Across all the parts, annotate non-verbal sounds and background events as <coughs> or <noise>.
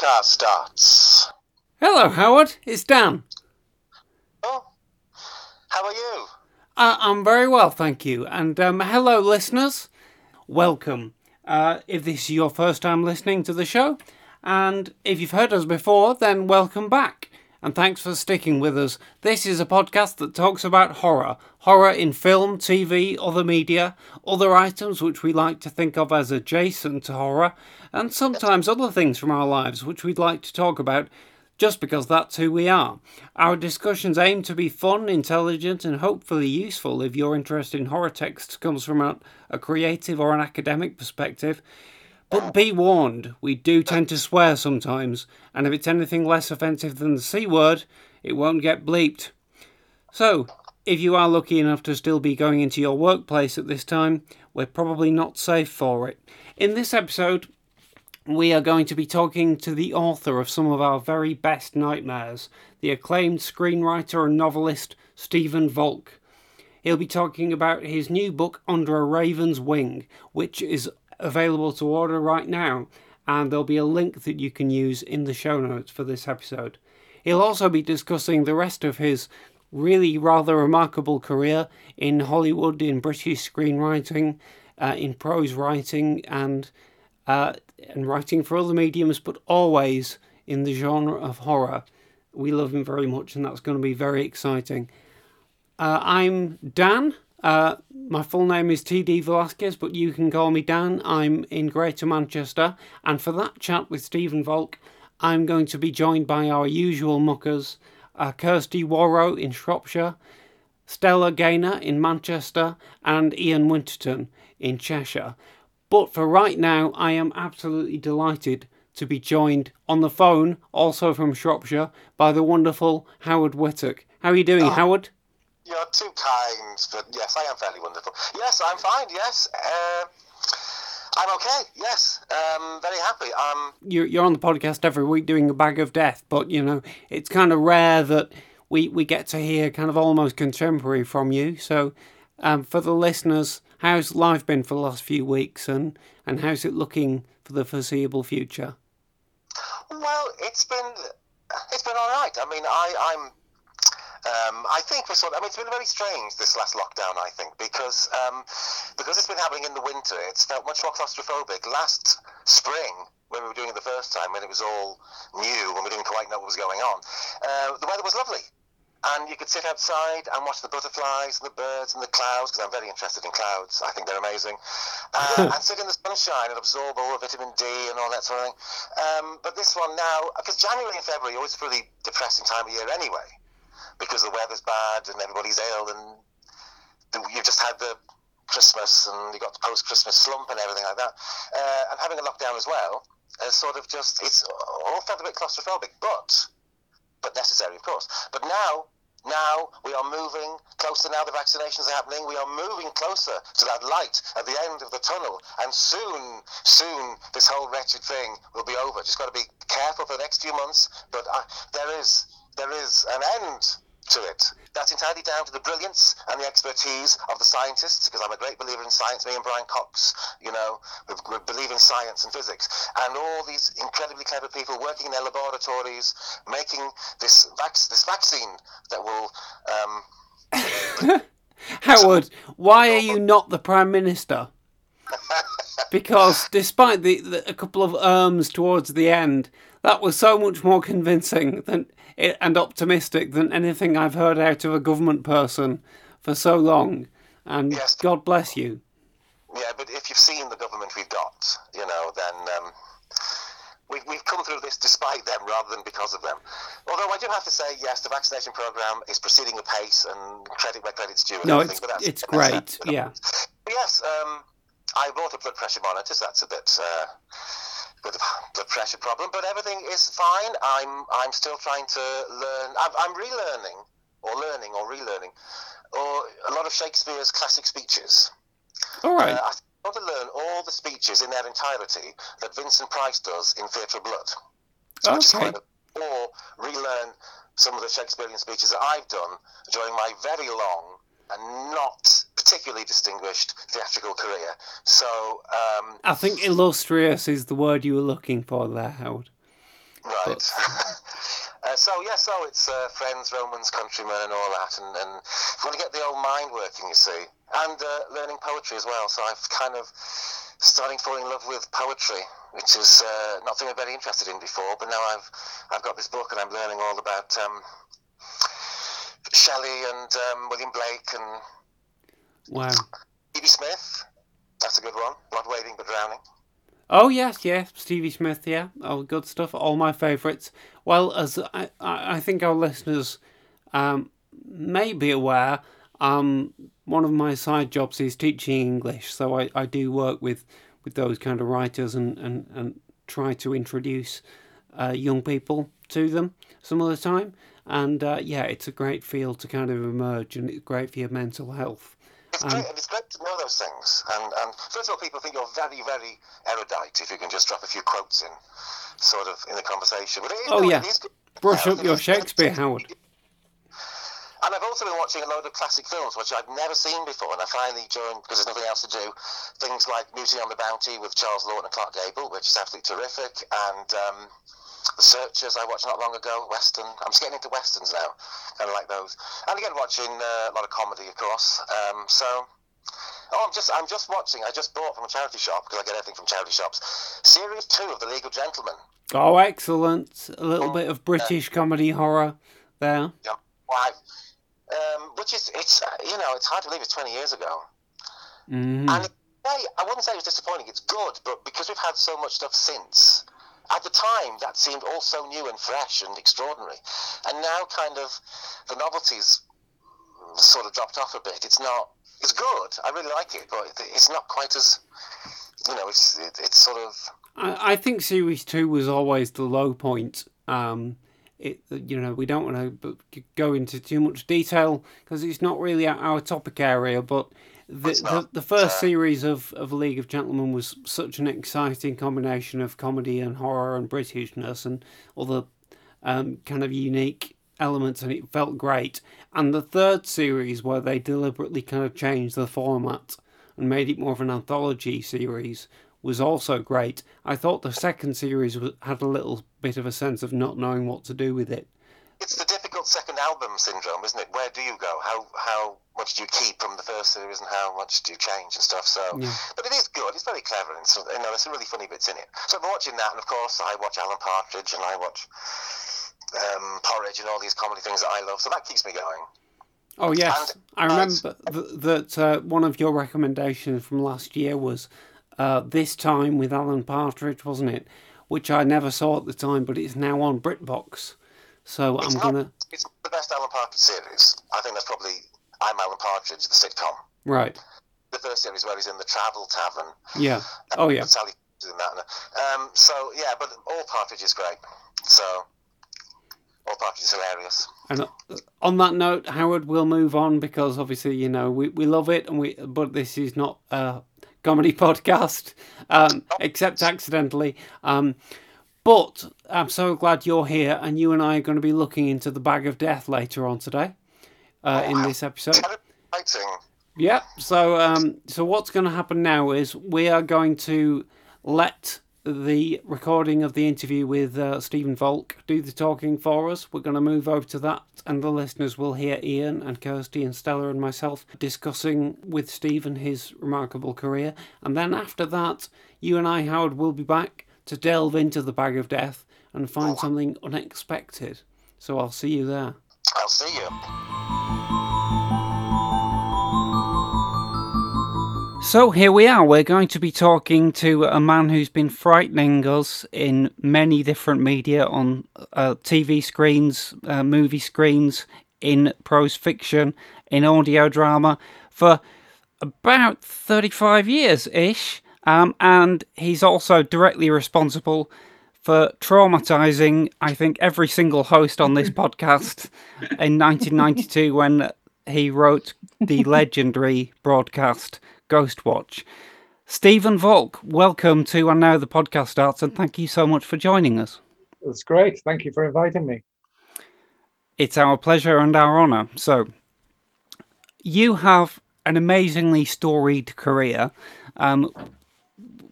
starts. Hello, Howard. It's Dan. Oh, how are you? Uh, I'm very well, thank you. And um, hello, listeners. Welcome. Uh, if this is your first time listening to the show, and if you've heard us before, then welcome back. And thanks for sticking with us. This is a podcast that talks about horror horror in film, TV, other media, other items which we like to think of as adjacent to horror, and sometimes other things from our lives which we'd like to talk about just because that's who we are. Our discussions aim to be fun, intelligent, and hopefully useful if your interest in horror texts comes from a, a creative or an academic perspective. But be warned, we do tend to swear sometimes, and if it's anything less offensive than the C word, it won't get bleeped. So, if you are lucky enough to still be going into your workplace at this time, we're probably not safe for it. In this episode, we are going to be talking to the author of some of our very best nightmares, the acclaimed screenwriter and novelist Stephen Volk. He'll be talking about his new book, Under a Raven's Wing, which is available to order right now, and there'll be a link that you can use in the show notes for this episode. He'll also be discussing the rest of his really rather remarkable career in Hollywood, in British screenwriting, uh, in prose writing, and uh, and writing for other mediums, but always in the genre of horror. We love him very much, and that's going to be very exciting. Uh, I'm Dan. Uh, my full name is TD Velasquez, but you can call me Dan. I'm in Greater Manchester, and for that chat with Stephen Volk, I'm going to be joined by our usual muckers uh, Kirsty Warrow in Shropshire, Stella Gaynor in Manchester, and Ian Winterton in Cheshire. But for right now, I am absolutely delighted to be joined on the phone, also from Shropshire, by the wonderful Howard Whittock. How are you doing, Oh. Howard? You're too kind, but yes, I am fairly wonderful. Yes, I'm fine. Yes, uh, I'm okay. Yes, um, very happy. Um, You're, you're on the podcast every week doing a bag of death, but you know, it's kind of rare that we, we get to hear kind of almost contemporary from you. So, um, for the listeners, how's life been for the last few weeks and, and how's it looking for the foreseeable future? well, it's been it's been all right. I mean, I, I'm. Um, I think we're sort of, I mean, it's been very strange this last lockdown. I think because um, because it's been happening in the winter, it's felt much more claustrophobic. Last spring, when we were doing it the first time, when it was all new, when we didn't quite know what was going on, uh, the weather was lovely. And you could sit outside and watch the butterflies and the birds and the clouds, because I'm very interested in clouds. I think they're amazing. Uh, <laughs> and sit in the sunshine and absorb all the vitamin D and all that sort of thing. Um, but this one now, because January and February are always a really depressing time of year anyway, because the weather's bad and everybody's ill and you've just had the Christmas and you got the post-Christmas slump and everything like that. Uh, and having a lockdown as well, has sort of just, it's all felt a bit claustrophobic, but but necessary, of course. But now, now we are moving closer. Now the vaccinations are happening. We are moving closer to that light at the end of the tunnel. And soon, soon, this whole wretched thing will be over. Just got to be careful for the next few months. But uh, there is, there is an end to it. That's entirely down to the brilliance and the expertise of the scientists, because I'm a great believer in science. Me and Brian Cox, you know, we, we believe in science and physics, and all these incredibly clever people working in their laboratories, making this vac- this vaccine that will. Um, <laughs> Howard, why are you not the Prime Minister? <laughs> Because despite the, the a couple of ums towards the end, that was so much more convincing than and optimistic than anything I've heard out of a government person for so long. And Yes. God bless you. yeah, but if you've seen the government we've got, you know, then. Um, we, we've come through this despite them rather than because of them. Although I do have to say, yes, the vaccination program is proceeding apace and credit where credit's due. No, everything, it's but that's, it's great. Yeah. But yes, um, I bought a blood pressure monitor, so that's a bit uh, of a blood pressure problem. But everything is fine. I'm I'm still trying to learn. I'm, I'm relearning, or learning, or relearning, or a lot of Shakespeare's classic speeches. All right. Uh, I want to learn all the speeches in their entirety that Vincent Price does in Theatre of Blood. which is Okay. kind of, or relearn some of the Shakespearean speeches that I've done during my very long and not particularly distinguished theatrical career. So, um, I think illustrious is the word you were looking for there, Howard. Right. <laughs> uh, so yeah, so it's uh, friends, Romans, countrymen, and all that, and, and you want to get the old mind working, you see, and uh, learning poetry as well. So I've kind of starting falling in love with poetry, which is uh, not something I've very interested in before. But now I've I've got this book and I'm learning all about um, Shelley and um, William Blake and Wow. E.B. Smith. That's a good one. Not wading but drowning. Oh yes, yeah, Stevie Smith, yeah, all good stuff, all my favourites. Well, as I, I think our listeners um, may be aware, um, one of my side jobs is teaching English, so I, I do work with, with those kind of writers and, and, and try to introduce uh, young people to them some of the time. And uh, yeah, it's a great field to kind of emerge, and it's great for your mental health. It's great, and it's great to know those things. And, and first of all, people think you're very, very erudite if you can just drop a few quotes in, sort of, in the conversation. But it is, Oh, no, yeah. it is good. Brush up <laughs> your Shakespeare, Howard. And I've also been watching a load of classic films which I've never seen before, and I finally joined because there's nothing else to do. Things like Mutiny on the Bounty with Charles Laughton and Clark Gable, which is absolutely terrific, and um, The Searchers I watched not long ago, Western. I'm just getting into westerns now, kind of like those. And again, watching uh, a lot of comedy, of course. Um, so. Oh, I'm just I'm just watching. I just bought from a charity shop because I get everything from charity shops. Series two of The League of Gentlemen. Oh, excellent! A little bit of British comedy horror there. Yeah, why? Um, which is it's uh, you know it's hard to believe it's 20 years ago. hmm And I wouldn't say it was disappointing. It's good, but because we've had so much stuff since, at the time that seemed all so new and fresh and extraordinary, and now kind of the novelties sort of dropped off a bit. It's not. It's good. I really like it, but it's not quite as. You know, it's it, it's sort of. I, I think series two was always the low point. Um, it you know we don't want to go into too much detail because it's not really our- our topic area, but. The, the, the first Uh, series of, of League of Gentlemen was such an exciting combination of comedy and horror and Britishness and other um, kind of unique elements, and it felt great. And the third series, where they deliberately kind of changed the format and made it more of an anthology series, was also great. I thought the second series was, had a little bit of a sense of not knowing what to do with it. It's the difficult second album syndrome, isn't it? Where do you go? How how much do you keep from the first series, and how much do you change and stuff? So, Yeah. but it is good. It's very clever, and so, you know, there's some really funny bits in it. So I've been watching that, and of course, I watch Alan Partridge, and I watch um, Porridge, and all these comedy things that I love. So that keeps me going. Oh yes, And- I remember th- that uh, one of your recommendations from last year was uh, this time with Alan Partridge, wasn't it? Which I never saw at the time, but it's now on BritBox. So It's I'm not, gonna it's the best Alan Partridge series. I think that's probably I'm Alan Partridge, the sitcom. right. The first series where he's in the Travel Tavern. Yeah. Oh yeah. Sally in that. Um, so yeah, but all Partridge is great. So all Partridge is hilarious. And uh, on that note, Howard, we'll move on because obviously you know we, we love it, and we but this is not a comedy <laughs> podcast, um, except accidentally. Um, but I'm so glad you're here, and you and I are going to be looking into the bag of death later on today, uh, in this episode. Exciting. Yeah. So um, so what's going to happen now is we are going to let the recording of the interview with uh, Stephen Volk do the talking for us. We're going to move over to that, and the listeners will hear Ian and Kirsty and Stella and myself discussing with Stephen his remarkable career. And then after that, you and I, Howard, will be back to delve into the bag of death and find something unexpected. So I'll see you there. I'll see you. So here we are. We're going to be talking to a man who's been frightening us in many different media on uh, TV screens, uh, movie screens, in prose fiction, in audio drama for about 35 years ish. Um, and he's also directly responsible for traumatizing, I think, every single host on this <laughs> podcast in 1992 when he wrote the <laughs> legendary broadcast Ghostwatch. Stephen Volk, welcome to And Now the Podcast Starts, and thank you so much for joining us. That's great. Thank you for inviting me. It's our pleasure and our honour. So, you have an amazingly storied career. Um,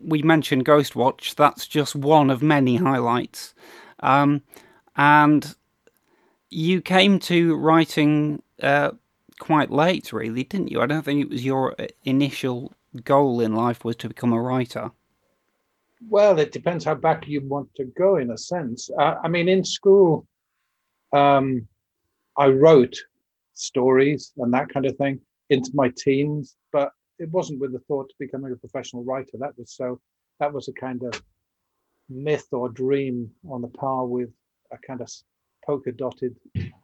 we mentioned Ghostwatch, that's just one of many highlights. Um, and you came to writing uh, quite late, really, didn't you? I don't think it was your initial goal in life was to become a writer. Well, it depends how back you want to go, in a sense. Uh, I mean, in school, um, I wrote stories and that kind of thing into my teens, it wasn't with the thought to becoming a professional writer. That was so. That was a kind of myth or dream on the par with a kind of polka dotted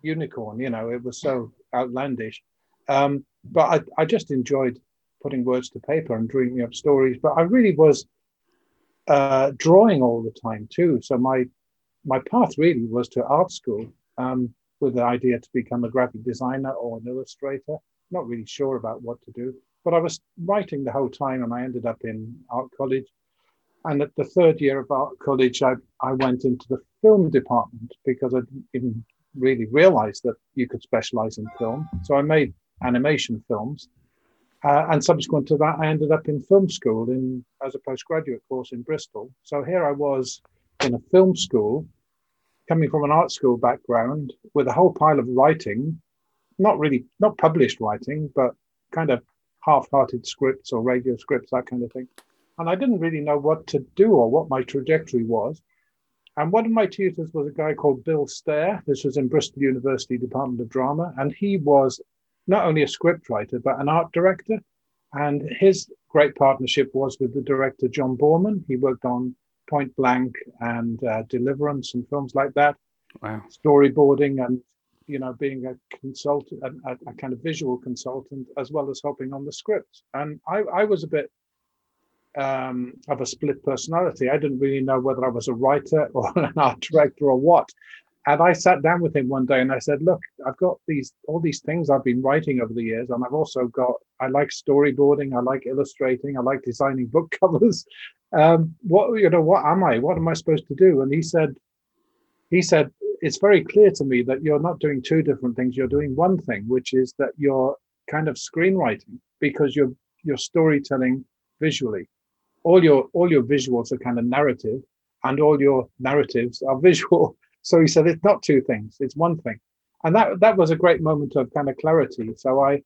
unicorn. You know, it was so outlandish. Um, but I, I just enjoyed putting words to paper and dreaming up stories. But I really was uh, drawing all the time too. So my my path really was to art school um, with the idea to become a graphic designer or an illustrator. Not really sure about what to do, but I was writing the whole time, and I ended up in art college. And at the third year of art college, I, I went into the film department because I didn't really realize that you could specialize in film. So I made animation films. Uh, and subsequent to that, I ended up in film school in as a postgraduate course in Bristol. So here I was in a film school, coming from an art school background, with a whole pile of writing, not really not published writing, but kind of half-hearted scripts or radio scripts, that kind of thing and I didn't really know what to do or what my trajectory was. And one of my tutors was a guy called Bill Stair. This was in Bristol University Department of Drama, and he was not only a scriptwriter but an art director. And his great partnership was with the director John Boorman. He worked on Point Blank and uh, Deliverance and films like that. Wow. Storyboarding and you know being a consultant, a, a kind of visual consultant, as well as helping on the scripts. And I, I was a bit um, of a split personality. I didn't really know whether I was a writer <laughs> or an art director or what. And I sat down with him one day and I said, "Look, I've got these all these things I've been writing over the years, and I've also got I like storyboarding, I like illustrating, I like designing book <laughs> covers. Um, what you know, what am I? What am I supposed to do?" And he said, he said, "It's very clear to me that you're not doing two different things. You're doing one thing, which is that you're kind of screenwriting because you're you're storytelling visually." all your all your visuals are kind of narrative and all your narratives are <laughs> visual so he said it's not two things it's one thing and that that was a great moment of kind of clarity so i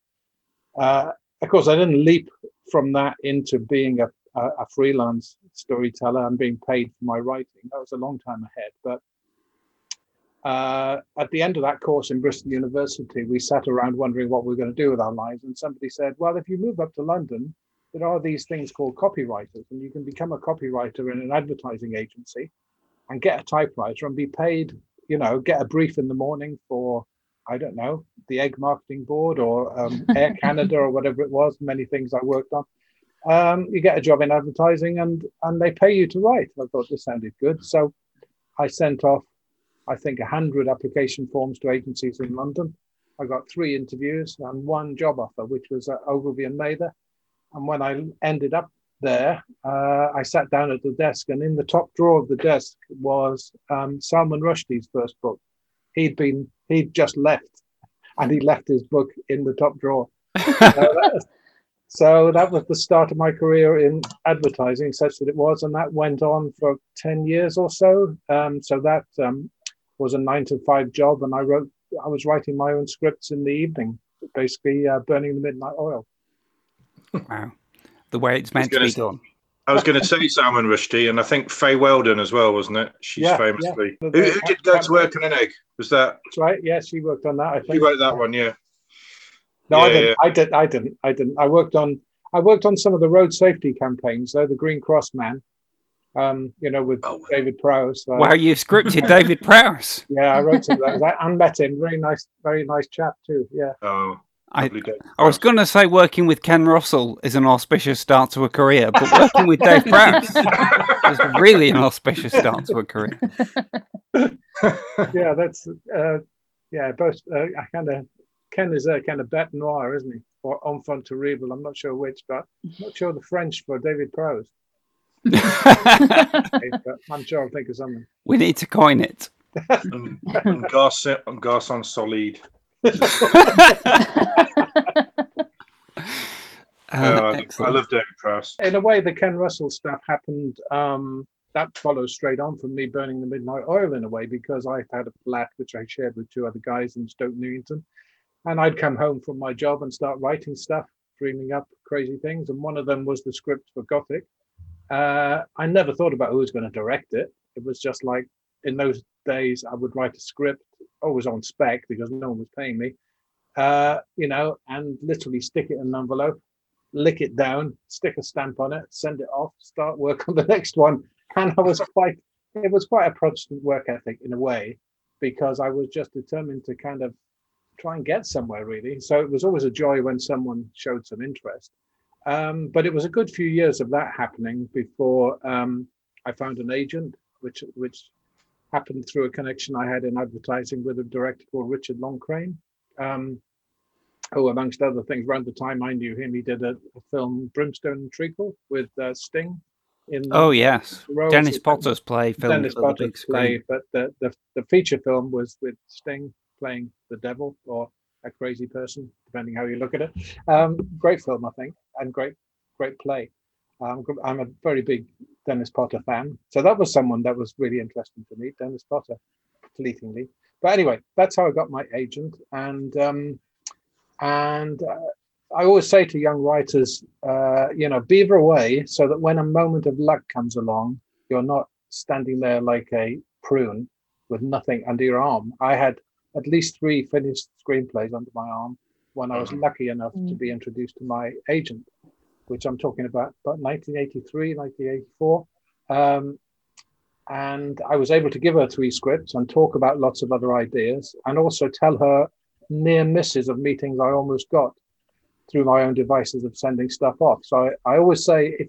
uh, of course i didn't leap from that into being a, a, freelance storyteller and being paid for my writing that was a long time ahead but uh, at the end of that course in Bristol University, we sat around wondering what we were going to do with our lives. And somebody said, Well, if you move up to London, there are these things called copywriters, and you can become a copywriter in an advertising agency and get a typewriter and be paid, you know, get a brief in the morning for, I don't know, the Egg Marketing Board or um, <laughs> Air Canada or whatever it was, many things I worked on. Um, you get a job in advertising and and they pay you to write. I thought this sounded good. So I sent off, I think, 100 application forms to agencies in London. I got three interviews and one job offer, which was at Ogilvy and Mather and when I ended up there, uh, I sat down at the desk, and in the top drawer of the desk was um, Salman Rushdie's first book. He'd been he'd just left, and he left his book in the top drawer. <laughs> so that was the start of my career in advertising, such that it was, and that went on for ten years or so. Um, so that um, was a nine to five job, and I wrote I was writing my own scripts in the evening, basically uh, burning the midnight oil. Wow. The way it's meant to be done. I was going to say Salman Rushdie, and I think Fay Weldon as well, wasn't it? She's yeah, famously. Yeah. Who, who, did go to work on an egg? Was that? That's right. Yeah, she worked on that. I think. She wrote that one. Yeah. No, yeah, I didn't. I did. I didn't. I didn't. I worked on. I worked on some of the road safety campaigns, though the Green Cross man. Um, you know, with oh. David Prowse. Uh, wow, you scripted David Prowse. <laughs> Yeah, I wrote some of those. I, met him. Very nice, very nice chap too. Yeah. Oh, I, I was going to say working with Ken Russell is an auspicious start to a career, but working with Dave Prowse <laughs> is really an auspicious start to a career. yeah, that's uh, yeah. Both uh, I kind of Ken is a kind of bête noir, isn't he? Or enfant terrible. I'm not sure which, but I'm not sure the French for David Prowse. <laughs> I'm sure I'll think of something. We need to coin it. and, and gas, gas on solid. <laughs> Uh, I love David Prowse. In a way, the Ken Russell stuff happened. Um, that follows straight on from me burning the midnight oil in a way because I had a flat which I shared with two other guys in Stoke Newington, and I'd come home from my job and start writing stuff, dreaming up crazy things, and one of them was the script for Gothic. Uh, I never thought about who was going to direct it. It was just like in those days, I would write a script, always on spec because no one was paying me, uh, you know, and literally stick it in an envelope, lick it down, stick a stamp on it, send it off, start work <laughs> on the next one. And I was quite, it was quite a Protestant work ethic in a way, because I was just determined to kind of try and get somewhere really. So it was always a joy when someone showed some interest. Um, but it was a good few years of that happening before um, I found an agent, which which happened through a connection I had in advertising with a director called Richard Loncraine, um, who, amongst other things, around the time I knew him, he did a, a film Brimstone and Treacle with uh, Sting. In oh yes, Dennis Potter's play film Dennis Potter's the big screen. Play, but the, the the feature film was with Sting playing the devil or a crazy person, depending how you look at it. Um, great film, I think, and great, great play. Um, I'm a very big Dennis Potter fan, so that was someone that was really interesting to me, Dennis Potter, fleetingly. But anyway, that's how I got my agent, and um, and uh, I always say to young writers, uh, you know, beaver away so that when a moment of luck comes along, you're not standing there like a prune with nothing under your arm. I had at least three finished screenplays under my arm when I was mm-hmm. lucky enough mm. to be introduced to my agent, which I'm talking about about 1983, 1984. Um, and I was able to give her three scripts and talk about lots of other ideas and also tell her near misses of meetings I almost got through my own devices of sending stuff off. So I, I always say, if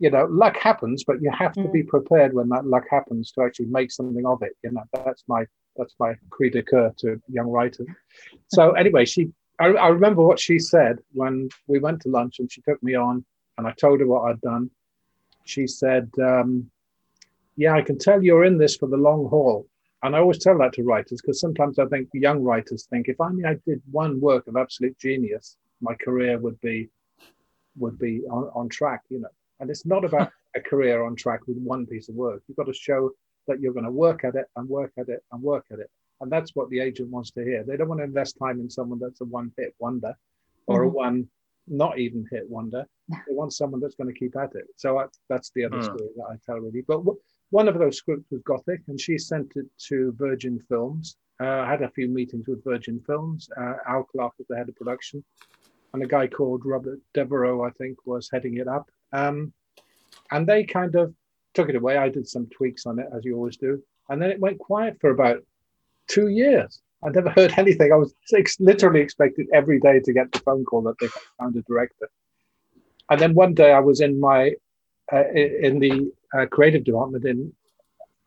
you know, luck happens, but you have to mm. be prepared when that luck happens to actually make something of it. You know, that's my that's my cri de coeur to young writers. So anyway, she I, I, remember what she said when we went to lunch and she took me on and I told her what I'd done. She said, um, "Yeah, I can tell you're in this for the long haul." And I always tell that to writers because sometimes I think young writers think if only I did one work of absolute genius, my career would be would be on, on track, you know. And it's not about a career on track with one piece of work. You've got to show that you're going to work at it and work at it and work at it. And that's what the agent wants to hear. They don't want to invest time in someone that's a one hit wonder or mm-hmm. a one not even hit wonder. <laughs> They want someone that's going to keep at it. So I, that's the other mm. story that I tell really. But w- one of those scripts was Gothic, and she sent it to Virgin Films. Uh, I had a few meetings with Virgin Films. Uh, Al Clark was the head of production, and a guy called Robert Devereux, I think, was heading it up. Um, and they kind of took it away. I did some tweaks on it, as you always do. And then it went quiet for about two years. I never <laughs> heard anything. I was ex- literally expected every day to get the phone call that they found a director. And then one day I was in my uh, in the uh, creative department in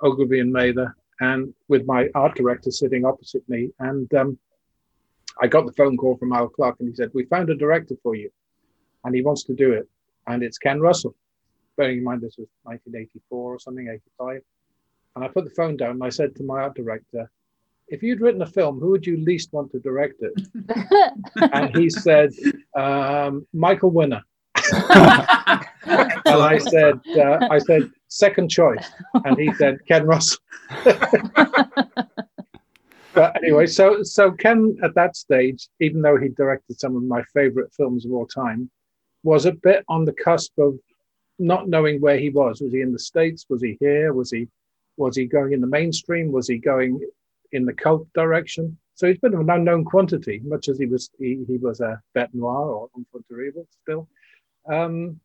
Ogilvy and Mather, and with my art director sitting opposite me, and um, I got the phone call from Al Clark, and he said, "We found a director for you, and he wants to do it, and it's Ken Russell." Bearing in mind this was 1984 or something, 85. And I put the phone down and I said to my art director, if you'd written a film, who would you least want to direct it? <laughs> and he said, um, Michael Winner. and I said, uh, I said, second choice. And he said, Ken Russell. <laughs> but anyway, so so Ken at that stage, even though he directed some of my favorite films of all time, was a bit on the cusp of not knowing where he was. Was he in the States? Was he here? Was he was he going in the mainstream? Was he going in the cult direction? So he's been an unknown quantity, much as he was he, he was a bête noire or enfant terrible still. Um,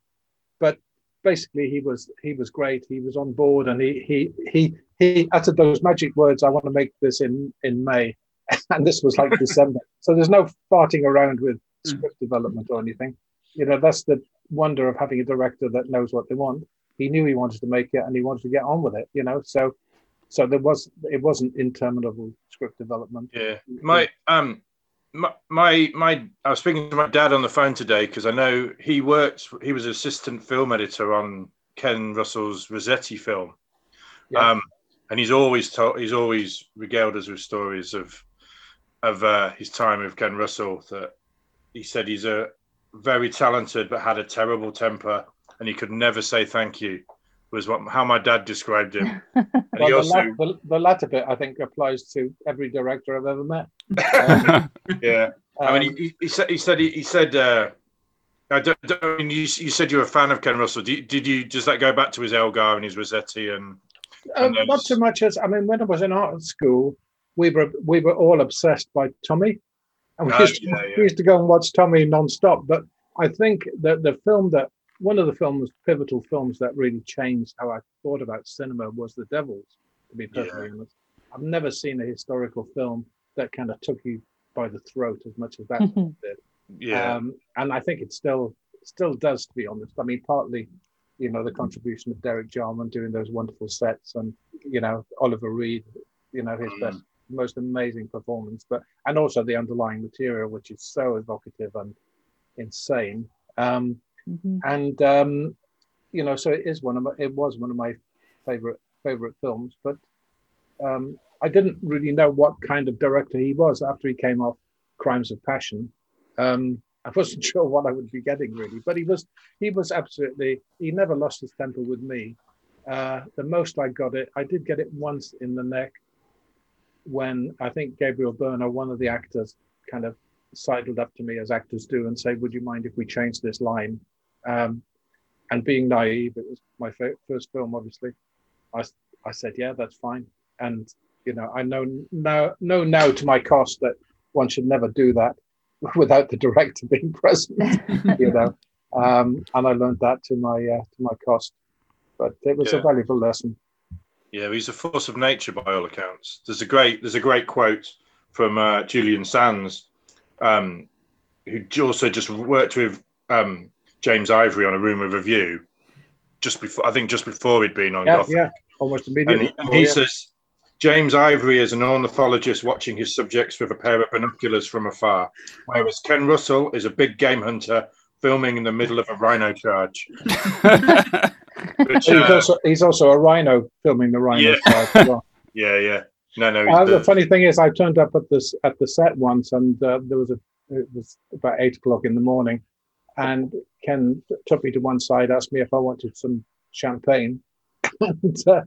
but basically he was he was great. He was on board and he he he he uttered those magic words, I want to make this in in May. <laughs> and this was like <laughs> December. So there's no farting around with hmm. script development or anything. You know, that's the wonder of having a director that knows what they want. He knew he wanted to make it and he wanted to get on with it, you know. So so there was it wasn't interminable script development. Yeah. My um my, my my I was speaking to my dad on the phone today because I know he worked he was assistant film editor on Ken Russell's Rossetti film. Yeah. Um and he's always told he's always regaled us with stories of of uh, his time with Ken Russell that he said he's a very talented but had a terrible temper and he could never say thank you was what how my dad described him. <laughs> And Well, he the, la- the, the latter bit, I think, applies to every director I've ever met. Um, <laughs> yeah. I mean, he, he, he said he said he, he said. Uh, I don't, don't mean, you, you said you were a fan of Ken Russell. Did, did you does that go back to his Elgar and his Rossetti and Um, And not so much as I mean, when I was in art school, we were we were all obsessed by Tommy, and we, Ah, used, to, yeah, yeah. we used to go and watch Tommy non-stop. But I think that the film that one of the films, pivotal films that really changed how I thought about cinema was The Devils. To be perfectly honest, I've never seen a historical film that kind of took you by the throat as much as that <laughs> did. yeah, Um, and I think it still still does, to be honest. I mean, partly, you know, the contribution of Derek Jarman doing those wonderful sets, and you know, Oliver Reed, you know, his best, most amazing performance, but and also the underlying material, which is so evocative and insane. Um, Mhm. and um, you know, so it is one of my, it was one of my favorite favorite films, but um, I didn't really know what kind of director he was after he came off Crimes of Passion. Um, I wasn't <laughs> sure what I would be getting really, but he was he was absolutely he never lost his temper with me. Uh, the most I got it, I did get it once in the neck when I think Gabriel Byrne, one of the actors, kind of sidled up to me as actors do and say, "Would you mind if we change this line?" Um, and being naive, it was my fir- first film, obviously. I I said, "Yeah, that's fine." And you know, I know now know now to my cost that one should never do that <laughs> without the director <laughs> being present. <laughs> you know, um, and I learned that to my uh, to my cost. But it was Yeah. a valuable lesson. Yeah. He's a force of nature by all accounts. There's a great there's a great quote from uh, Julian Sands, um, who also just worked with um, James Ivory on a Room with a View, just before I think just before he'd been on Yeah, Gothic. yeah, almost And immediately. he, and Oh, he yeah. says, James Ivory is an ornithologist watching his subjects with a pair of binoculars from afar, whereas Ken Russell is a big game hunter filming in the middle of a rhino charge. <laughs> <laughs> Which, <laughs> he's uh, also he's also a rhino filming the rhino Yeah. well. <laughs> yeah, yeah. No, no. Uh, the the- funny thing is, I turned up at this at the set once, and uh, there was a it was about eight o'clock in the morning, and Ken took me to one side, asked me if I wanted some champagne, <laughs> and uh,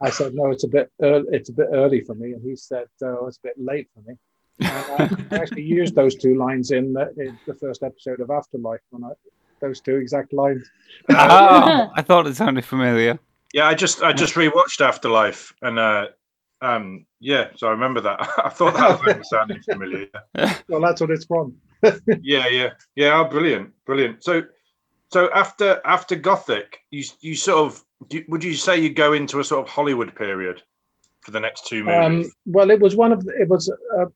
I said no, it's a bit early, it's a bit early for me, and he said oh, it's a bit late for me. And I actually used those two lines in the, in the first episode of Afterlife when I those two exact lines. oh, I thought it sounded familiar. yeah, I just I just rewatched Afterlife, and uh, um, yeah, so I remember that. <laughs> I thought that line sounded familiar. <laughs> Well, that's what it's from. <laughs> Yeah, yeah, yeah. Oh, brilliant, brilliant. So, so after after Gothic, you you sort of do, would you say you go into a sort of Hollywood period for the next two movies? Um, well, it was one of the, it was uh,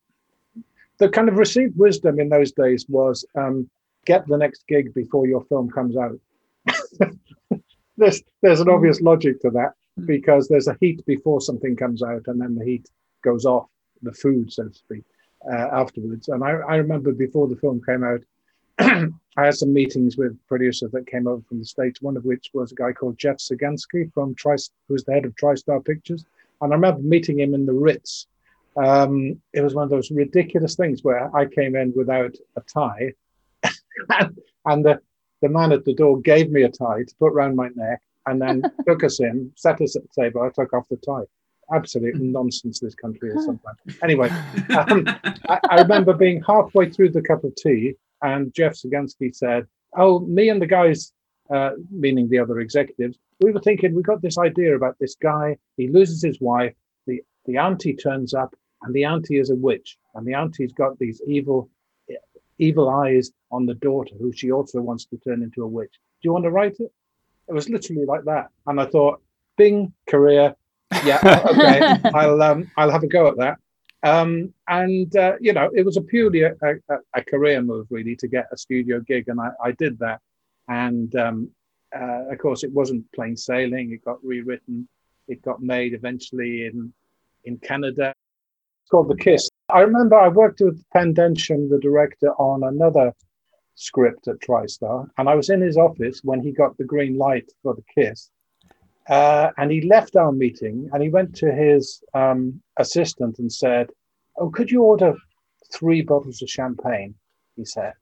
the kind of received wisdom in those days was um, get the next gig before your film comes out. <laughs> there's there's an obvious logic to that because there's a heat before something comes out, and then the heat goes off the food, so to speak, uh, afterwards. And I, I remember before the film came out, <clears throat> I had some meetings with producers that came over from the states. One of which was a guy called Jeff Sagansky from Tri, who's the head of TriStar Pictures. And I remember meeting him in the Ritz. Um, it was one of those ridiculous things where I came in without a tie, and the, the man at the door gave me a tie to put around my neck, and then <laughs> took us in, set us at the table. I took off the tie. Absolute nonsense this country is sometimes. Anyway, um, I, I remember being halfway through the cup of tea, and Jeff Sagansky said, "Oh, me and the guys, uh, meaning the other executives, we were thinking we got this idea about this guy. He loses his wife. The the auntie turns up, and the auntie is a witch, and the auntie's got these evil, evil eyes on the daughter, who she also wants to turn into a witch. Do you want to write it?" It was literally like that, and I thought, "Bing, career, yeah, <laughs> okay, I'll um, I'll have a go at that." Um, and uh, you know, it was a purely a, a, a career move, really, to get a studio gig, and I, I did that. And um, uh, of course, it wasn't plain sailing. It got rewritten. It got made eventually in in Canada. It's called The Kiss. I remember I worked with Pen Densham, the director, on another script at TriStar, and I was in his office when he got the green light for The Kiss. Uh, and he left our meeting and he went to his um, assistant and said, "Oh, could you order three bottles of champagne?" He said,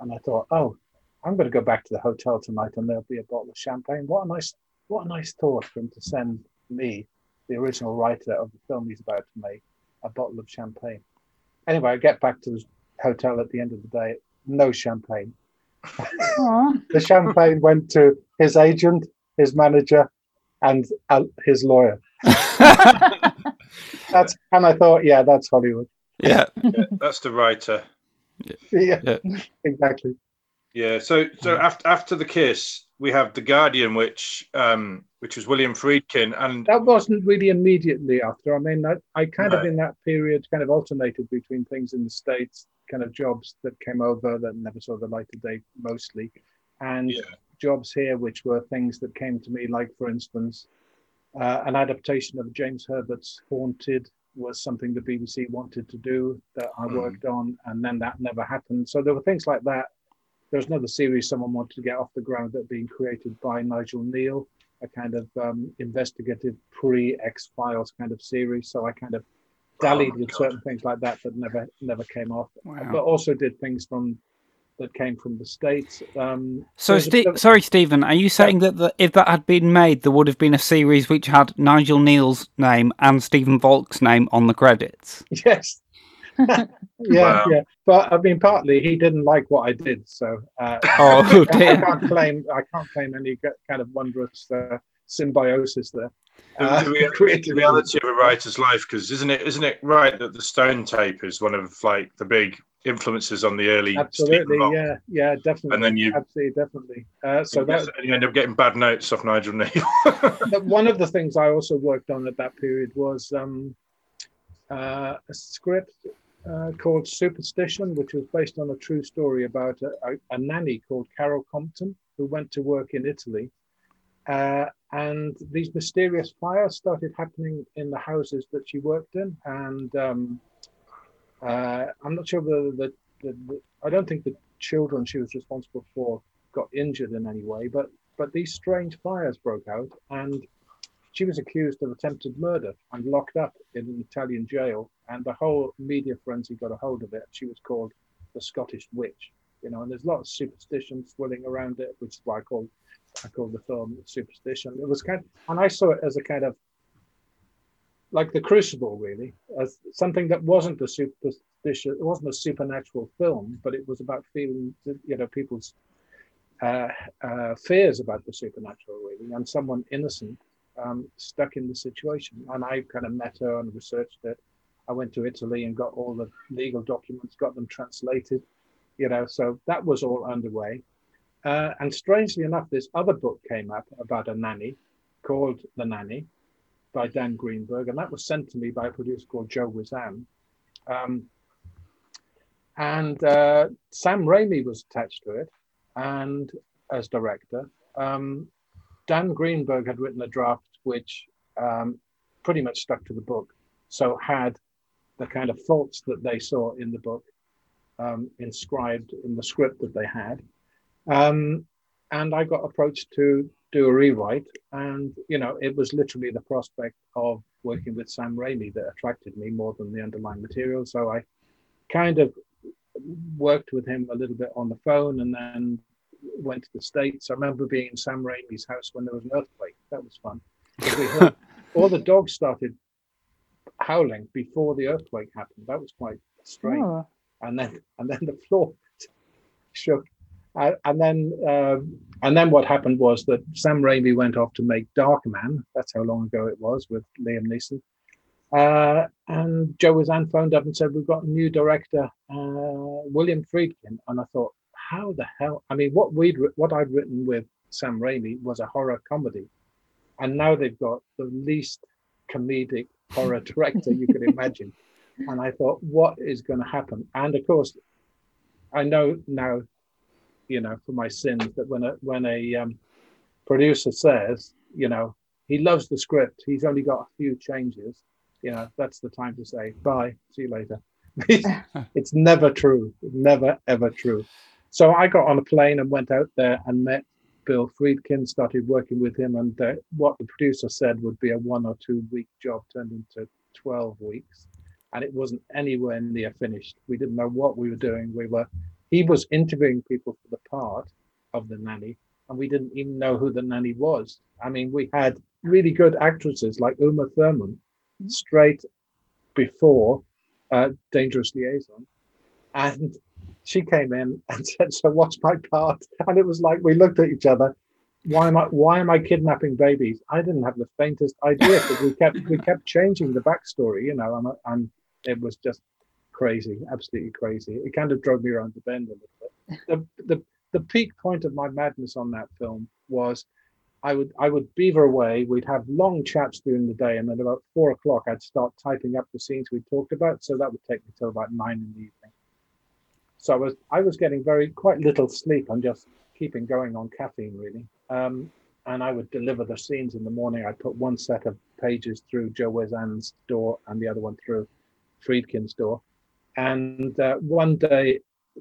and I thought, "Oh, I'm going to go back to the hotel tonight and there'll be a bottle of champagne. What a nice what a nice thought for him to send me, the original writer of the film he's about to make, a bottle of champagne. Anyway, I get back to the hotel at the end of the day, no champagne. <laughs> the champagne went to his agent, his manager, and uh, his lawyer. <laughs> that's and I thought, yeah, that's Hollywood. Yeah, yeah <laughs> that's the writer. Yeah, yeah, exactly. Yeah. So so after after the kiss, we have the Guardian, which um, which was William Friedkin, and that wasn't really immediately after. I mean, I, I kind no. of in that period kind of alternated between things in the states, kind of jobs that came over that never saw the light of day, mostly, and yeah. jobs here, which were things that came to me, like for instance, uh, an adaptation of James Herbert's Haunted was something the BBC wanted to do that I mm. worked on, and then that never happened. So there were things like that There was another series someone wanted to get off the ground that being created by Nigel Kneale, a kind of um, investigative pre X Files kind of series. So I kind of dallied oh with God. certain things like that that never never came off. Wow. But also did things from that came from the states. Um, so, St- sorry, Stephen, are you saying that the, if that had been made, there would have been a series which had Nigel Kneale's name and Stephen Volk's name on the credits? <laughs> Yes, <laughs> yeah, wow. yeah. But I mean, partly he didn't like what I did, so uh, <laughs> oh, I, <laughs> I can't claim I can't claim any kind of wondrous uh, symbiosis there. Uh, the, reality, the reality of a writer's life, because isn't it isn't it right that the Stone Tape is one of like the big influences on the early absolutely yeah yeah definitely and then you absolutely definitely uh, so that you end up getting bad notes off Nigel Kneale. one of the things I also worked on at that period was um, uh, a script uh, called Superstition, which was based on a true story about a, a, a nanny called Carol Compton who went to work in Italy. Uh, and these mysterious fires started happening in the houses that she worked in. And um, uh, I'm not sure whether the, the, the, I don't think the children she was responsible for got injured in any way, but but these strange fires broke out, and she was accused of attempted murder and locked up in an Italian jail. And the whole media frenzy got a hold of it. She was called the Scottish Witch, you know. And there's a lot of superstition swirling around it, which is why I called I called the film Superstition. It was kind, of, and I saw it as a kind of like the Crucible, really, as something that wasn't a superstition. It wasn't a supernatural film, but it was about feeling, you know, people's uh, uh, fears about the supernatural, really, and someone innocent um, stuck in the situation. And I kind of met her and researched it. I went to Italy and got all the legal documents, got them translated, you know, so that was all underway. Uh, and strangely enough, this other book came up about a nanny called The Nanny by Dan Greenberg, and that was sent to me by a producer called Joe Wizan. Um, and uh, Sam Raimi was attached to it and as director. Um, Dan Greenberg had written a draft which um, pretty much stuck to the book, so had the kind of faults that they saw in the book um, inscribed in the script that they had. Um, and I got approached to do a rewrite, and you know, it was literally the prospect of working with Sam Raimi that attracted me more than the underlying material. So I kind of worked with him a little bit on the phone, and then went to the States. I remember being in Sam Raimi's house when there was an earthquake. That was fun. Heard, <laughs> all the dogs started howling before the earthquake happened. That was quite strange. Oh. And then and then the floor <laughs> shook. Uh, and then um, and then what happened was that Sam Raimi went off to make Darkman. That's how long ago it was with Liam Neeson. Uh, and Joe Wizan phoned up and said, "We've got a new director, uh, William Friedkin." And I thought, how the hell? I mean, what we'd what I'd written with Sam Raimi was a horror comedy, and now they've got the least comedic horror director you could imagine. <laughs> And I thought, what is going to happen? And of course, I know now, you know, for my sins that when a when a um, producer says, you know, he loves the script, he's only got a few changes. You know, that's the time to say bye. See you later. <laughs> it's never true. Never ever true. So I got on a plane and went out there and met Bill Friedkin, started working with him, and uh, what the producer said would be a one or two week job turned into 12 weeks. And it wasn't anywhere near finished. We didn't know what we were doing. We were, he was interviewing people for the part of the nanny, and we didn't even know who the nanny was. I mean, we had really good actresses like Uma Thurman straight before uh, Dangerous Liaison, and she came in <laughs> and said, "So what's my part?" And it was like we looked at each other. Why am I? Why am I kidnapping babies? I didn't have the faintest idea we kept we kept changing the backstory, you know, and, and it was just crazy, absolutely crazy. It kind of drove me around the bend a little bit. The the the peak point of my madness on that film was I would I would beaver away. We'd have long chats during the day, and then about four o'clock, I'd start typing up the scenes we talked about. So that would take me till about nine in the evening. So I was I was getting very quite little sleep and just keeping going on caffeine really. Um, and I would deliver the scenes in the morning. I'd put one set of pages through Joe Wizan's door and the other one through Friedkin's door. And uh, one day,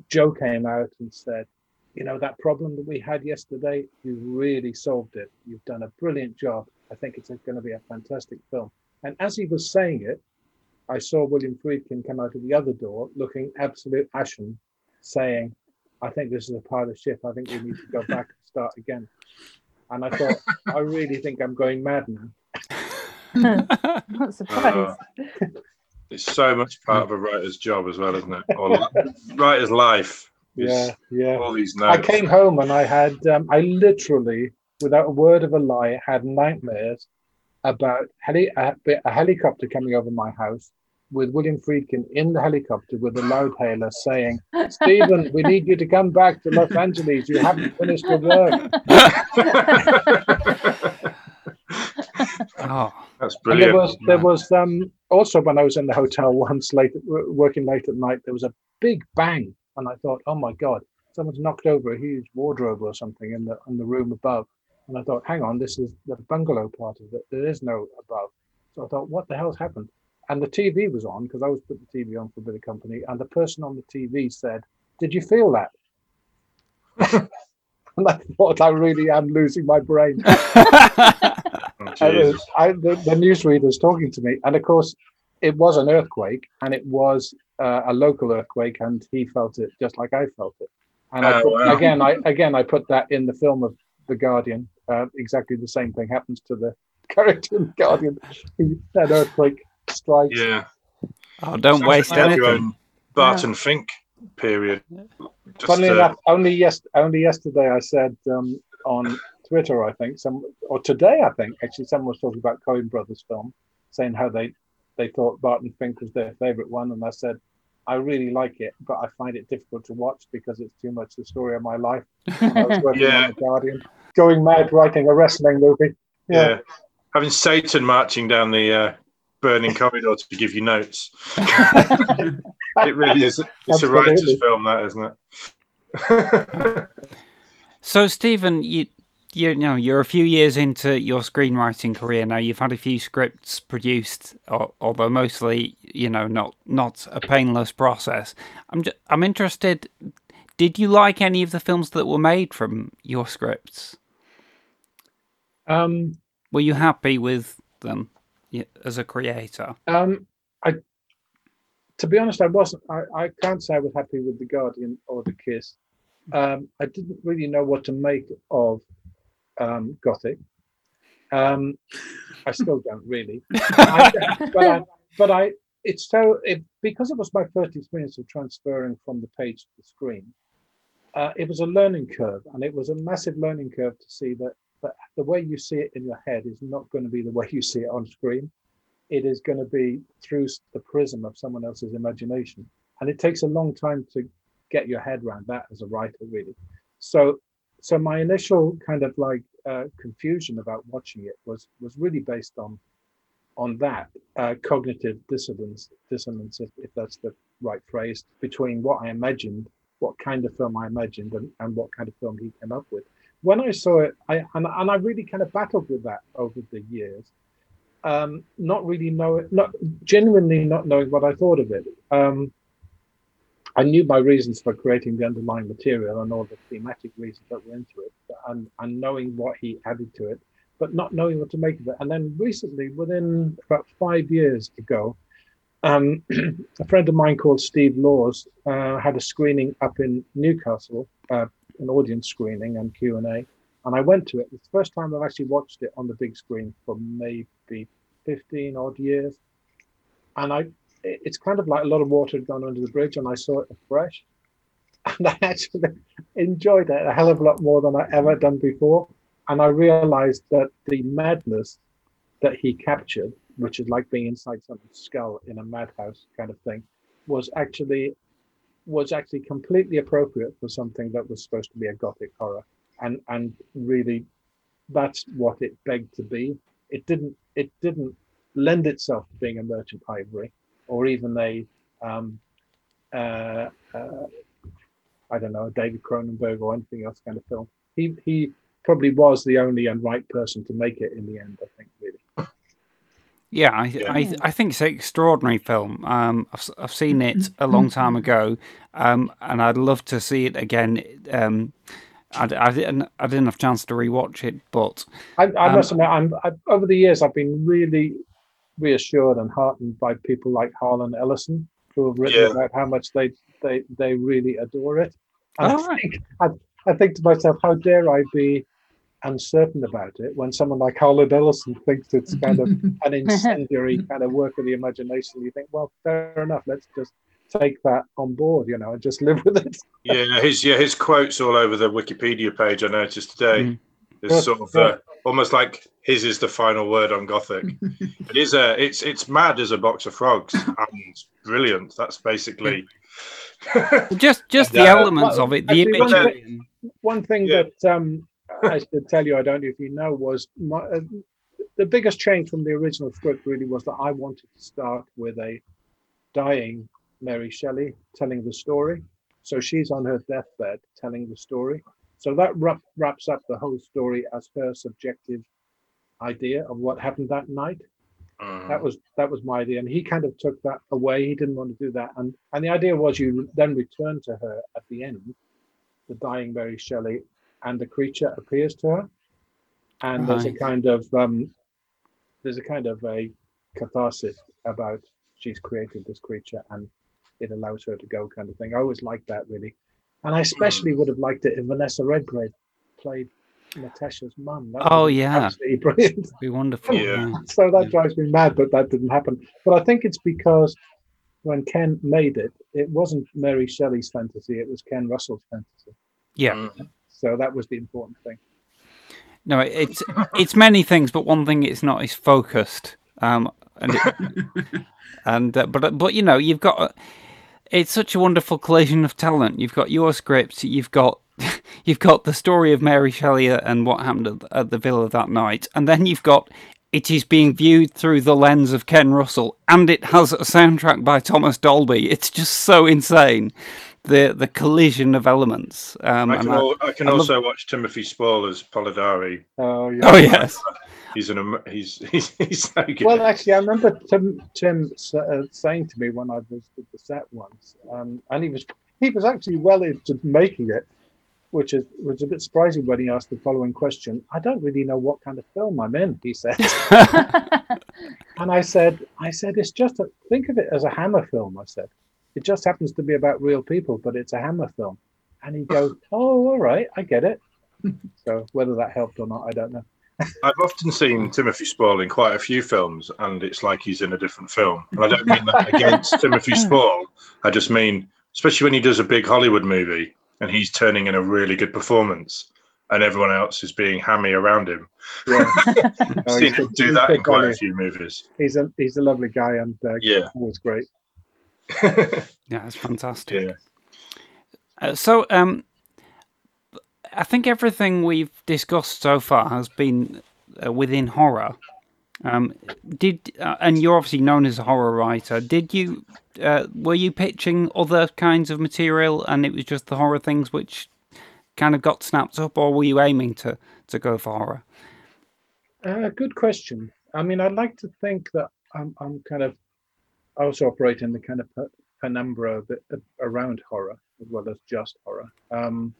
Joe came out and said, "You know that problem that we had yesterday. You really solved it. You've done a brilliant job. I think it's going to be a fantastic film." And as he was saying it, I saw William Friedkin come out of the other door, looking absolute ashen, saying, I think this is a pile of shit. I think we need to go back and start again. And I thought, I really think I'm going mad now. Not surprised. Uh, it's so much part of a writer's job as well, isn't it? Or writer's life. Yeah, yeah. All these notes. I came home and I had, um, I literally, without a word of a lie, had nightmares about heli- a, a helicopter coming over my house with William Friedkin in the helicopter with a loudhailer saying, Stephen, we need you to come back to Los Angeles. You haven't finished your work. <laughs> oh, that's brilliant. And there was, there was um, also when I was in the hotel <laughs> once late, working late at night, there was a big bang. And I thought, oh my God, someone's knocked over a huge wardrobe or something in the, in the room above. And I thought, hang on, this is the bungalow part of it. There is no above. So I thought, what the hell's happened? And the TV was on because I was put the TV on for a bit of company, and the person on the TV said, "Did you feel that?" <laughs> and I thought I really am losing my brain. <laughs> oh, I, the, the newsreader's talking to me, and of course, it was an earthquake, and it was uh, a local earthquake, and he felt it just like I felt it. And I oh, put, wow. again, I again I put that in the film of The Guardian. Uh, exactly the same thing happens to the <laughs> character in The Guardian. that earthquake strikes. Yeah. Oh, don't Sounds waste like anything. Barton yeah. Fink period. Just, Funnily uh, enough, only yes, only yesterday I said um, on Twitter, I think some, or today I think actually, someone was talking about Coen Brothers film, saying how they they thought Barton Fink was their favorite one, and I said. I really like it, but I find it difficult to watch because it's too much the story of my life. <laughs> I was working yeah. on the Guardian, going mad writing a wrestling movie. Yeah. yeah. Having Satan marching down the uh, burning corridor to give you notes. <laughs> it really is. It's Absolutely. a writer's film, that isn't it? <laughs> so, Stephen, you you know you're a few years into your screenwriting career now. You've had a few scripts produced, although mostly you know not not a painless process. I'm just, I'm interested. Did you like any of the films that were made from your scripts? Um, were you happy with them? As a creator? Um, I, to be honest, I wasn't. I, I can't say I was happy with the Guardian or the Kiss. Um, I didn't really know what to make of um, Gothic. Um, I still don't really. <laughs> I, but, I, but I, it's so it, because it was my first experience of transferring from the page to the screen. Uh, it was a learning curve, and it was a massive learning curve to see that but the way you see it in your head is not going to be the way you see it on screen. It is going to be through the prism of someone else's imagination. And it takes a long time to get your head around that as a writer, really. So, so my initial kind of like uh, confusion about watching it was was really based on on that uh, cognitive dissonance, dissonance, if, if that's the right phrase, between what I imagined, what kind of film I imagined, and, and what kind of film he came up with when I saw it, I and, and I really kind of battled with that over the years, um, not really knowing, not genuinely not knowing what I thought of it. Um, I knew my reasons for creating the underlying material and all the thematic reasons that were into it, and, and knowing what he added to it, but not knowing what to make of it. And then recently, within about five years ago, um, <clears throat> a friend of mine called Steve Laws uh, had a screening up in Newcastle, uh, an audience screening and Q and A, And I went to it. It's the first time I've actually watched it on the big screen for maybe 15 odd years. And I it's kind of like a lot of water had gone under the bridge, and I saw it afresh. <laughs> And I actually enjoyed it a hell of a lot more than I ever done before. And I realized that the madness that he captured, which is like being inside someone's skull in a madhouse kind of thing, was actually was actually completely appropriate for something that was supposed to be a gothic horror. And and really that's what it begged to be. It didn't it didn't lend itself to being a merchant ivory or even a um uh, uh i don't know a david cronenberg or anything else kind of film. He he probably was the only and right person to make it in the end i think Yeah, I, I, I think it's an extraordinary film. Um, I've, s- I've seen it a long time ago, um, and I'd love to see it again. Um, I, I didn't I didn't have a chance to rewatch it, but I, I Um, must admit, I'm I, over the years I've been really reassured and heartened by people like Harlan Ellison, who have written Yeah. about how much they they they really adore it. And Oh, I right. think I, I think to myself, how dare I be uncertain about it when someone like Harlan Ellison thinks it's kind of <laughs> an incendiary kind of work of the imagination. You think, well, fair enough. Let's just take that on board, you know, and just live with it. <laughs> Yeah, his yeah his quotes all over the Wikipedia page. I noticed today. Mm. It's sort of uh, almost like his is the final word on Gothic. <laughs> it is a it's it's mad as a box of frogs and brilliant. That's basically. just just the Yeah. elements of it, the Actually, one thing- One thing Yeah. that um, I should tell you, I don't know if you know, was my, uh, the biggest change from the original script really was that I wanted to start with a dying Mary Shelley telling the story. So she's on her deathbed telling the story. So that wrap, wraps up the whole story as her subjective idea of what happened that night Mm. that was that was my idea and he kind of took that away he didn't want to do that and and the idea was you then return to her at the end the dying mary shelley and the creature appears to her and there's a kind of um there's a kind of a catharsis about she's created this creature and it allows her to go kind of thing i always liked that really and i especially would have liked it if vanessa redgrave played natasha's mum Oh, yeah. absolutely brilliant Be wonderful. Yeah. yeah. <laughs> so that Yeah. drives me mad but that didn't happen. But I think it's because when Ken made it, it wasn't Mary Shelley's fantasy; it was Ken Russell's fantasy. Yeah. So that was the important thing. No, it's it's many things, but one thing it's not is focused. Um, and it, <laughs> and uh, but but you know you've got it's such a wonderful collision of talent. You've got your scripts. you've got <laughs> you've got the story of Mary Shelley and what happened at, at the villa that night, and then you've got it is being viewed through the lens of Ken Russell, and it has a soundtrack by Thomas Dolby. It's just so insane. The the collision of elements. Um, I and can, I- I can I love- also watch Timothy Spall as Polidori. Oh yeah. oh yes. He's an he's <laughs> he's, he's so good. Well, actually, I remember Tim Tim uh, saying to me when I visited the set once, um, and he was he was actually well into making it, which is was a bit surprising when he asked the following question. I don't really know what kind of film I'm in, he said. <laughs> And I said, I said, it's just a, think of it as a Hammer film. I said, it just happens to be about real people, but it's a Hammer film. And he goes, oh, all right, I get it. <laughs> So whether that helped or not, I don't know. <laughs> I've often seen Timothy Spall in quite a few films, and it's like he's in a different film. And I don't mean that against <laughs> Timothy Spall. I just mean, especially when he does a big Hollywood movie and he's turning in a really good performance, and everyone else is being hammy around him. Yeah. I've Oh, seen he's him good- do that in good quite a few movies. He's a he's a lovely guy and uh, Yeah. always great. <laughs> Yeah, it's fantastic. yeah. Uh, so, um, I think everything we've discussed so far has been uh, within horror. Um, did uh, and you're obviously known as a horror writer. Did you uh, were you pitching other kinds of material, and it was just the horror things which kind of got snapped up, or were you aiming to to go for horror? Uh, good question. I mean, I'd like to think that I'm, I'm kind of, I also operate in the kind of pe- penumbra around horror as well as just horror. Um,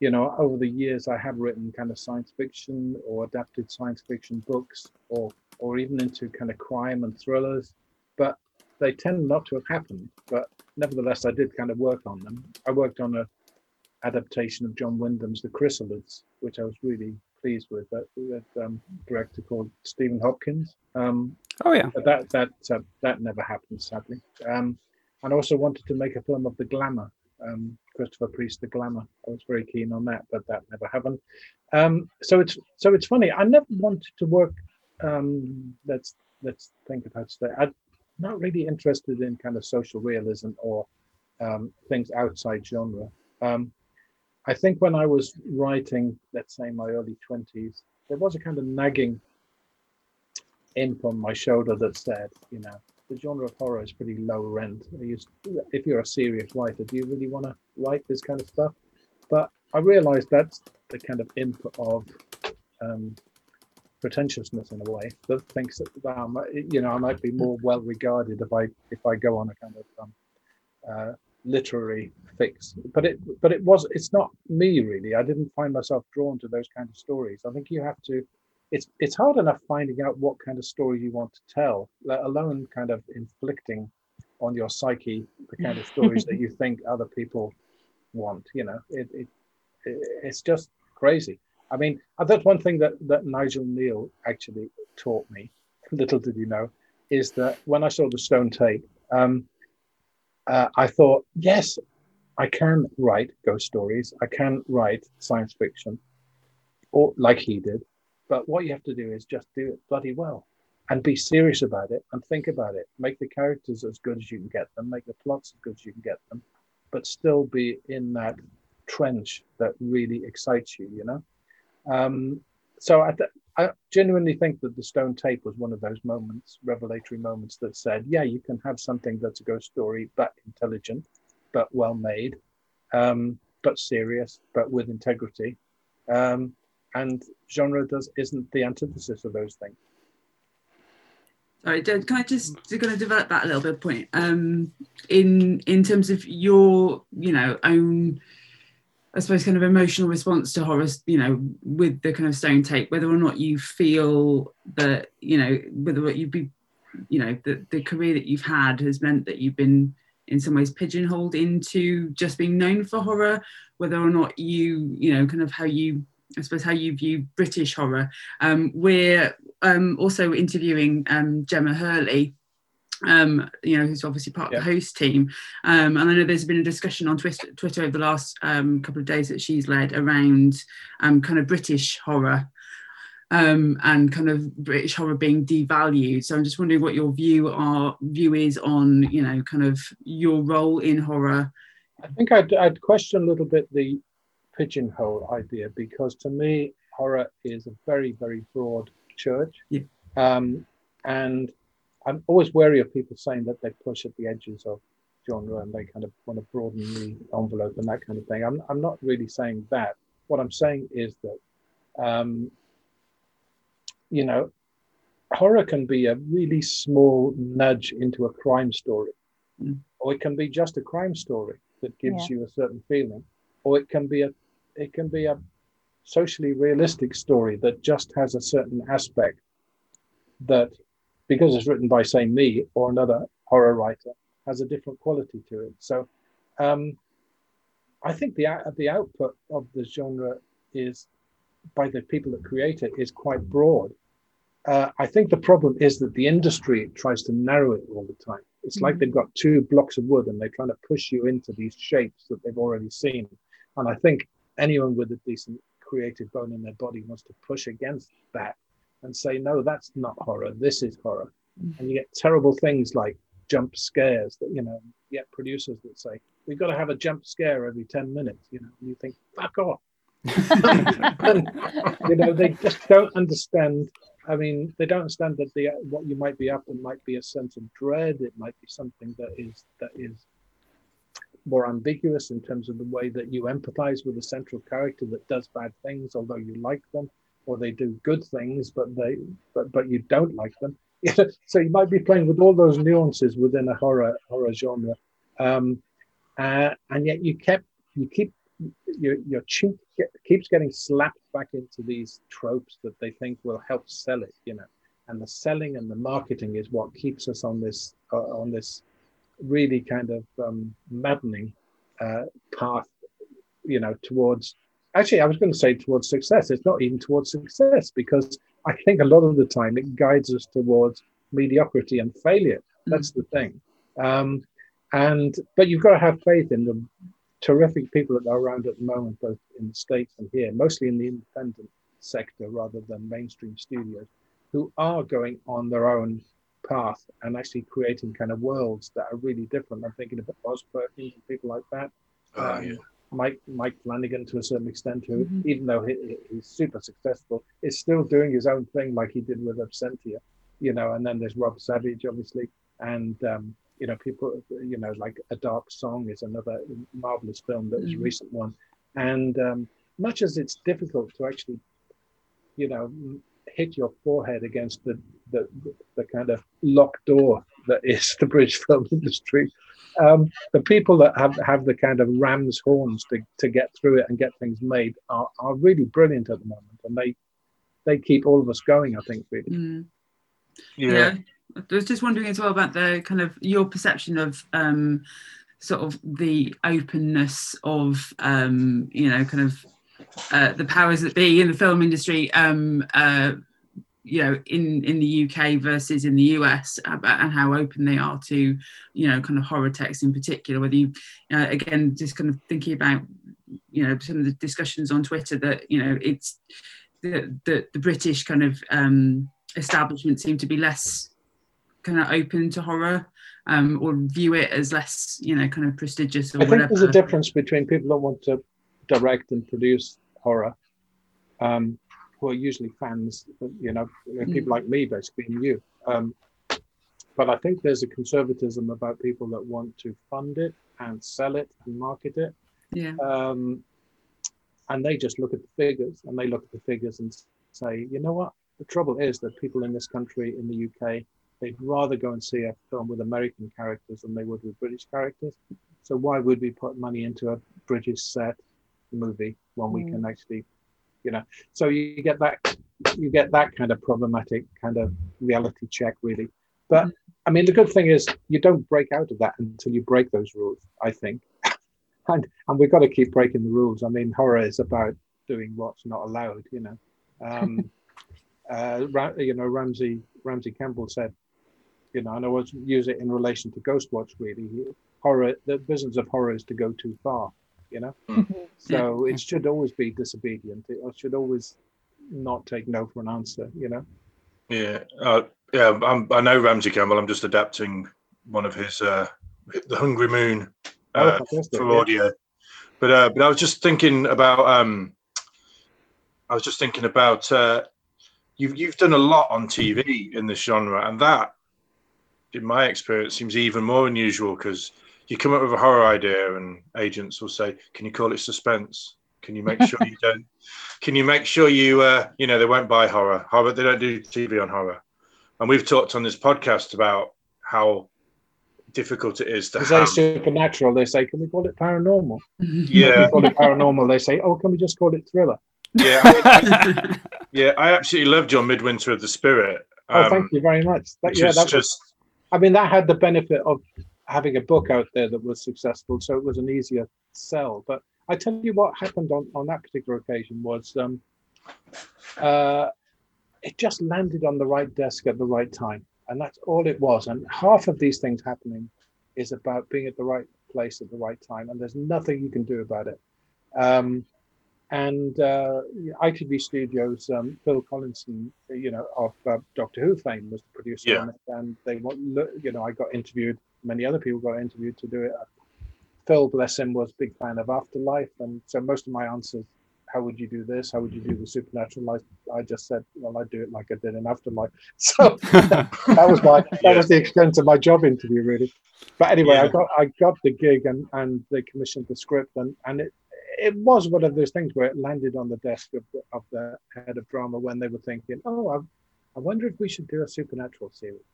you know, over the years, I have written kind of science fiction or adapted science fiction books, or or even into kind of crime and thrillers, but they tend not to have happened. But nevertheless, I did kind of work on them. I worked on a adaptation of John Wyndham's The Chrysalids, which I was really pleased with. That, that um, director called Stephen Hopkins. Um, Oh yeah. but that that uh, that never happened, sadly. Um, and also wanted to make a film of the Glamour, um, Christopher Priest, the Glamour. I was very keen on that, but that never happened. Um, so it's so it's funny. I never wanted to work. Um, let's let's think about that. I'm not really interested in kind of social realism or um, things outside genre. Um, I think when I was writing, let's say my early twenties, there was a kind of nagging imp on my shoulder that said, you know, the genre of horror is pretty low rent. You, if you're a serious writer, do you really want to write this kind of stuff? But I realized that's the kind of imp of um, pretentiousness in a way that thinks that you know I might be more well regarded if I if I go on a kind of um, uh, literary fix. But it but it was it's not me really. I didn't find myself drawn to those kind of stories. I think you have to it's it's hard enough finding out what kind of story you want to tell, let alone kind of inflicting on your psyche the kind of stories that <laughs> you think other people want. You know, it, it, it it's just crazy. I mean, uh, that's one thing that that Nigel Kneale actually taught me. <laughs> Little did you know, is that when I saw the Stone Tape, um, uh, I thought, yes, I can write ghost stories. I can write science fiction, or like he did but what you have to do is just do it bloody well and be serious about it and think about it. Make the characters as good as you can get them, make the plots as good as you can get them, but still be in that trench that really excites you, you know? Um, so I, th- I genuinely think that the stone tape was one of those moments, revelatory moments that said, yeah, you can have something that's a ghost story, but intelligent, but well made, um, but serious, but with integrity. Um, and genre does isn't the antithesis of those things. Sorry, can I just going to develop that a little bit point um, in in terms of your you know own I suppose kind of emotional response to horror you know with the kind of stone tape whether or not you feel that you know whether you'd be you know the, the career that you've had has meant that you've been in some ways pigeonholed into just being known for horror whether or not you you know kind of how you I suppose how you view British horror. Um, we're um, also interviewing um, Gemma Hurley, um, you know, who's obviously part Yeah. of the host team. Um, and I know there's been a discussion on Twitter, Twitter over the last um, couple of days that she's led around um, kind of British horror. Um, and kind of British horror being devalued. So I'm just wondering what your view are view is on you know kind of your role in horror. I think I'd, I'd question a little bit the pigeonhole idea because to me, horror is a very, very broad church. Yeah. Um, and I'm always wary of people saying that they push at the edges of genre and they kind of want to broaden the envelope and that kind of thing. I'm, I'm not really saying that. What I'm saying is that, um, you know, horror can be a really small nudge into a crime story, Mm. or it can be just a crime story that gives Yeah. you a certain feeling, or it can be a it can be a socially realistic story that just has a certain aspect that, because it's written by say me or another horror writer, has a different quality to it. So, um, I think the the output of the genre is by the people that create it is quite broad. Uh, I think the problem is that the industry tries to narrow it all the time. It's like Mhm. they've got two blocks of wood and they're trying to push you into these shapes that they've already seen. And I think anyone with a decent creative bone in their body wants to push against that and say, no, that's not horror. This is horror. Mm. And you get terrible things like jump scares that, you know, you get producers that say, we've got to have a jump scare every 10 minutes, you know, and you think, fuck off. And, <laughs> you know, they just don't understand. I mean, they don't understand that the what you might be after might be a sense of dread. It might be something that is that is more ambiguous in terms of the way that you empathize with a central character that does bad things, although you like them, or they do good things, but they but but you don't like them. <laughs> so you might be playing with all those nuances within a horror horror genre, um, uh, and yet you kept you keep your your cheek keeps getting slapped back into these tropes that they think will help sell it, you know. And the selling and the marketing is what keeps us on this uh, on this really kind of um, maddening uh, path you know, towards actually, I was going to say towards success. It's not even towards success because I think a lot of the time it guides us towards mediocrity and failure. That's the thing. Um, and but you've got to have faith in the terrific people that are around at the moment, both in the states and here, mostly in the independent sector rather than mainstream studios, who are going on their own path and actually creating kind of worlds that are really different. I'm thinking about Oz Perkins and people like that. Oh, Um, yeah. Mike Mike Flanagan to a certain extent, who Mhm. even though he, he- he's super successful, is still doing his own thing like he did with Absentia, you know. And then there's Rob Savage, obviously, and um, you know people, you know, like A Dark Song is another marvelous film that was a Mhm. recent one. And um, much as it's difficult to actually, you know, hit your forehead against the the, the kind of locked door that is <laughs> the British film industry, um, the people that have, have the kind of ram's horns to, to get through it and get things made are, are really brilliant at the moment and they they keep all of us going i think really Mm. Yeah. Yeah. I was just wondering as well about the kind of your perception of um, sort of the openness of um, you know kind of uh, the powers that be in the film industry. Um, uh, you know, in in the UK versus in the US, and how open they are to, you know, kind of horror text in particular. Whether you, uh, again, just kind of thinking about, you know, some of the discussions on Twitter that you know it's the the, the British kind of um, establishment seem to be less kind of open to horror um, or view it as less, you know, kind of prestigious or i think whatever. there's a difference between people that want to direct and produce horror um, who are usually fans you know people like me basically and you um, but i think there's a conservatism about people that want to fund it and sell it and market it yeah. um, and they just look at the figures and they look at the figures and say, you know what? The trouble is that people in this country, in the UK, they'd rather go and see a film with American characters than they would with British characters. So why would we put money into a British set movie when we Mm. can actually, you know? So you get that, you get that kind of problematic kind of reality check, really. But I mean, the good thing is you don't break out of that until you break those rules. I think <laughs> and and we've got to keep breaking the rules. I mean, horror is about doing what's not allowed. You know, um, <laughs> uh, you know Ramsey Ramsey Campbell said, you know, and I was use it in relation to Ghostwatch. Really, horror. The business of horror is to go too far. You know, so it should always be disobedient. It should always not take no for an answer. You know. Yeah, uh, yeah. I'm, I know Ramsey Campbell. I'm just adapting one of his, uh, the Hungry Moon, Oh, uh, fantastic, for yeah. audio. But uh, but I was just thinking about. Um, I was just thinking about. Uh, you've you've done a lot on TV in this genre, and that, in my experience, seems even more unusual because you come up with a horror idea, and agents will say, "Can you call it suspense? Can you make sure you <laughs> don't? Can you make sure you uh, you know they won't buy horror? Horror they don't do TV on horror." And we've talked on this podcast about how difficult it is to They say supernatural. They say, can we call it paranormal? <laughs> Yeah, We call it paranormal. They say, oh, can we just call it thriller? yeah, I- <laughs> yeah. I absolutely loved your Midwinter of the Spirit. Oh, thank you very much. That, yeah, is that was, just I mean, that had the benefit of having a book out there that was successful, so it was an easier sell. But I tell you what happened on, on that particular occasion was um, uh, it just landed on the right desk at the right time, and that's all it was. And half of these things happening is about being at the right place at the right time, and there's nothing you can do about it. Um, and uh, ITV Studios, um, Phil Collinson, you know, of uh, Doctor Who fame, was the producer Yeah. on it, and they want, you know, I got interviewed. Many other people got interviewed to do it. Phil, bless him, was a big fan of Afterlife, and so most of my answers, how would you do this? How would you do the supernatural life? I just said, well, I'd do it like I did in Afterlife. <laughs> So <laughs> that was my that Yeah. was the extent of my job interview, really. But anyway, I got I got the gig and and they commissioned the script and and it it was one of those things where it landed on the desk of the, of the head of drama when they were thinking, oh, I, I wonder if we should do a supernatural series,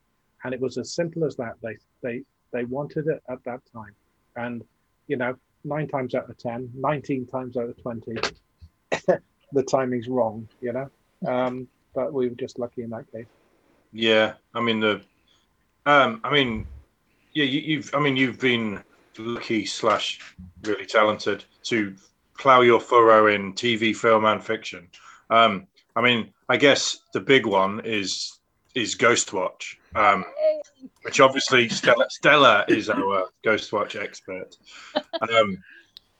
and it was as simple as that. They they they wanted it at that time, and you know, nine times out of 10, 19 times out of twenty, <laughs> the timing's wrong. You know, um, but we were just lucky in that case. yeah. I mean the, um, I mean, yeah. You, you've I mean you've been lucky slash really talented to plow your furrow in TV, film, and fiction. Um, I mean, I guess the big one is is Ghostwatch, um, which obviously Stella, Stella is our Ghostwatch expert. Um,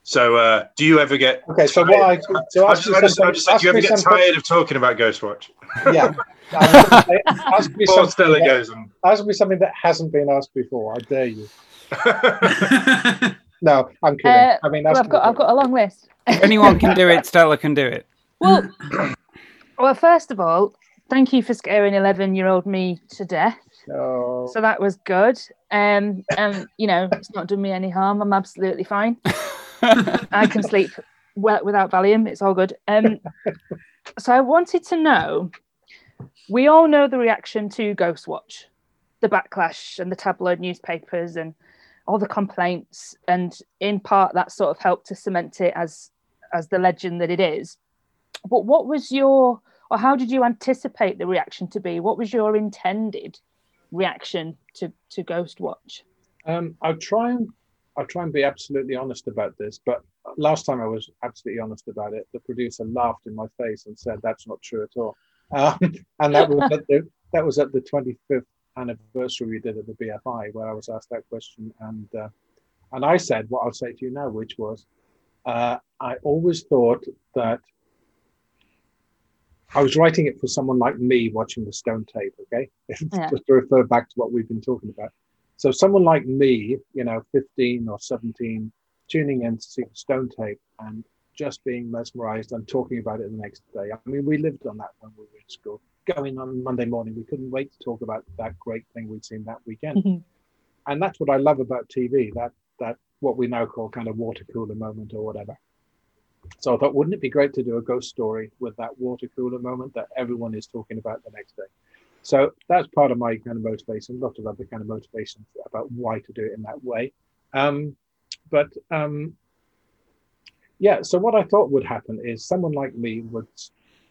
so, uh, do you ever get Okay, so what I so I ask just, me I just, I just said, do you ever get something- tired of talking about Ghostwatch? Yeah. <laughs> I was say, ask me Before something Stella that- goes on. ask me something that hasn't been asked before. I dare you. <laughs> No, I'm kidding. Uh, I mean, well, I've got I've got a long list. <laughs> Anyone can do it, Stella can do it. Well, <clears throat> well, first of all, thank you for scaring eleven-year-old me to death. No. So that was good. Um, and you know, it's not done me any harm. I'm absolutely fine. I can <laughs> sleep well without Valium. It's all good. Um, so I wanted to know. We all know the reaction to Ghostwatch, the backlash and the tabloid newspapers and all the complaints, and in part that sort of helped to cement it as as the legend that it is. But what was your, or how did you anticipate the reaction to be? What was your intended reaction to to Ghostwatch? Um, I'll try and I'll try and be absolutely honest about this. But last time I was absolutely honest about it, the producer laughed in my face and said that's not true at all. Um, <laughs> and that was at the <laughs> that was at the 25th anniversary we did at the BFI where I was asked that question and uh, and I said what I'll say to you now, which was uh, I always thought that I was writing it for someone like me watching the Stone tape. Okay, <laughs> Yeah. just to refer back to what we've been talking about. So someone like me, you know, 15 or 17, tuning in to see the Stone tape and just being mesmerized and talking about it the next day. I mean, we lived on that when we were in school. Going on Monday morning, we couldn't wait to talk about that great thing we'd seen that weekend. Mm-hmm. and that's what I love about TV. That that what we now call kind of water cooler moment or whatever. So I thought, wouldn't it be great to do a ghost story with that water cooler moment that everyone is talking about the next day? So that's part of my kind of motivation. Lots of other kind of motivations about why to do it in that way. Um, but um, yeah, so what I thought would happen is someone like me would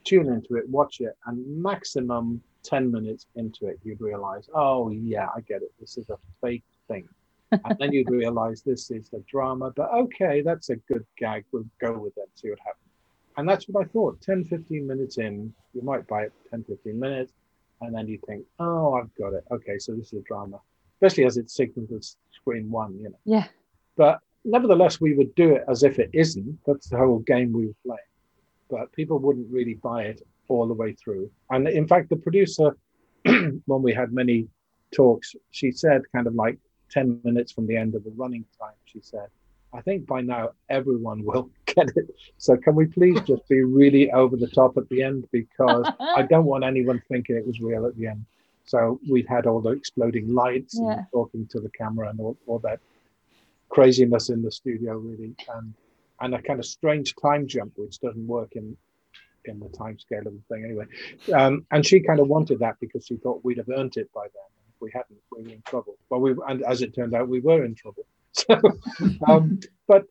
tune into it, watch it, and maximum 10 minutes into it, you'd realize, oh, yeah, I get it. This is a fake thing. And then you'd realize this is a drama, but okay, that's a good gag. We'll go with it, see what happens. And that's what I thought. 10, 15 minutes in, you might buy it 10, 15 minutes, and then you think, oh, I've got it. Okay, so this is a drama, especially as it's signaled as screen one, you know. Yeah. But nevertheless, we would do it as if it isn't. That's the whole game we were playing. But people wouldn't really buy it all the way through. And in fact, the producer, <clears throat> when we had many talks, she said, kind of like 10 minutes from the end of the running time, she said, I think by now everyone will <laughs> get it. So can we please <laughs> just be really over the top at the end? Because I <laughs> don't want anyone thinking it was real at the end. So we'd had all the exploding lights Yeah. and talking to the camera and all, all that craziness in the studio really and and a kind of strange time jump which doesn't work in in the time scale of the thing anyway um, and she kind of wanted that because she thought we'd have earned it by then we hadn't we were in trouble. Well we and as it turned out we were in trouble. <laughs> So um, but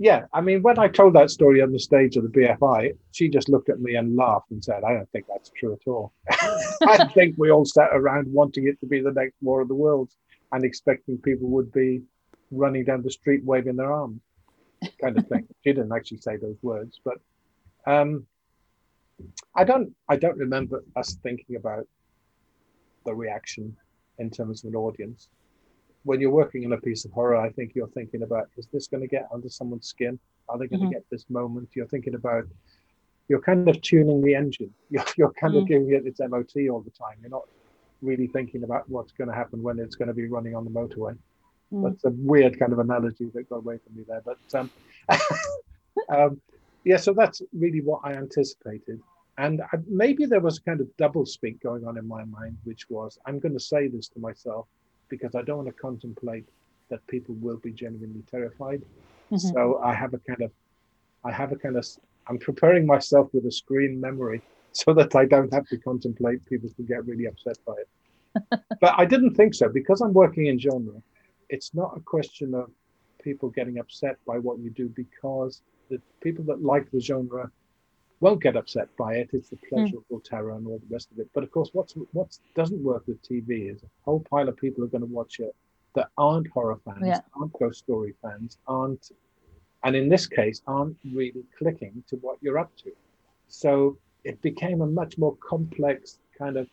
yeah i mean when i told that story on the stage of the bfi she just looked at me and laughed and said i don't think that's true at all. <laughs> I think we all sat around wanting it to be the next war of the worlds and expecting people would be running down the street waving their arms kind of thing. She didn't actually say those words but um i don't i don't remember us thinking about the reaction in terms of an audience when you're working in a piece of horror i think you're thinking about is this going to get under someone's skin are they going to Mhm. get this moment you're thinking about you're kind of tuning the engine <laughs> you're, you're kind of Mm. giving it its mot all the time you're not really thinking about what's going to happen when it's going to be running on the motorway Mm. that's a weird kind of analogy that got away from me there, but um, <laughs> um, yeah. So that's really what I anticipated, and I, maybe there was a kind of double speak going on in my mind, which was I'm going to say this to myself because I don't want to contemplate that people will be genuinely terrified. Mhm. So I have a kind of, I have a kind of, I'm preparing myself with a screen memory <laughs> so that I don't have to contemplate people to get really upset by it. <laughs> but I didn't think so because I'm working in genre. It's not a question of people getting upset by what you do because the people that like the genre won't get upset by it. It's the hmm. pleasurable terror and all the rest of it. But of course, what's what doesn't work with TV is a whole pile of people are going to watch it that aren't horror fans, Yeah. aren't ghost story fans, aren't and in this case aren't really clicking to what you're up to. So it became a much more complex kind of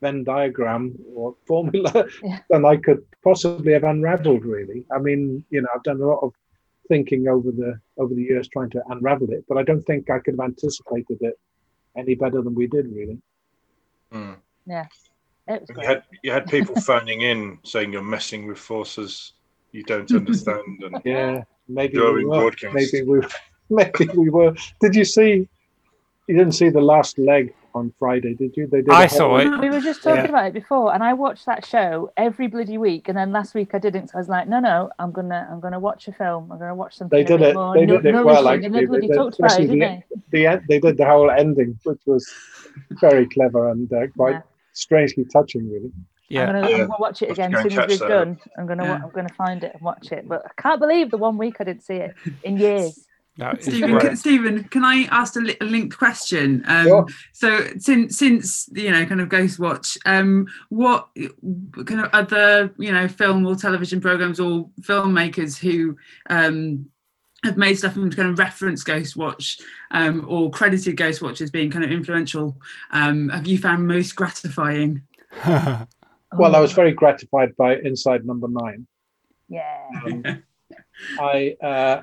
Venn diagram or formula Yeah. than I could possibly have unraveled. Really, I mean, you know, I've done a lot of thinking over the over the years trying to unravel it, but I don't think I could have anticipated it any better than we did. Really, Mm. Yeah. It You had you had people <laughs> phoning in saying you're messing with forces you don't <laughs> understand, and yeah, maybe we were. broadcast. Maybe we, <laughs> maybe we were. Did you see? You didn't see the last leg on Friday, did you? They did. I saw it. We were just talking Yeah. about it before, and I watched that show every bloody week. And then last week I didn't. So I was like, no, no, I'm gonna, I'm gonna watch a film. I'm gonna watch something. They a did bit it- More they nu- did it well, nourishing. And they actually. bloody They- they- talked about it, especially didn't they? the they did the whole ending, which was very clever and uh, quite Yeah. strangely touching, really. Yeah. I'm gonna, Yeah. I'm gonna watch it again as soon as catch we've done. I'm gonna, Yeah. I'm gonna find it and watch it. But I can't believe the one week I didn't see it in years. That is Stephen, can, Stephen, can I ask a, li- a linked question? Um, Sure. So, since since you know, kind of Ghost Watch, um, what kind of other you know film or television programs or filmmakers who um, have made stuff and kind of reference Ghost Watch um, or credited Ghost Watch as being kind of influential, um, have you found most gratifying? <laughs> Well, I was very gratified by Inside Number Nine. Yeah. Um, I uh,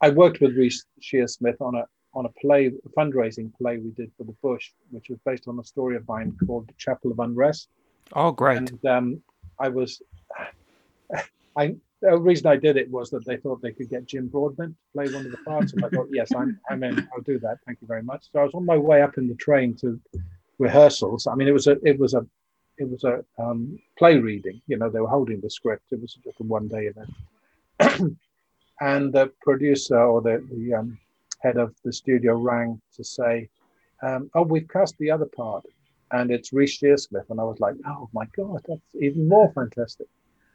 I worked with Reece Shearsmith on a on a play, a fundraising play we did for the Bush, which was based on a story of mine called The Chapel of Unrest. oh, great. And um, I was, <sighs> I the reason I did it was that they thought they could get Jim Broadbent to play one of the parts, and I thought, yes, I'm I'm in. I'll do that. Thank you very much. So I was on my way up in the train to rehearsals. I mean, it was a it was a it was a um, play reading. You know, they were holding the script. It was just a one day event. <clears throat> and the producer or the, the um, head of the studio rang to say, um, "Oh, we've cast the other part, and it's Reece Shearsmith." And I was like, "Oh my god, that's even more fantastic,"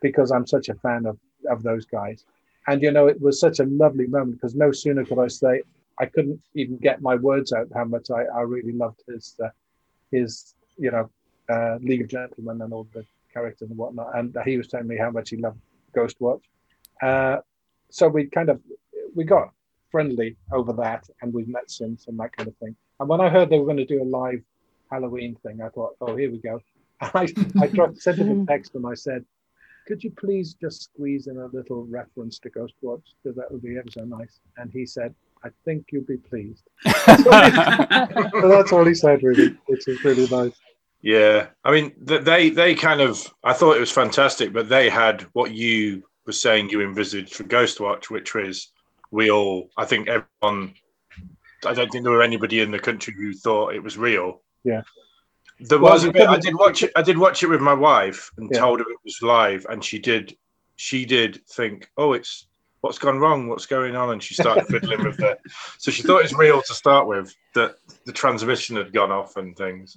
because I'm such a fan of of those guys. And you know, it was such a lovely moment because no sooner could I say, I couldn't even get my words out how much I, I really loved his uh, his you know uh, League of Gentlemen and all the characters and whatnot. And he was telling me how much he loved Ghost Watch. Uh, so we kind of we got friendly over that, and we've met since and that kind of thing. And when I heard they were going to do a live Halloween thing, I thought, oh, here we go. <laughs> I I dropped, sent him a <laughs> text and I said, could you please just squeeze in a little reference to Ghost Watch because that would be ever so nice. And he said, I think you'll be pleased. <laughs> so that's all he said, really, which is really nice. Yeah, I mean, th- they they kind of. I thought it was fantastic, but they had what you were saying you envisaged for Ghostwatch, which was we all. I think everyone. I don't think there were anybody in the country who thought it was real. Yeah. There Well, was a bit. I did watch it. I did watch it with my wife and Yeah. told her it was live, and she did. She did think, "Oh, it's what's gone wrong? What's going on?" And she started <laughs> fiddling with it. So she thought it was real to start with. That the transmission had gone off and things.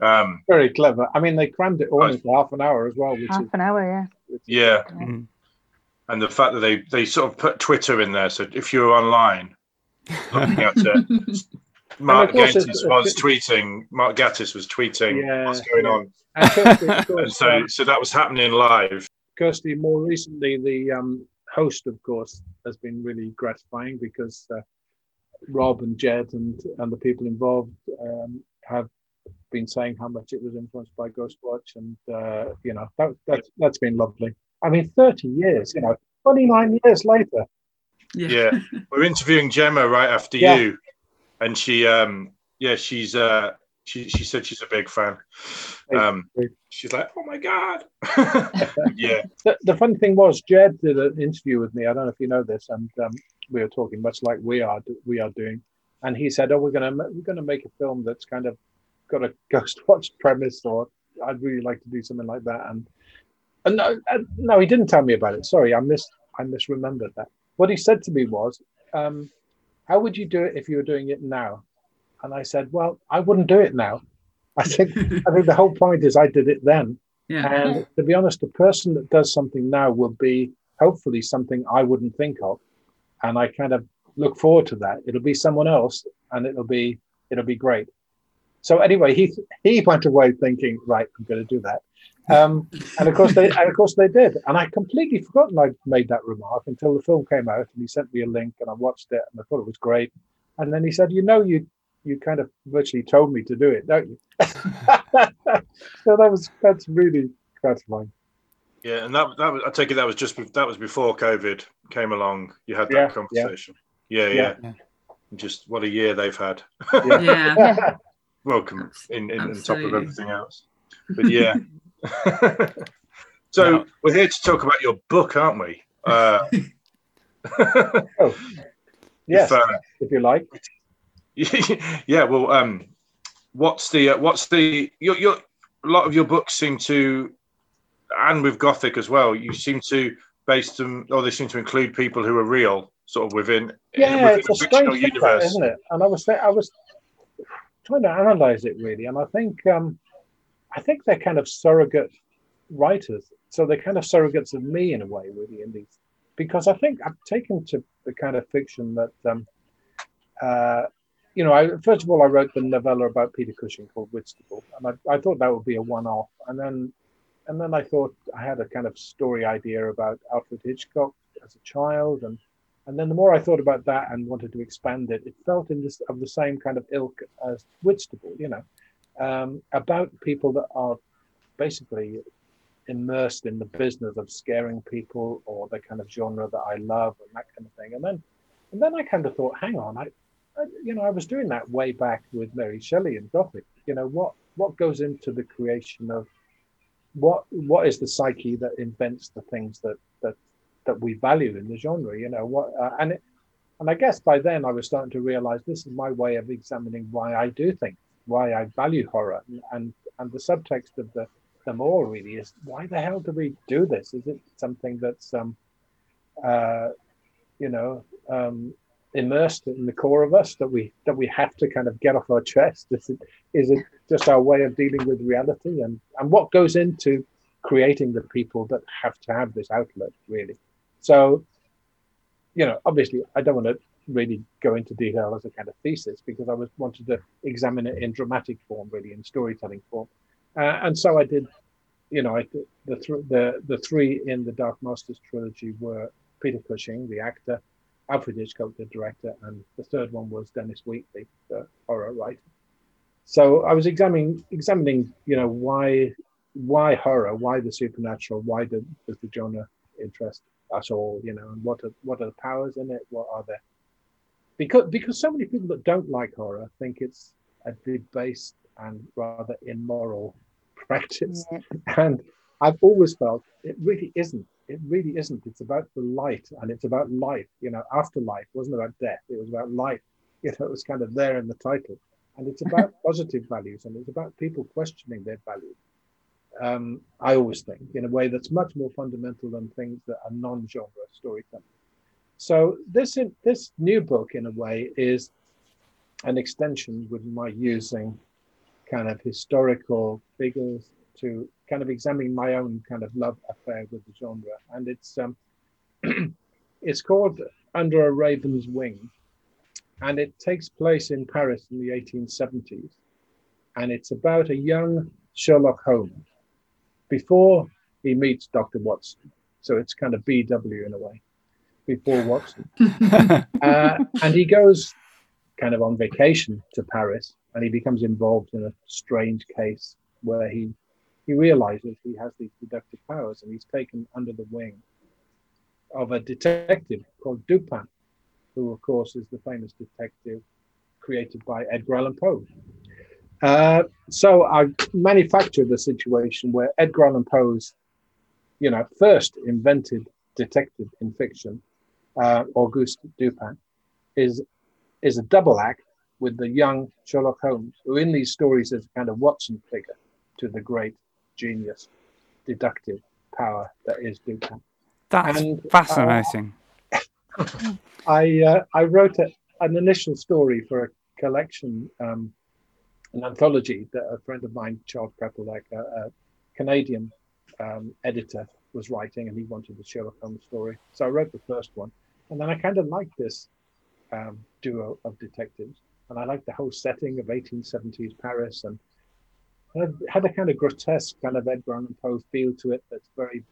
Um, Very clever. I mean, they crammed it all Right. into half an hour as well, which is Half an hour, yeah. which is- yeah. Mm. And the fact that they they sort of put Twitter in there, so if you're online looking at it, Mark course Gatiss was tweeting. Mark Gatiss was tweeting Yeah, what's going yeah. on, And of <laughs> and so um, so that was happening live. Kirsty, more recently, the um, host, of course, has been really gratifying because uh, Rob and Jed and and the people involved um, have been saying how much it was influenced by Ghostwatch, and uh, you know that, that that's been lovely. I mean, thirty years, you know, twenty nine years later. Yeah, <laughs> we're interviewing Gemma right after Yeah. you, and she um yeah she's uh she she said she's a big fan. Um, she's like, oh my god, <laughs> yeah, The, the fun thing was, Jed did an interview with me. I don't know if you know this, and um, we were talking much like we are we are doing. And he said, "Oh, we're gonna we're gonna make a film that's kind of got a ghost watch premise, or I'd really like to do something like that." And, and no, uh, no, he didn't tell me about it. Sorry, I mis I misremembered that. What he said to me was, um, "How would you do it if you were doing it now?" And I said, "Well, I wouldn't do it now. I think <laughs> I think the whole point is I did it then." yeah. And to be honest, the person that does something now will be hopefully something I wouldn't think of. And I kind of look forward to that. It'll be someone else and it'll be it'll be great. So anyway, he he went away thinking, right, I'm going to do that. Um, and of course they and of course they did. And I completely forgotten I made that remark until the film came out and he sent me a link and I watched it and I thought it was great. And then he said, you know, you you kind of virtually told me to do it, don't you? <laughs> so that was that's really gratifying. Yeah, and that that was, I take it that was just that was before COVID came along. You had that Yeah, conversation. Yeah, yeah. Yeah. Just what a year they've had. Yeah. <laughs> <laughs> Welcome in, in, on top of everything else. But yeah. <laughs> so No. we're here to talk about your book, aren't we? Uh, <laughs> <laughs> Oh, yes, if, uh, if you like. yeah. Well, um, what's the uh, what's the your your a lot of your books seem to, and with Gothic as well, you seem to base them, or they seem to include people who are real, sort of within Yeah, within it's a fictional strange thing, that, isn't it? And I was th- I was trying to analyze it really, and I think um, I think they're kind of surrogate writers, so they're kind of surrogates of me in a way, really, in these because I think I've taken to the kind of fiction that um, uh, you know. I first of all I wrote the novella about Peter Cushing called Whitstable, and I, I thought that would be a one-off, and then and then I thought I had a kind of story idea about Alfred Hitchcock as a child, and and then the more I thought about that and wanted to expand it, it felt in this of the same kind of ilk as Whitstable, you know, um, about people that are basically immersed in the business of scaring people or the kind of genre that I love and that kind of thing. And then, and then I kind of thought, hang on, I, I you know, I was doing that way back with Mary Shelley and Gothic. You know, what what goes into the creation of what what is the psyche that invents the things that that we value in the genre? You know, what uh, and it, and I guess by then I was starting to realize this is my way of examining why I do things, why I value horror, and and, and the subtext of the them all really is why the hell do we do this? Is it something that's um, uh, you know, um, immersed in the core of us that we that we have to kind of get off our chest? Is it is it just our way of dealing with reality and and what goes into creating the people that have to have this outlet really? So, you know, obviously I don't want to really go into detail as a kind of thesis because I was wanted to examine it in dramatic form, really in storytelling form, uh, and so I did. You know, I the th- the the three in the Dark Masters trilogy were Peter Cushing, the actor, Alfred Hitchcock, the director, and the third one was Dennis Wheatley, the horror writer. So I was examining examining, you know, why why horror, why the supernatural, why do, does the genre interest us all, you know, and what are what are the powers in it? What are there? Because because so many people that don't like horror think it's a debased and rather immoral <laughs> practice. And I've always felt it really isn't. It really isn't. It's about the light and it's about life. You know, afterlife It wasn't about death. It was about life. <laughs> You know, it was kind of there in the title. And it's about <laughs> positive values and it's about people questioning their values. Um, I always think in a way that's much more fundamental than things that are non-genre storytelling. So this in, this new book, in a way, is an extension with my using kind of historical figures to kind of examine my own kind of love affair with the genre. And it's um, <clears throat> it's called Under a Raven's Wing, and it takes place in Paris in the 1870s, and it's about a young Sherlock Holmes before he meets Dr. Watson. So it's kind of BW in a way, before Watson <laughs> uh, and he goes kind of on vacation to Paris, and he becomes involved in a strange case where he he realizes he has these deductive powers, and he's taken under the wing of a detective called Dupin, who of course is the famous detective created by Edgar Allan Poe. Uh, so I manufactured a situation where Edgar Allan Poe's, you know, first invented detective in fiction, uh, Auguste Dupin, is is a double act with the young Sherlock Holmes, who in these stories is a kind of Watson figure to the great genius, deductive power that is Dupin. That's And, fascinating. <laughs> I uh, I wrote a, an initial story for a collection, um, an anthology that a friend of mine, Charles Prepolec, a, a Canadian um, editor, was writing, and he wanted the Sherlock Holmes story. So I wrote the first one, and then I kind of liked this um, duo of detectives, and I liked the whole setting of 1870s Paris, and had a kind of grotesque kind of Edgar Allan Poe feel to it that's very,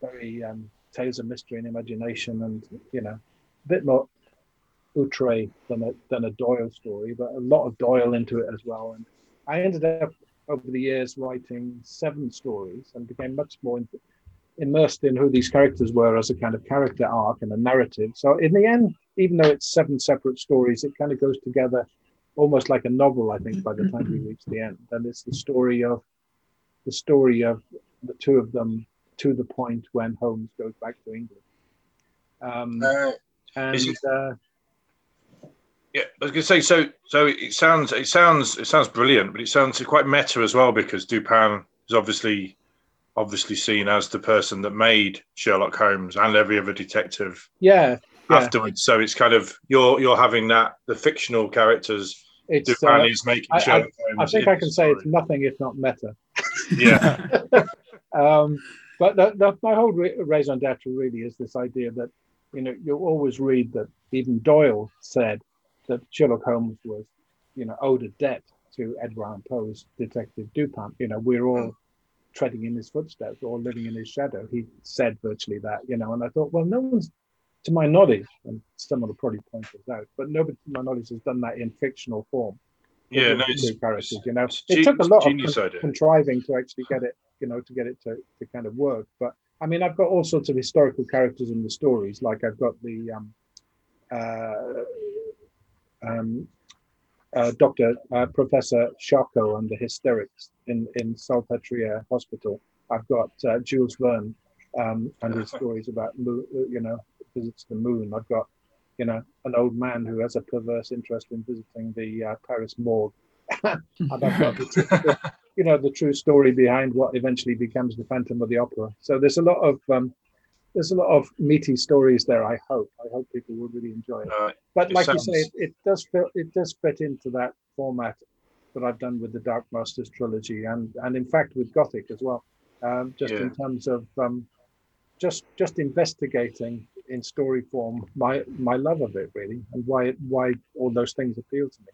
very um, tales of mystery and imagination, and you know, a bit more outre than a than a Doyle story, but a lot of Doyle into it as well. And I ended up over the years writing seven stories and became much more in, immersed in who these characters were as a kind of character arc and a narrative. So in the end, even though it's seven separate stories, it kind of goes together almost like a novel. I think by the time we reach the end, and it's the story of the story of the two of them to the point when Holmes goes back to England. Um, Uh, and uh, Yeah, I was going to say. So, so it sounds, it sounds, it sounds brilliant, but it sounds quite meta as well because Dupin is obviously, obviously seen as the person that made Sherlock Holmes and every other detective yeah, yeah, afterwards. So it's kind of you're you're having that the fictional characters. it's. Dupin Uh, is making I- Sherlock I Holmes. think I can say it's nothing if not meta. <laughs> yeah, <laughs> Um, but the, the, my whole ra- raison d'etre really is this idea that you know you always read that even Doyle said that Sherlock Holmes was you know owed a debt to Edgar Allan Poe's Detective Dupin. You know we're all treading in his footsteps or living in his shadow. He said virtually that. You know, and I thought, well, no one's to my knowledge, and someone will probably point this out, but nobody to my knowledge has done that in fictional form. yeah. No, it's, characters, you know, it's it ge- took a lot of con- contriving to actually get it, you know, to get it to, to kind of work. But I mean, I've got all sorts of historical characters in the stories. Like I've got the um, uh, um, uh, Doctor uh, Professor Charcot and the hysterics in in Salpêtrière Hospital. I've got uh, Jules Verne um, and his <laughs> stories about you know visits to the moon. I've got you know an old man who has a perverse interest in visiting the uh, Paris morgue. <laughs> and I've got the, the, <laughs> you know the true story behind what eventually becomes the Phantom of the Opera. So there's a lot of um, there's a lot of meaty stories there. I hope I hope people will really enjoy it. Uh, But It like sounds- you say, it, it does fit. It does fit into that format that I've done with the Dark Masters trilogy, and and in fact with Gothic as well. Um, just in terms of um, just just investigating in story form my my love of it really, and why why all those things appeal to me.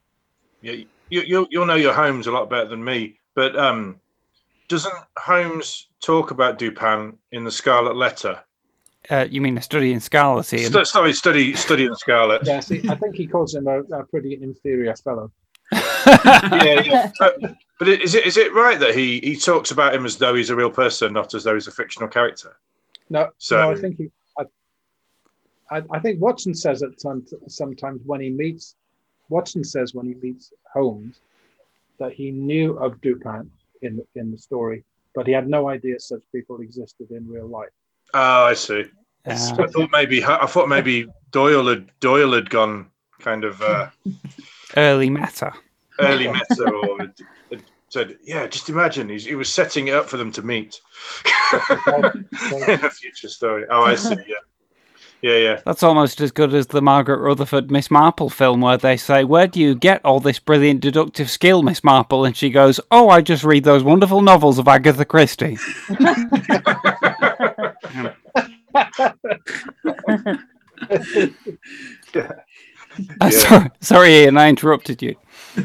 Yeah, you, you you'll know your Holmes a lot better than me. But um, doesn't Holmes talk about Dupin in the Scarlet Letter? Uh, you mean a study in Scarlet, Ian? Stu- sorry, study study in Scarlet. Yeah, see, I think he calls him a, a pretty inferior fellow. <laughs> yeah, yeah. But, but is it is it right that he he talks about him as though he's a real person, not as though he's a fictional character? No, So- no, I think he. I, I, I think Watson says it some, sometimes when he meets. Watson says when he meets Holmes that he knew of Dupin in in the story, but he had no idea such people existed in real life. Oh, I see. Uh, I thought maybe I thought maybe Doyle had Doyle had gone kind of uh, early meta. early meta or had, had said, yeah, just imagine he's, he was setting it up for them to meet in <laughs> a future story. Oh, I see. Yeah, yeah, yeah. That's almost as good as the Margaret Rutherford Miss Marple film, where they say, Where do you get all this brilliant deductive skill, Miss Marple? And she goes, Oh, I just read those wonderful novels of Agatha Christie. <laughs> Uh, Yeah. sorry, sorry, Ian, I interrupted you.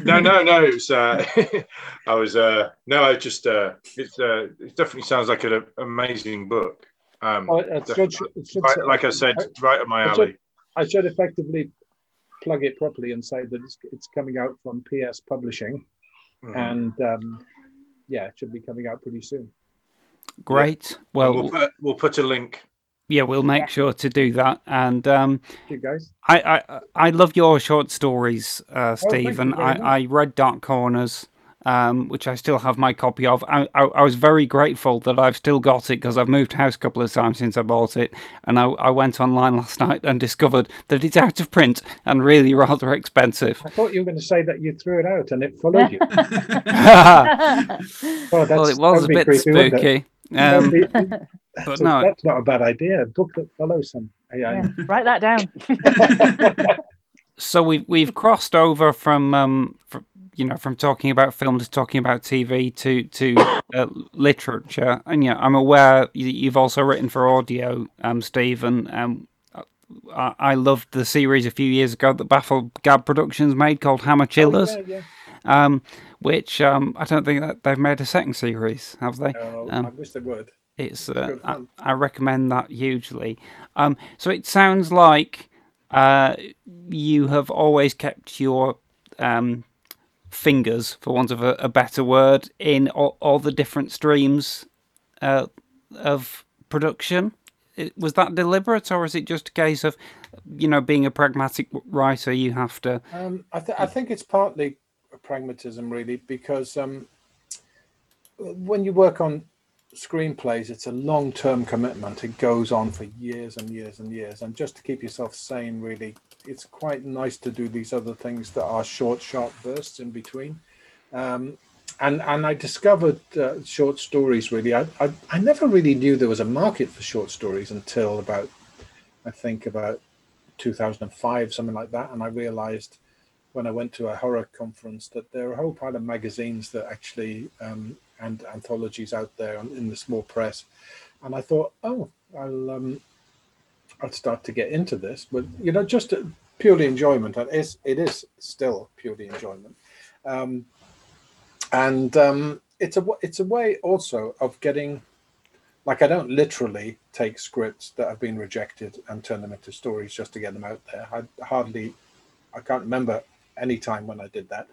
No, no, no. It was. Uh, <laughs> I was. Uh, no, I just. Uh, it's. Uh, it definitely sounds like an amazing book. Um, Oh, it should, it should right- like I said, right up my I should- alley. I should effectively plug it properly and say that it's, it's coming out from PS Publishing, Mhm. and um, yeah, it should be coming out pretty soon. Great. we'll Well, put, we'll put a link. Yeah, we'll make sure to do that. And um, You guys, I, I I love your short stories, uh, Steve, you and. I, I read Dark Corners, um, which I still have my copy of. I, I, I was very grateful that I've still got it because I've moved house a couple of times since I bought it, and I, I went online last night and discovered that it's out of print and really rather expensive. I thought you were going to say that you threw it out and it followed you. <laughs> <laughs> Oh, that's, well, it was a bit creepy, spooky, um, <laughs> but so no, that's not a bad idea. A book that follows some AI. Yeah, write that down. <laughs> so we've we've crossed over from um fr you know from talking about film to talking about TV to to uh, literature, and yeah, I'm aware you, you've also written for audio, um, Steve, and um, I, I loved the series a few years ago that Baffle Gab Productions made called Hammer Chillers. Oh, yeah, um, which um, I don't think that they've made a second series, have they? yeah. Oh, Um, I wish they would. It's uh, I. I recommend that hugely. Um, so it sounds like uh, you have always kept your um, fingers, for want of a, a better word, in all, all the different streams uh, of production. It, was that deliberate, or is it just a case of, you know, being a pragmatic writer, you have to? Um, I, th- I think it's partly pragmatism, really, because um, when you work on screenplays, it's a long-term commitment. It goes on for years and years and years, and just to keep yourself sane, really, it's quite nice to do these other things that are short, sharp bursts in between. Um, and and I discovered uh, short stories. Really, I, I I never really knew there was a market for short stories until about, I think about 2005, something like that, and I realized when I went to a horror conference that there are a whole pile of magazines that actually um, and anthologies out there in the small press, and I thought, oh, I'll um, I'll start to get into this, but you know, just purely enjoyment. and It's it is still purely enjoyment, um, and um, it's a it's a way also of getting. Like I don't literally take scripts that have been rejected and turn them into stories just to get them out there. I hardly I can't remember any time when I did that,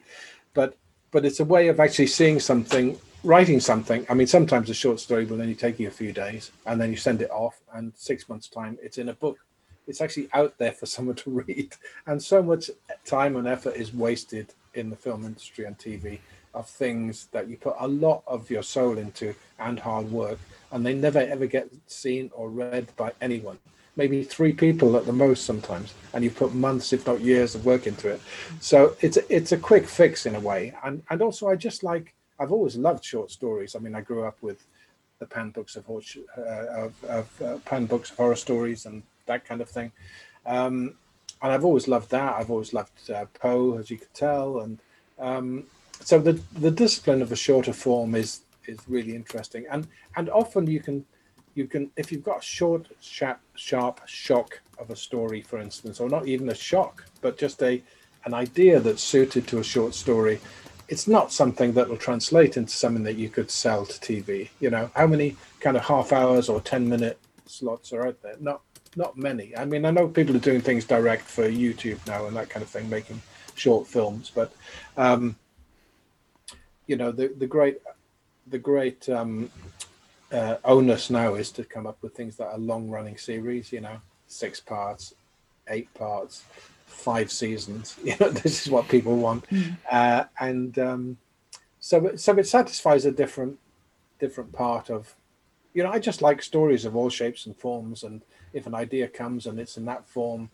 but but it's a way of actually seeing something, writing something. I mean, sometimes a short story will only take you a few days, and then you send it off, and six months' time, it's in a book. It's actually out there for <laughs> someone to read, and so much time and effort is wasted in the film industry and TV of things that you put a lot of your soul into and hard work, and they never ever get seen or read by anyone maybe three people at the most sometimes and you've put months if not years of work into it so it's a, it's a quick fix in a way and and also i just like i've always loved short stories. I mean i grew up with the pan books of, uh, of, of uh, pan books of horror stories and that kind of thing. Um, and i've always loved that. I've always loved uh, poe as you could tell. And um, so the the discipline of a shorter form is is really interesting. And and often you can you can if you've got a short sharp sharp shock of a story for instance or not even a shock but just a an idea that's suited to a short story it's not something that will translate into something that you could sell to tv you know? How many kind of half hours or 10 minute slots are out there? Not not many. I mean i know people are doing things direct for youtube now and that kind of thing making short films but um you know the the great the great um uh, onus now is to come up with things that are long running series, you know, six parts, eight parts, five seasons. <laughs> You know, this is what people want. Uh, and um, so, it- so it satisfies a different, different part of, you know, I just like stories of all shapes and forms. And if an idea comes and it's in that form,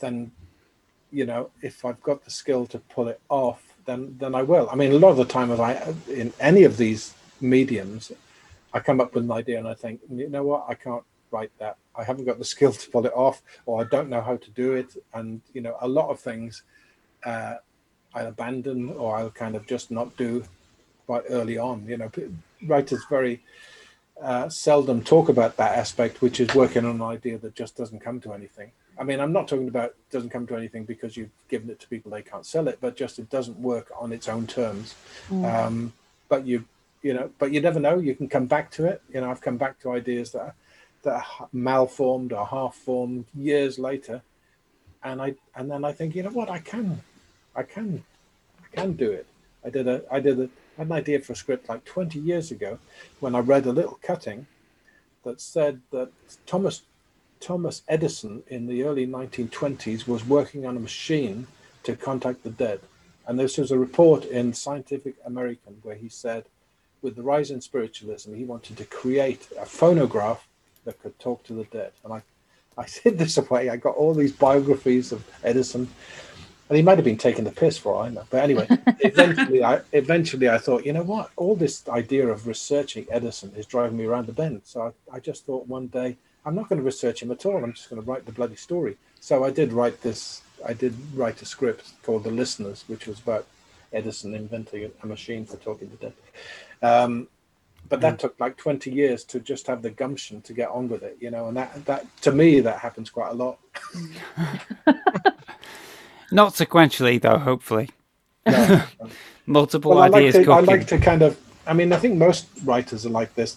then, you know, if I've got the skill to pull it off, then, then I will. I mean, a lot of the time, if I, in any of these mediums, I come up with an idea and I think, you know what, I can't write that. I haven't got the <laughs> skill to pull it off, or I don't know how to do it. And you know, a lot of things uh, I'll abandon or I'll kind of just not do quite early on. You know, writers very uh, seldom talk about that aspect, which is working on an idea that just doesn't come to anything. I mean, I'm not talking about doesn't come to anything because you've given it to people they can't sell it, but just it doesn't work on its own terms. Um, but you you know but you never know you can come back to it you know i've come back to ideas that that are malformed or half formed years later and i and then i think you know what? I can i can i can do it. I did a i did had an idea for a script like 20 years ago when i read a little cutting that said that thomas thomas edison in the early 1920s was working on a machine to contact the dead. And this was a report in scientific american where he said with the rise in spiritualism, he wanted to create a phonograph that could talk to the dead. And I, I <laughs> hid this away. I got all these biographies of Edison, and he might have been taking the piss for all I know. But anyway, <laughs> eventually, I eventually I thought, you know what? All this idea of researching Edison is driving me around the bend. So I, I just thought one day I'm not going to research him at all. I'm just going to write the bloody story. So I did write this. I did write a script called The Listeners, which was about Edison inventing a machine for talking to dead. Um, but that mm. took like 20 years to just have the gumption to get on with it you know and that that to me that happens quite a lot <laughs> Not sequentially, though. Hopefully, No. <laughs> multiple well, I like, ideas to, I like to kind of i mean i think most writers are like this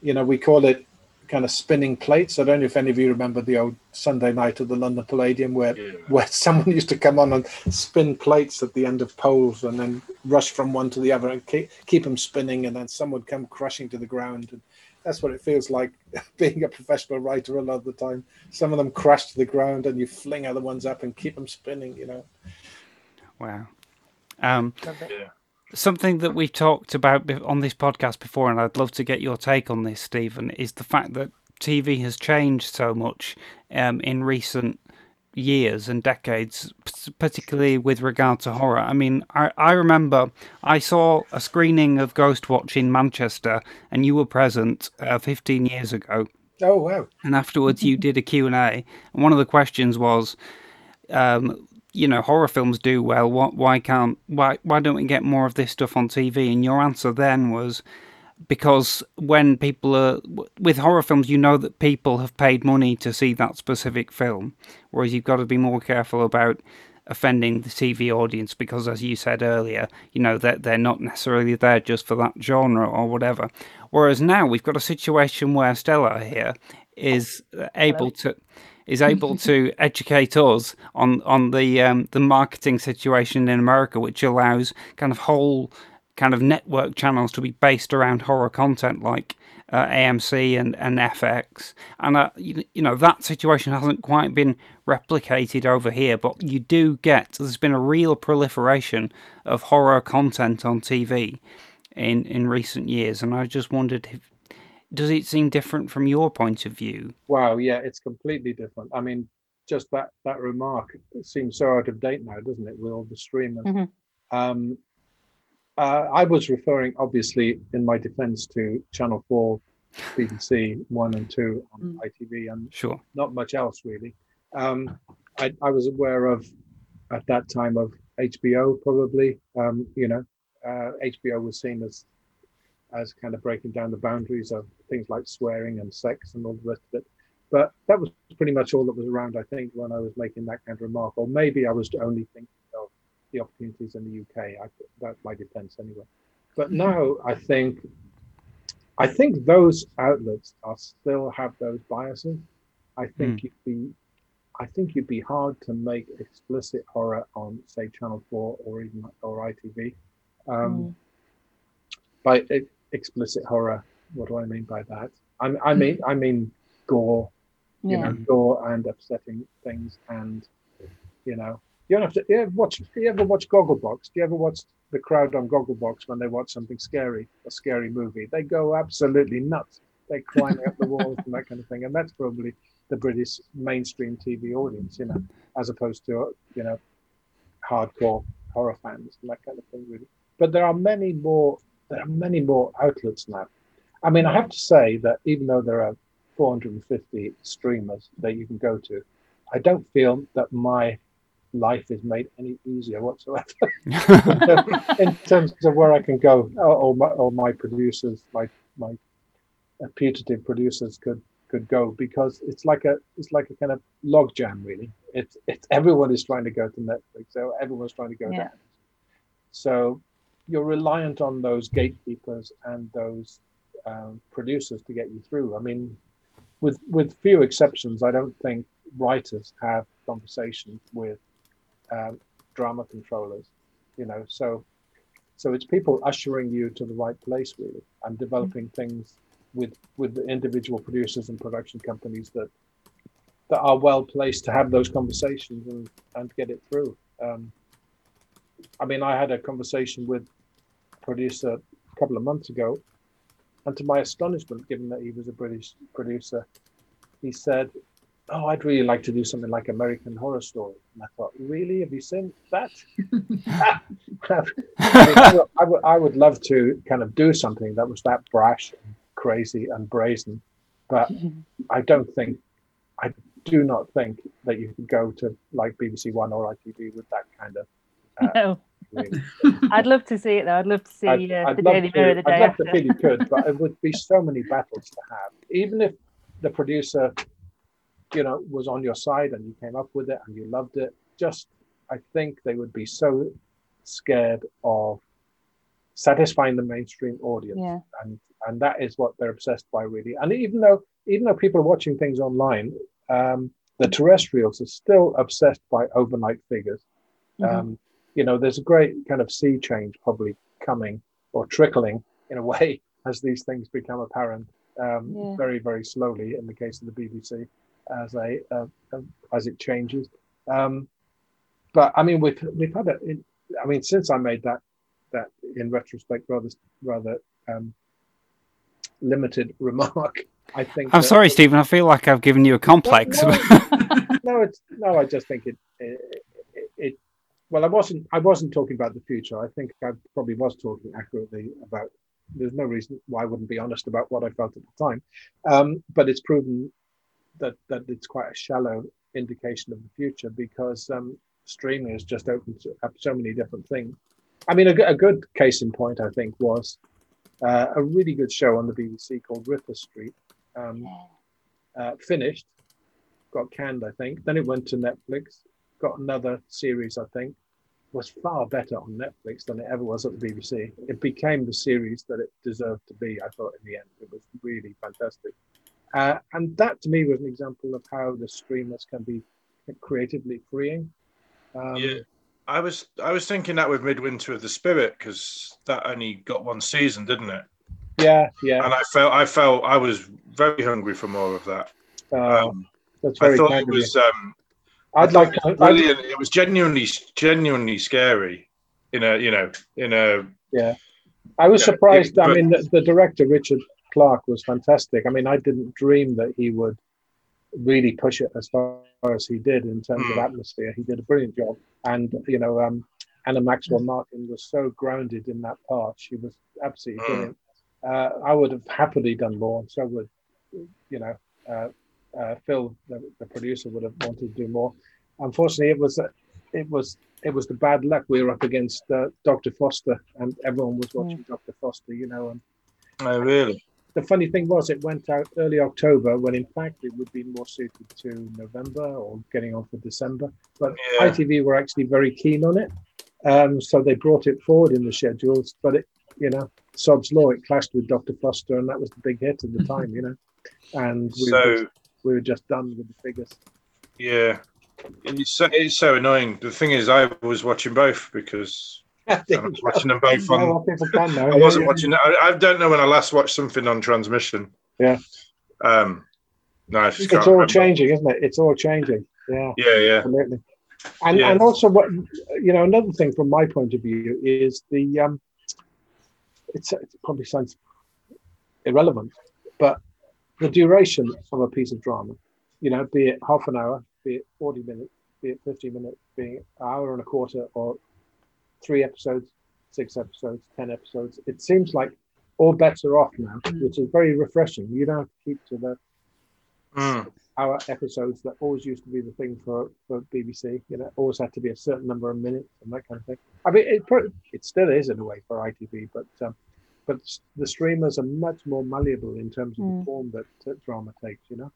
you know we call it kind of spinning plates i don't know if any of you remember the old sunday night at the london palladium where Yeah. where <laughs> someone used to come on and spin plates at the end of poles and then rush from one to the other and keep, keep them spinning and then some would come crushing to the ground and that's what it feels like <laughs> being a professional writer a lot of the time some of them crash to the ground and you fling other ones up and keep them spinning you know Wow. Um, Love it. Yeah. Something that we've talked about on this podcast before, and I'd love to get your take on this, Stephen, is the fact that TV has changed so much um, in recent years and decades, particularly with regard to horror. I mean, I, I remember I saw a screening of Ghostwatch in Manchester, and you were present uh, 15 years ago. oh wow and afterwards you did a q&a and one of the questions was um, you know horror films do well what, why can't why why don't we get more of this stuff on tv and your answer then was because when people are with horror films you know that people have paid money to see that specific film whereas you've got to be more careful about offending the TV audience because as you said earlier you know that they're not necessarily there just for that genre or whatever. Whereas now we've got a situation where Stella here is able to is able to educate us on on the um, the marketing situation in America which allows kind of whole kind of network channels to be based around horror content like uh, AMC and, and FX. And, uh, you, you know, that situation hasn't quite been replicated over here, but you do get, there's been a real proliferation of horror content on TV in, in recent years. And I just wondered if, does it seem different from your point of view? Wow, yeah, it's completely different. I mean, just that that remark seems so out of date now, doesn't it? With all the streaming. Mhm. Um, uh, I was referring, obviously, in my defence, to Channel Four, BBC One and Two on Mm. ITV, and Sure. not much else really. Um, I, I was aware of at that time of HBO, probably. Um, you know, uh, HBO was seen as as kind of breaking down the boundaries of things like swearing and sex and all the rest of it. But that was pretty much all that was around, I think, when I was making that kind of remark. Or maybe I was only thinking of the opportunities in the UK. I, that's my defense anyway. But now I think, I think those outlets are still have those biases. I think you'd be, I think you'd be hard to make explicit horror on, say, Channel Four or even or ITV. Um, Mm. by e- explicit horror. What do i mean by that? I, I mean hmm. i mean gore you Yeah. know gore and upsetting things and you know you don't have to you ever watch you ever watch gogglebox? Do you ever watch the crowd on gogglebox when they watch something scary a scary movie? They go absolutely nuts. They climb up the <laughs> walls and that kind of thing. And that's probably the british mainstream tv audience you know as opposed to you know hardcore horror fans and that kind of thing really. But there are many more there are many more outlets now. I mean i have to say that even though there are 450 streamers that you can go to i don't feel that my life is made any easier whatsoever. <laughs> In terms of where i can go or, my, or my producers my my putative producers could could go because it's like a it's like a kind of log jam really. It's it's everyone is trying to go to netflix so everyone's trying to go Yeah. there so you're reliant on those gatekeepers and those um, producers to get you through. I mean with with few exceptions i don't think writers have conversations with um, drama controllers you know so so it's people ushering you to the right place really and developing things with with the individual producers and production companies that that are well placed to have those conversations and and get it through. Um, i mean i had a conversation with producer a couple of months ago and to my astonishment given that he was a british producer he said oh i'd really like to do something like american horror story. And i thought really? Have you seen that? <laughs> <laughs> I, mean, I, would, I, would, love to kind of do something that was that brash and crazy and brazen but <laughs> i don't think i do not think that you could go to like bbc one or itv with that kind of uh, no. <laughs> I'd love to see it though. I'd love to see I'd, uh, I'd the Daily Mirror the day I'd love after. to feel you could, but it would be so many <laughs> battles to have. Even if the producer, you know, was on your side and you came up with it and you loved it, just I think they would be so scared of satisfying the mainstream audience. Yeah. And and that is what they're obsessed by really. And even though even though people are watching things online, um, the terrestrials are still obsessed by overnight figures. Mhm. Um, you know, there's a great kind of sea change probably coming or trickling in a <laughs> way as these things become apparent um, Yeah. very, very slowly in the case of the BBC as a uh, uh, as it changes. Um, but I mean, we've we've had it. in- I mean, since I made that that in retrospect rather rather um, limited <laughs> remark, I think. I'm that- sorry, Stephen. I feel like I've given you a complex. no, <laughs> no, it's no. I just think it, it, it, it. Well, I wasn't. I wasn't talking about the future. I think I probably was talking accurately about. There's no reason why I wouldn't be honest about what I felt at the time, um, but it's proven that that it's quite a shallow indication of the future because um, streaming has just opened up so many different things. I mean, a good case in point, I think, was uh, a really good show on the BBC called Ripper Street. Um, uh, finished, got canned, I think. Then it went to Netflix, got another series, I think. Was far better on Netflix than it ever was at the BBC. It became the series that it deserved to be, I thought, in the end. It was really fantastic. Uh, and that to me was an example of how the streamers can be creatively freeing. Um, yeah, I was I was thinking that with Midwinter of the Spirit because that only got one season, didn't it? yeah, yeah. And I felt I felt I was very hungry for more of that. Uh, Um, that's I thought it was um, I'd like it was to, I'd. It was genuinely genuinely scary in a you know in a. Yeah, I was surprised. it- I mean, the, the director Richard Clark was fantastic. I mean, I didn't dream that he would really push it as far as he did in terms of Hmm. atmosphere. He did a brilliant job, and you know, um, Anna Maxwell Martin was so grounded in that part. She was absolutely Hmm. brilliant. Uh, I would have happily done more. and So would you know, uh, uh, Phil, the, the producer, would have wanted to do more. Unfortunately, it was. It was it was the bad luck. We were up against uh, Dr. Foster, and everyone was watching Dr. Foster, you know. And oh really the funny thing was, it went out early October, when in fact it would be more suited to November or getting on for December. But Yeah. ITV were actually very keen on it, um, so they brought it forward in the schedules. But it, you know, Sob's Law, it clashed with Dr. Foster, and that was the big hit at the <laughs> time, you know. And we, so just, we were just done with the figures. yeah. It's so, it's so annoying. The thing is, I was watching both because <laughs> I was watching them both on. well, people. <laughs> I wasn't watching. I, I don't know when I last watched something on transmission. Yeah. Um. No, I just It's can't all remember. changing, isn't it? It's all changing. Yeah. Yeah, yeah. absolutely. And Yeah. and also what you know another thing from my point of view is the um, it's it probably sounds irrelevant, but the duration of a piece of drama, you know, be it half an hour, be it forty minutes, be it fifty minutes, be it an hour and a quarter, or three episodes, six episodes, ten episodes, it seems like all bets are off now, which is very refreshing. You don't have to keep to the Mm. hour episodes that always used to be the thing for, for BBC. You know, always had to be a certain number of minutes and that kind of thing. I mean, it it still is in a way for ITV, but um, but the streamers are much more malleable in terms of the Mm. form that, that drama takes. You know.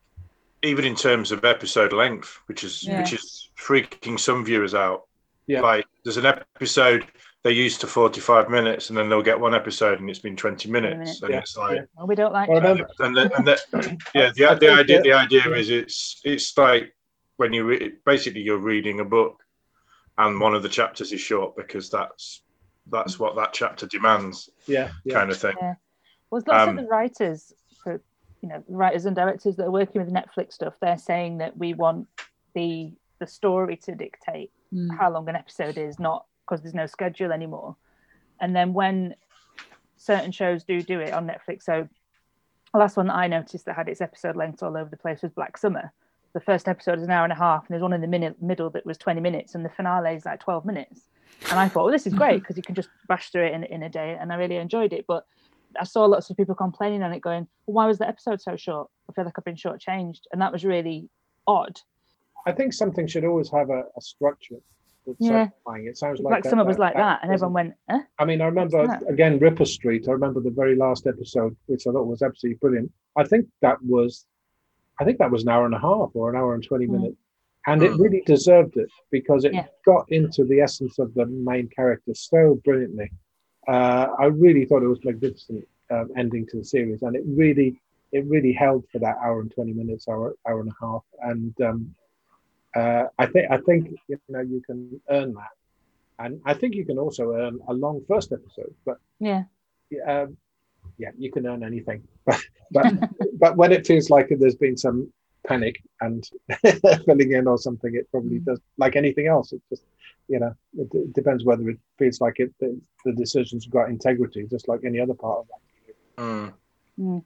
Even in terms of episode length, which is Yeah. which is freaking some viewers out. Yeah. Like there's an episode they're used to 45 minutes, and then they'll get one episode, and it's been 20 minutes, minutes. and Yeah, it's like. yeah. Well, we don't like Well, it. and the, and the, <coughs> yeah, the, the idea the idea yeah. is it's it's like when you re- basically you're reading a book, and one of the chapters is short because that's that's what that chapter demands, Yeah. Yeah. kind of thing. Well, there's lots Um, of the writers, for you know, writers and directors that are working with Netflix stuff. They're saying that we want the the story to dictate Mm. how long an episode is, not because there's no schedule anymore. And then when certain shows do do it on Netflix, so the last one that I noticed that had its episode length all over the place was Black Summer. The first episode is an hour and a half, and there's one in the minute, middle that was 20 minutes, and the finale is like 12 minutes. And I thought, well, this is great because you can just bash through it in, in a day, and I really enjoyed it. But I saw lots of people complaining on it, going, well, "Why was the episode so short? I feel like I've been shortchanged," and that was really odd. I think something should always have a, a structure. that's Yeah. It sounds like Black that- was that- like that, and everyone went, "Huh?" I mean, I remember again Ripper Street. I remember the very last episode, which I thought was absolutely brilliant. I think that was, I think that was an hour and a half or an hour and twenty Mm. And it Mm. really deserved it because it Yeah. got into the essence of the main character so brilliantly. Uh, I really thought it was magnificent um, ending to the series, and it really, it really held for that hour and twenty minutes, hour, hour and a half, and um, uh, I think, I think you know, you can earn that and I think you can also earn a long first episode. But Yeah. um, yeah, you can earn anything. <laughs> But but, but when it feels like there's been some panic and <laughs> filling in or something, it probably Mm. does. Like anything else, it just you know it, it depends whether it feels like it the, the decisions have got integrity, just like any other part of that. Mm. Mm.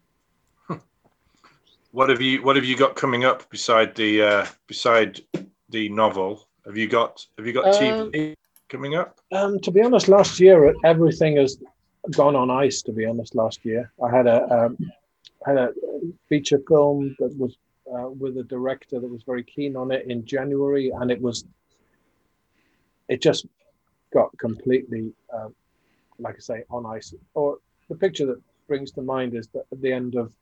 What have you What have you got coming up beside the uh, beside the novel? Have you got Have you got Um, TV coming up? Um, to be honest, last year everything has gone on ice. To be honest, last year I had a um, had a feature film that was uh, with a director that was very keen on it in January, and it was it just got completely, um, like I say, on ice. Or the picture that brings to mind is that at the end of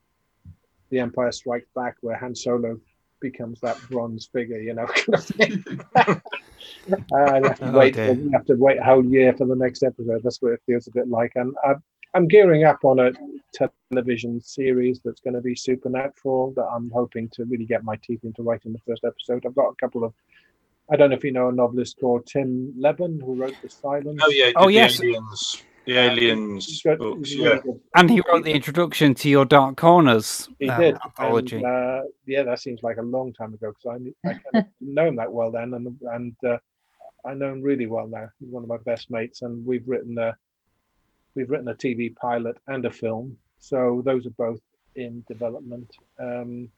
The Empire Strikes Back, where Han Solo becomes that bronze figure, you know, <laughs> kind of thing. <laughs> uh, have to Oh, wait. dear. For, you have to wait a whole year for the next episode. That's what it feels a bit like. And I'm, I'm gearing up on a television series that's going to be supernatural. That I'm hoping to really get my teeth into right in the first episode. I've got a couple of. I don't know if you know a novelist called Tim Lebbon who wrote The Silence. Oh yeah, Oh, the yes. aliens, the aliens He's got- books. Yeah. And he wrote the introduction to your Dark Corners He uh, did. anthology. And, uh, yeah, that seems like a long time ago because I, I kind of <laughs> know him that well then, and and uh, I know him really well now. He's one of my best mates, and we've written a we've written a TV pilot and a film. So those are both in development. Um,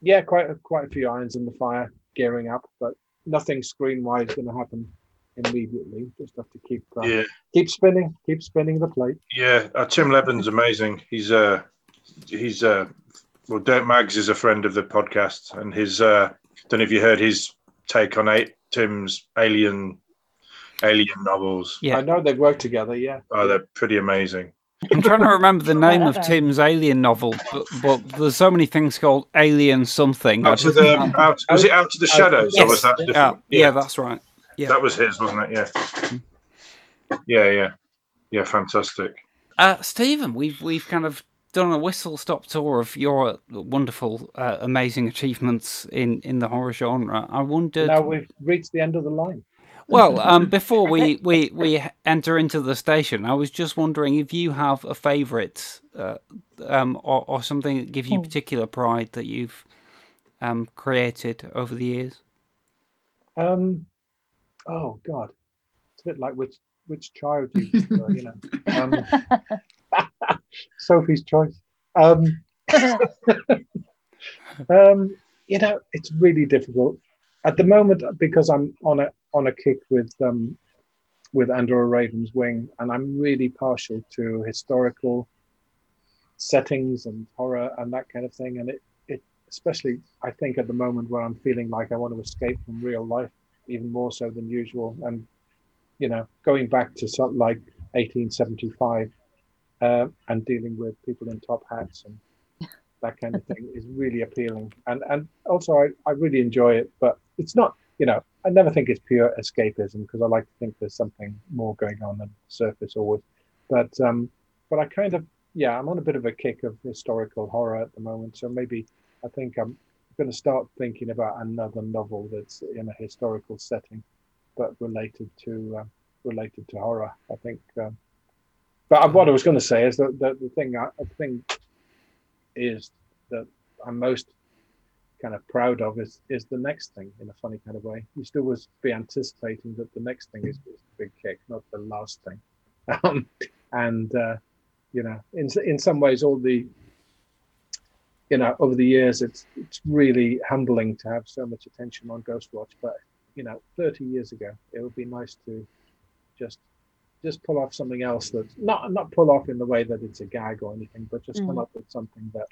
yeah, quite a, quite a few irons in the fire, gearing up, but nothing screen wise going to happen immediately. Just have to keep uh, yeah, keep spinning, keep spinning the plate. yeah. Uh, Tim Lebbon's amazing. He's uh he's uh well, Dirk Maggs is a friend of the podcast, and his uh don't know if you heard his take on eight Tim's alien alien novels. Yeah. I know they've worked together. Yeah. Oh, they're pretty amazing. I'm trying to remember the name of Tim's alien novel, but, but there's so many things called Alien something. Out to the out, was it out to the shadows, or was that yeah, different? yeah, that's right. yeah. that was his, wasn't it? Yeah, yeah, yeah, yeah. Fantastic. Uh, Stephen, we've we've kind of done a whistle stop tour of your wonderful, uh, amazing achievements in, in the horror genre. I wondered. Now we've reached the end of the line. Well, um, <laughs> before we, we, we enter into the station, I was just wondering if you have a favourite uh, um, or, or something that gives you Hmm. particular pride that you've um, created over the years. Um, oh God, it's a bit like which which child you, uh, you know. Um, <laughs> Sophie's choice. Um, <laughs> um, you know, it's really difficult at the moment because I'm on a on a kick with um, with Under a Raven's Wing, and I'm really partial to historical settings and horror and that kind of thing. And it, it especially I think at the moment where I'm feeling like I want to escape from real life even more so than usual. And you know, going back to something like 1875 uh, and dealing with people in top hats and that kind of thing is really appealing. And and also I, I really enjoy it, but it's not you know I never think it's pure escapism because I like to think there's something more going on than the surface always. But um, but I kind of yeah I'm on a bit of a kick of historical horror at the moment, so maybe I think I'm going to start thinking about another novel that's in a historical setting, but related to uh, related to horror. I think. Um, but what I was going to say is that the, the thing I, I think is that I'm most kind of proud of is is the next thing in a funny kind of way. You still always be anticipating that the next thing is, is the big kick, not the last thing. <laughs> Um, and uh, you know, in in some ways, all the you know over the years, it's it's really humbling to have so much attention on Ghostwatch. But you know, 30 years ago, it would be nice to just just pull off something else that's not not pull off in the way that it's a gag or anything, but just come Mm. up with something that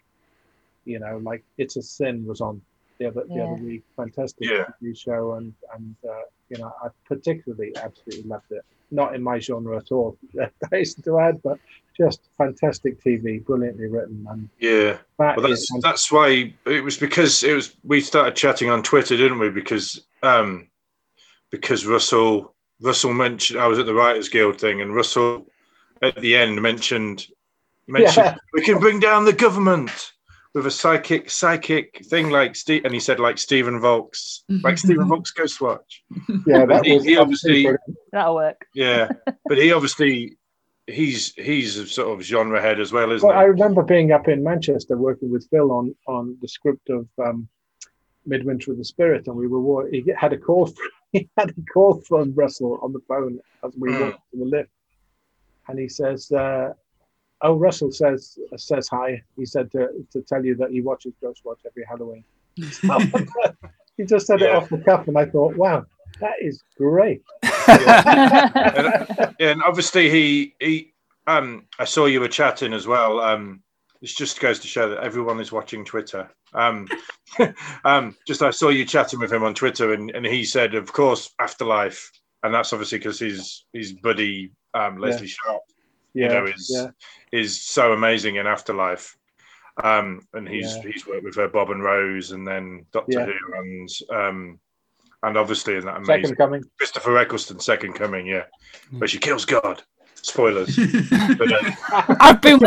you know, like It's a Sin was on the other the other week. Fantastic Yeah. TV show, and and uh, you know, I particularly absolutely loved it. Not in my genre at all, <laughs> that is to add, but just fantastic TV, brilliantly written, and Yeah. that Well, is that's that's why it was because it was we started chatting on Twitter, didn't we? Because um, because Russell Russell mentioned I was at the Writers Guild thing, and Russell at the end mentioned mentioned Yeah. we can bring down the government with a psychic psychic thing like Steve, and he said like Stephen Volk's like Stephen <laughs> Volk's Ghostwatch. yeah, that he- was he obviously- That'll work. Yeah, <laughs> but he obviously he's he's a sort of genre head as well, isn't Well, I remember being up in Manchester working with Phil on on the script of um, Midwinter of the Spirit, and we were wa- he had a call from, <laughs> he had a call from Russell on the phone as we Mm. walked to the lift, and he says, uh, "Oh, Russell says says hi. He said to, to tell you that he watches Ghostwatch every Halloween." <laughs> he just said it off the cuff, and I thought, "Wow, that is great." <laughs> and, and obviously he he um I saw you were chatting as well. Um this just goes to show that everyone is watching Twitter. Um <laughs> um just I saw you chatting with him on Twitter and, and he said of course Afterlife and that's obviously because his his buddy um Lesley Sharp Yeah, you know is yeah, is so amazing in Afterlife. Um and he's Yeah. he's worked with her Bob and Rose and then Doctor Yeah. Who and um and obviously in that amazing second coming. Christopher Eccleston, second coming, yeah, where she kills God. Spoilers. <laughs> but, uh, I've been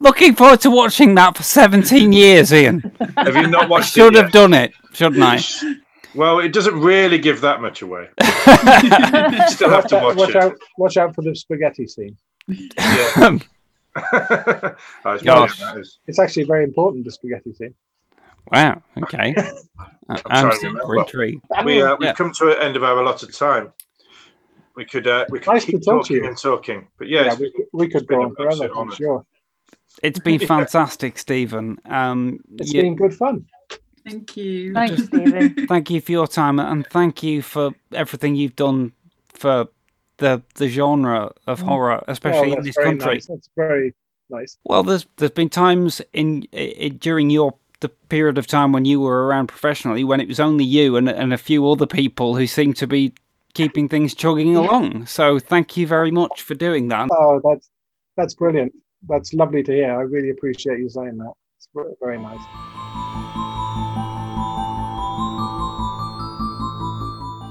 looking forward to watching that for 17 years, Ian. have you not I watched should it have done it, shouldn't I? Well, it doesn't really give that much away. <laughs> You still have to watch watch it. out! Watch out for the spaghetti scene. Yeah. <laughs> oh, it's Gosh. brilliant, that is. It's actually very important. The spaghetti scene. wow, okay. <laughs> I- I'm I'm trying to super remember. intrigued. We, uh, we've Yeah. come to the end of our allotted time. We could uh, we could Nice to keep talk to talking you. and talking, but Yeah, yeah, we, could- we could go on forever. absolute I'm sure. It's been <laughs> fantastic, Stephen. Um, It's you- been good fun. Thank you. Thanks, Stephen. thank you for your time and thank you for everything you've done for the the genre of mm. horror, especially Well, in this country. Nice. That's very nice. Well, there's there's been times in i during your the period of time when you were around professionally when it was only you and and a few other people who seemed to be keeping things chugging along. So thank you very much for doing that. Oh, that's that's brilliant. That's lovely to hear. I really appreciate you saying that. It's very nice.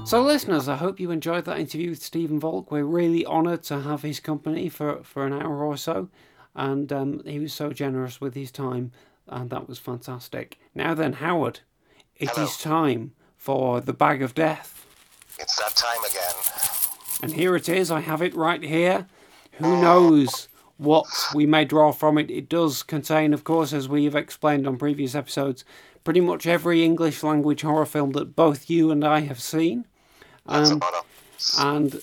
So, listeners, I hope you enjoyed that interview with Stephen Volk. We're really honoured to have his company for, for an hour or so, and um, he was so generous with his time, and that was fantastic. Now then, Howard, it is Hello. time for the Bag of Death. It's that time again. And here it is, I have it right here. Who knows what we may draw from it? It does contain, of course, as we have explained on previous episodes, pretty much every English language horror film that both you and I have seen. Um, and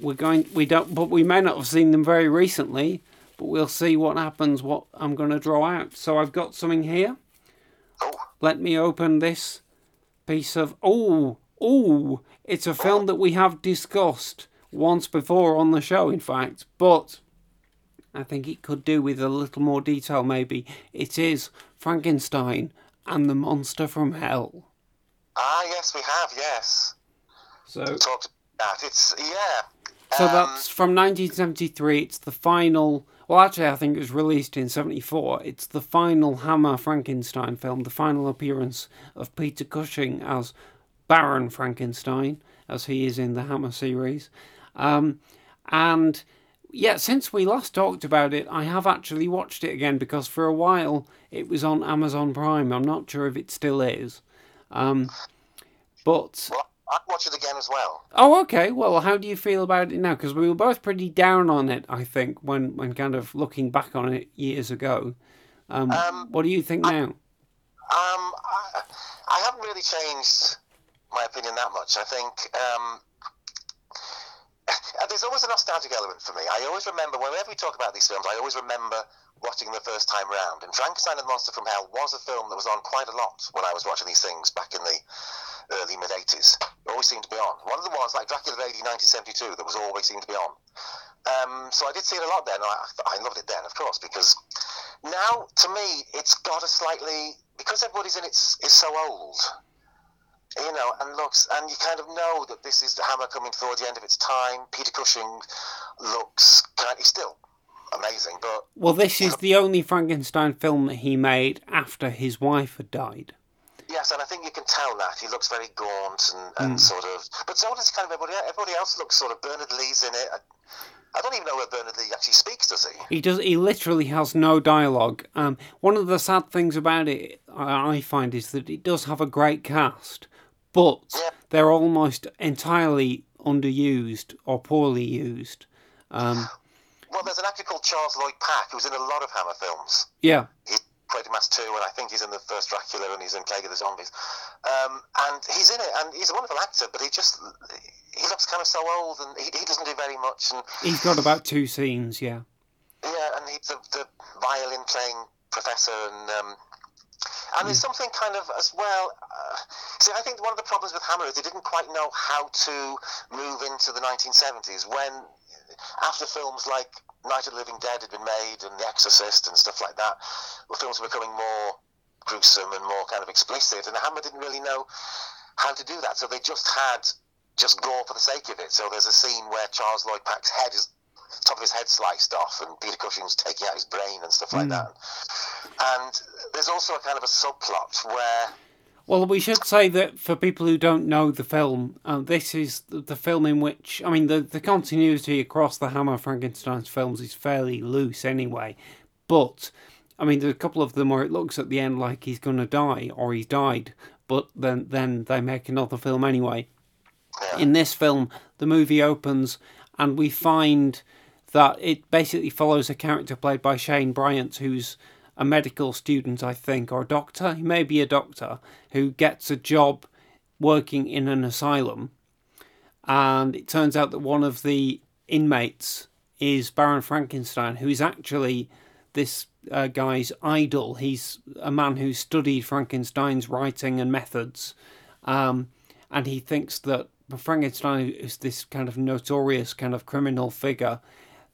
we're going we don't but we may not have seen them very recently but we'll see what happens what i'm going to draw out. So i've got something here. Oh, let me open this piece of oh oh it's a film that we have discussed once before on the show in fact but i think it could do with a little more detail maybe. It is frankenstein and the monster from hell. Ah, yes, we have. Yes, so talked about. It's yeah. So um, that's from 1973. It's the final. Well, actually, I think it was released in 74. It's the final Hammer Frankenstein film, the final appearance of Peter Cushing as Baron Frankenstein, as he is in the Hammer series. Um, and yeah, since we last talked about it, I have actually watched it again because for a while it was on Amazon Prime. I'm not sure if it still is. Um, but Well, I'd watch it again as well. Oh, okay. Well, how do you feel about it now? Because we were both pretty down on it, I think, when, when kind of looking back on it years ago. Um, Um, what do you think now? Um, I, I haven't really changed my opinion that much. I think um, <laughs> there's always a nostalgic element for me. I always remember, whenever we talk about these films, I always remember watching the first time round. And Frankenstein and the Monster from Hell was a film that was on quite a lot when I was watching these things back in the early mid 80s. It always seemed to be on. One of the ones, like Dracula AD 1972 that was always seemed to be on. Um, so I did see it a lot then. I, I loved it then, of course, because now to me it's got a slightly because everybody's in it is so old. You know, and looks, and you kind of know that this is the Hammer coming towards the end of its time. Peter Cushing looks kind of still amazing, but Well, this is the only Frankenstein film that he made after his wife had died. yes, and I think you can tell that he looks very gaunt and, and Mm. sort of. But so does kind of everybody. Everybody else looks sort of. Bernard Lee's in it. I, I don't even know where Bernard Lee actually speaks, does he? He does. He literally has no dialogue. Um, one of the sad things about it, I I find, is that it does have a great cast, but Yeah. they're almost entirely underused or poorly used. Um, Well, there's an actor called Charles Lloyd Pack who's in a lot of Hammer films. yeah, He's Quatermass Mass 2, and I think he's in the first Dracula, and he's in Plague of the Zombies. Um, and he's in it, and he's a wonderful actor, but he just he looks kind of so old, and he, he doesn't do very much. And he's got about two scenes. Yeah, yeah, and he, the the violin playing professor, and um, and there's something kind of as well. Uh, see, I think one of the problems with Hammer is they didn't quite know how to move into the 1970s when after films like Night of the Living Dead had been made and The Exorcist and stuff like that, well, films were becoming more gruesome and more kind of explicit, and Hammer didn't really know how to do that, so they just had just gore for the sake of it. So there's a scene where Charles Lloyd Pack's head is top of his head sliced off, and Peter Cushing's taking out his brain and stuff like Mm. that. And there's also a kind of a subplot where Well, we should say that for people who don't know the film, uh, this is the, film in which, I mean, the, the continuity across the Hammer Frankenstein's films is fairly loose anyway. But, I mean, there's a couple of them where it looks at the end like he's going to die or he's died, but then, then they make another film anyway. In this film, the movie opens and we find that it basically follows a character played by Shane Bryant, who's a medical student, I think, or a doctor. He may be a doctor who gets a job working in an asylum. And it turns out that one of the inmates is Baron Frankenstein, who is actually this uh, guy's idol. He's a man who studied Frankenstein's writing and methods. Um, and he thinks that Frankenstein is this kind of notorious kind of criminal figure.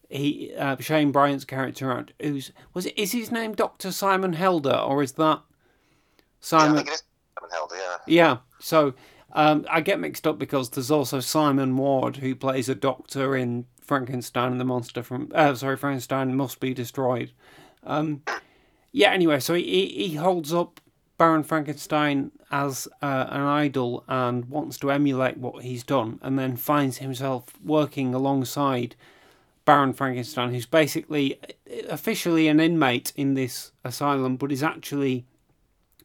He uh, Shane Bryant's character, who's was it? Is his name Doctor Simon Helder, or is that yeah, I Simon? think it is Simon Helder, yeah. Yeah. So um, I get mixed up because there's also Simon Ward who plays a doctor in Frankenstein and the Monster from uh, sorry Frankenstein Must Be Destroyed. Um, yeah. Anyway, so he he holds up Baron Frankenstein as uh, an idol and wants to emulate what he's done, and then finds himself working alongside Baron Frankenstein, who's basically uh, officially an inmate in this asylum, but is actually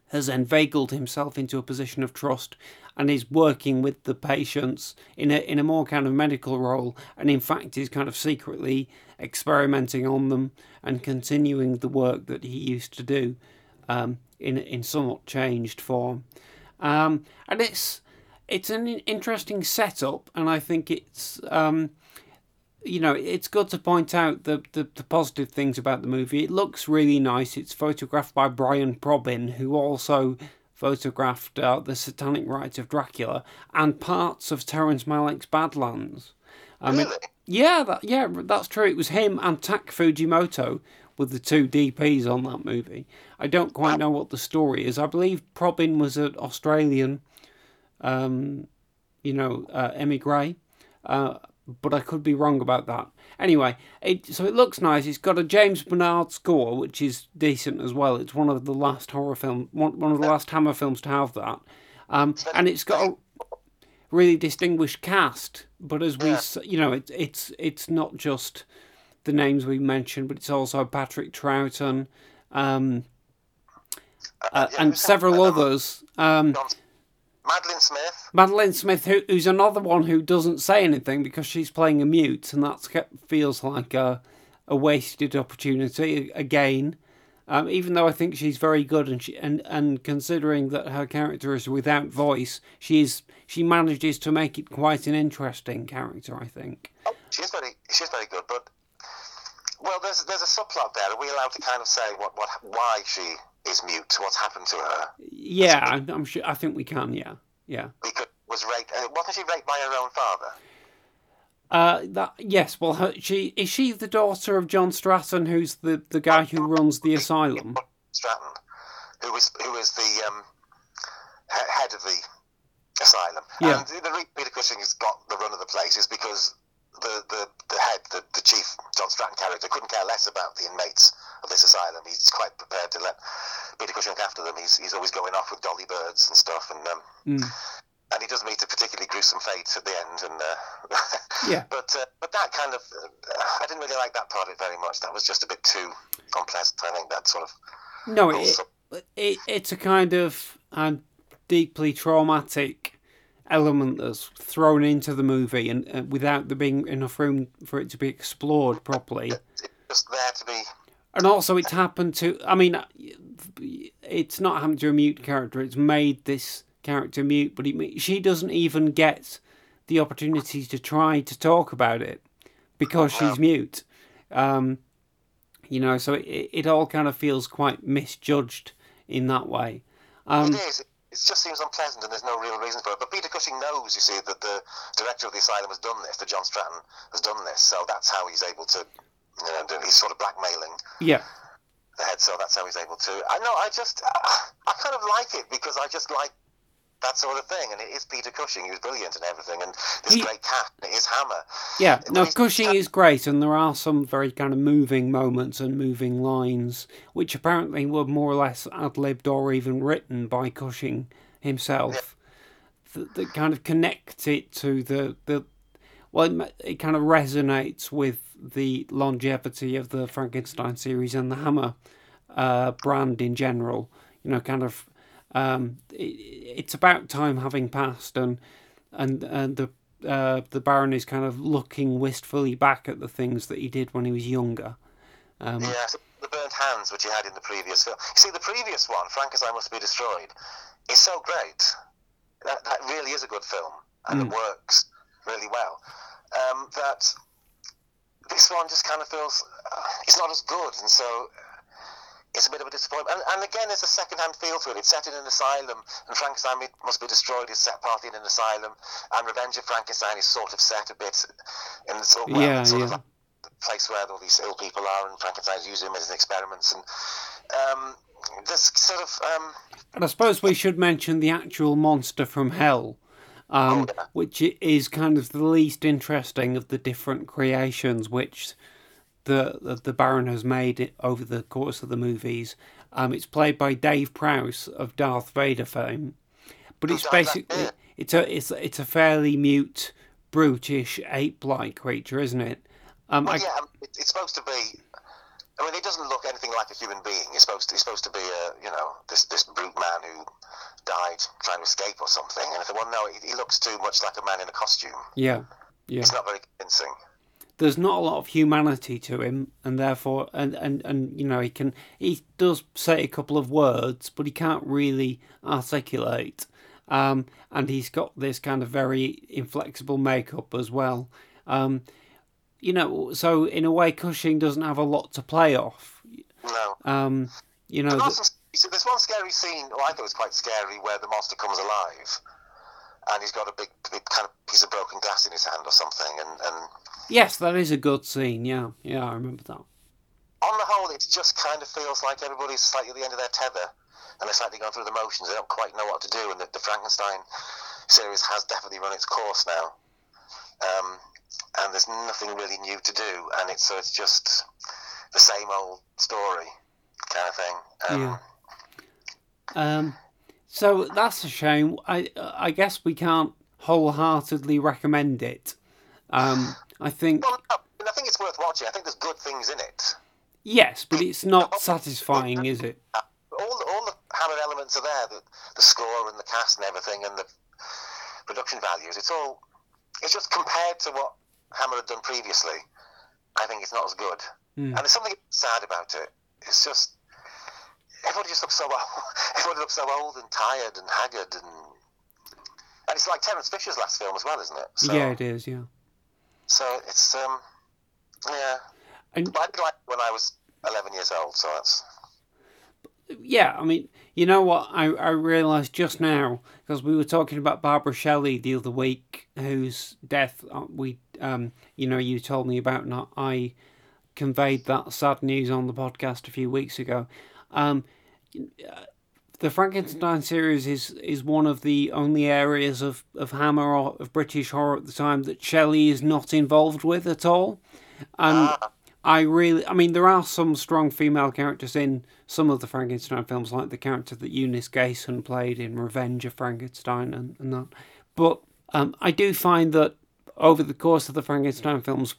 has inveigled himself into a position of trust and is working with the patients in a in a more kind of medical role, and in fact is kind of secretly experimenting on them and continuing the work that he used to do um, in in somewhat changed form. Um, and it's it's an interesting setup, and I think it's um, you know, it's good to point out the, the, the positive things about the movie. It looks really nice. It's photographed by Brian Probyn, who also photographed uh, the Satanic Rites of Dracula and parts of Terrence Malick's Badlands. I mean, Really? yeah, that, yeah, that's true. It was him and Tak Fujimoto with the two DPs on that movie. I don't quite know what the story is. I believe Probin was an Australian, um, you know, uh, emigre, uh, but I could be wrong about that. Anyway, it, so it looks nice. It's got a James Bernard score, which is decent as well. It's one of the last horror film, one, one of the last Hammer films to have that, um, and it's got a really distinguished cast. But as we, you know, it, it's it's not just the names we mentioned, but it's also Patrick Troughton, um, uh, and several others. Um, Madeline Smith. Madeline Smith, who, who's another one who doesn't say anything because she's playing a mute, and that feels like a, a wasted opportunity again. Um, even though I think she's very good, and she and, and considering that her character is without voice, she's she manages to make it quite an interesting character. I think. Oh, she's very she's very good, but well, there's there's a subplot there. Are we allowed to kind of say what what why she is mute? What's happened to her? Yeah, I'm, I'm sure. I think we can. Yeah, yeah. Because was raped. Uh, wasn't she raped by her own father? Uh, that yes. Well, her, she is she the daughter of John Stratton, who's the the guy who runs the asylum. Stratton, who was who was the um, head of the asylum. Yeah. And the reason Peter Cushing has got the run of the place is because the, the, the head, the, the chief John Stratton character, couldn't care less about the inmates of this asylum. He's quite prepared to let Peter Cushing look after them. He's, he's always going off with dolly birds and stuff. And um, Mm. and he does meet a particularly gruesome fate at the end. And uh, <laughs> Yeah. but uh, but that kind of uh, I didn't really like that part of it very much. That was just a bit too unpleasant. I think that sort of No, it, it it's a kind of um, deeply traumatic element that's thrown into the movie, and uh, without there being enough room for it to be explored properly. it's just there to be And also, it's happened to. I mean, it's not happened to a mute character. It's made this character mute, but it, she doesn't even get the opportunity to try to talk about it because she's mute. Um, you know, so it, it all kind of feels quite misjudged in that way. Um, it is. It, it just seems unpleasant, and there's no real reason for it. But Peter Cushing knows, you see, that the director of the asylum has done this. That John Stratton has done this, so that's how he's able to. You know, do, he's sort of blackmailing yeah, the head, so that's how he's able to. I know. I just, I kind of like it because I just like that sort of thing, and it is Peter Cushing. He was brilliant and everything, and this He- great cat. and It is Hammer. yeah. It No, Cushing is great, and there are some very kind of moving moments and moving lines, which apparently were more or less ad libbed or even written by Cushing himself. That, that kind of connect it to the the. Well, it, it kind of resonates with the longevity of the Frankenstein series and the Hammer uh, brand in general. You know, kind of. Um, it, it's about time having passed, and and and the uh, the Baron is kind of looking wistfully back at the things that he did when he was younger. Um, Yeah, the burnt hands which he had in the previous film. You see, the previous one, Frankenstein Must Be Destroyed, is so great. That, that really is a good film, and it works really well. Um, that this one just kind of feels uh, it's not as good, and so it's a bit of a disappointment. And, and again, there's a second-hand feel to it. It's set in an asylum, and Frankenstein Must Be Destroyed is set partly in an asylum, and Revenge of Frankenstein is sort of set a bit in the sort of, well, Yeah, sort of like the place where all these ill people are, and Frankenstein's using them as experiments, and um, there's sort of um, And I suppose we should mention the actual monster from hell, um, Oh, yeah. which is kind of the least interesting of the different creations which the the, the Baron has made over the course of the movies. Um, it's played by Dave Prowse of Darth Vader fame, but it's basically it's a it's it's a fairly mute, brutish ape-like creature, isn't it? Um, well, I, yeah, it's supposed to be. I mean, he doesn't look anything like a human being. He's supposed to. He's supposed to be a, you know, this this brute man who died trying to escape or something. And I thought, well, no, he, he looks too much like a man in a costume. yeah, yeah. It's not very convincing. there's not a lot of humanity to him, and therefore, and, and, and you know, he can he does say a couple of words, but he can't really articulate. Um, and he's got this kind of very inflexible makeup as well. Um, you know, so in a way, Cushing doesn't have a lot to play off. No. Um, you know, th- you there's one scary scene. Well, I thought it was quite scary, where the monster comes alive, and he's got a big, big kind of piece of broken glass in his hand or something. And, and yes, that is a good scene. Yeah, yeah, I remember that. on the whole, it just kind of feels like everybody's slightly at the end of their tether, and they're slightly going through the motions. They don't quite know what to do, and the, the Frankenstein series has definitely run its course now. Um, and there's nothing really new to do, and it's so it's just the same old story kind of thing. Um, Yeah. Um, so that's a shame. I I guess we can't wholeheartedly recommend it. Um, I think Well, no, I, I think it's worth watching. I think there's good things in it. yes, but it's not satisfying, is it? all the, all the Hammer elements are there, the, the score and the cast and everything, and the production values. It's all, it's just compared to what Hammer had done previously. I think it's not as good, Mm. and there's something sad about it. It's just everybody just looks so old. <laughs> everybody looks so old and tired and haggard, and and it's like Terence Fisher's last film as well, isn't it? So, yeah, it is. Yeah. So it's um, yeah. And- I did like when I was 11 years old, so that's. Yeah, I mean, you know what? I, I realised just now because we were talking about Barbara Shelley the other week, whose death uh, we, um, you know, you told me about, and I conveyed that sad news on the podcast a few weeks ago. Um, the Frankenstein series is is one of the only areas of, of Hammer or of British horror at the time that Shelley is not involved with at all. And Ah. I really, I mean, there are some strong female characters in some of the Frankenstein films, like the character that Eunice Gayson played in Revenge of Frankenstein and, and that. But um, I do find that over the course of the Frankenstein films,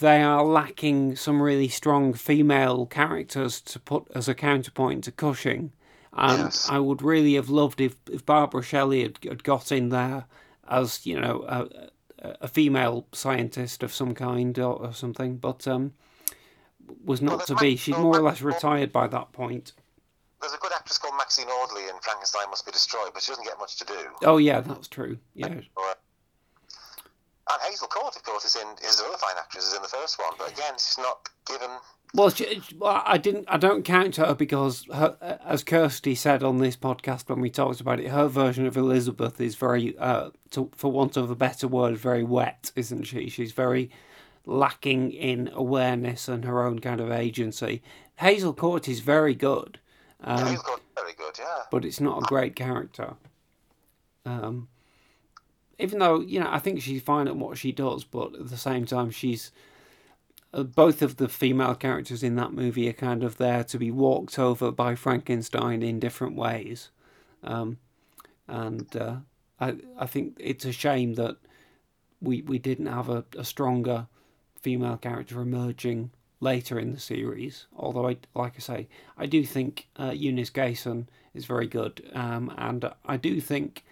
they are lacking some really strong female characters to put as a counterpoint to Cushing. And Yes. I would really have loved if, if Barbara Shelley had, had got in there as, you know, a, a- female scientist of some kind or, or something, but um, was not there's to be. She's well, more or less retired by that point. There's a good actress called Maxine Audley in Frankenstein Must Be Destroyed, but she doesn't get much to do. Oh, yeah, that's true. Yeah. Or- And Hazel Court, of course, is in is another fine actress, is in the first one, but again, she's not given. Well, she, well, I didn't. I don't count her because, her, as Kirsty said on this podcast when we talked about it, her version of Elizabeth is very, uh, to, for want of a better word, very wet, isn't she? She's very lacking in awareness and her own kind of agency. Hazel Court is very good, um, Hazel Court, very good, yeah. but it's not a great character. Um, even though you know, I think she's fine at what she does, but at the same time, she's uh, both of the female characters in that movie are kind of there to be walked over by Frankenstein in different ways, um, and uh, I I think it's a shame that we we didn't have a, a stronger female character emerging later in the series. Although I like I say, I do think uh, Eunice Gayson is very good, um, and I do think,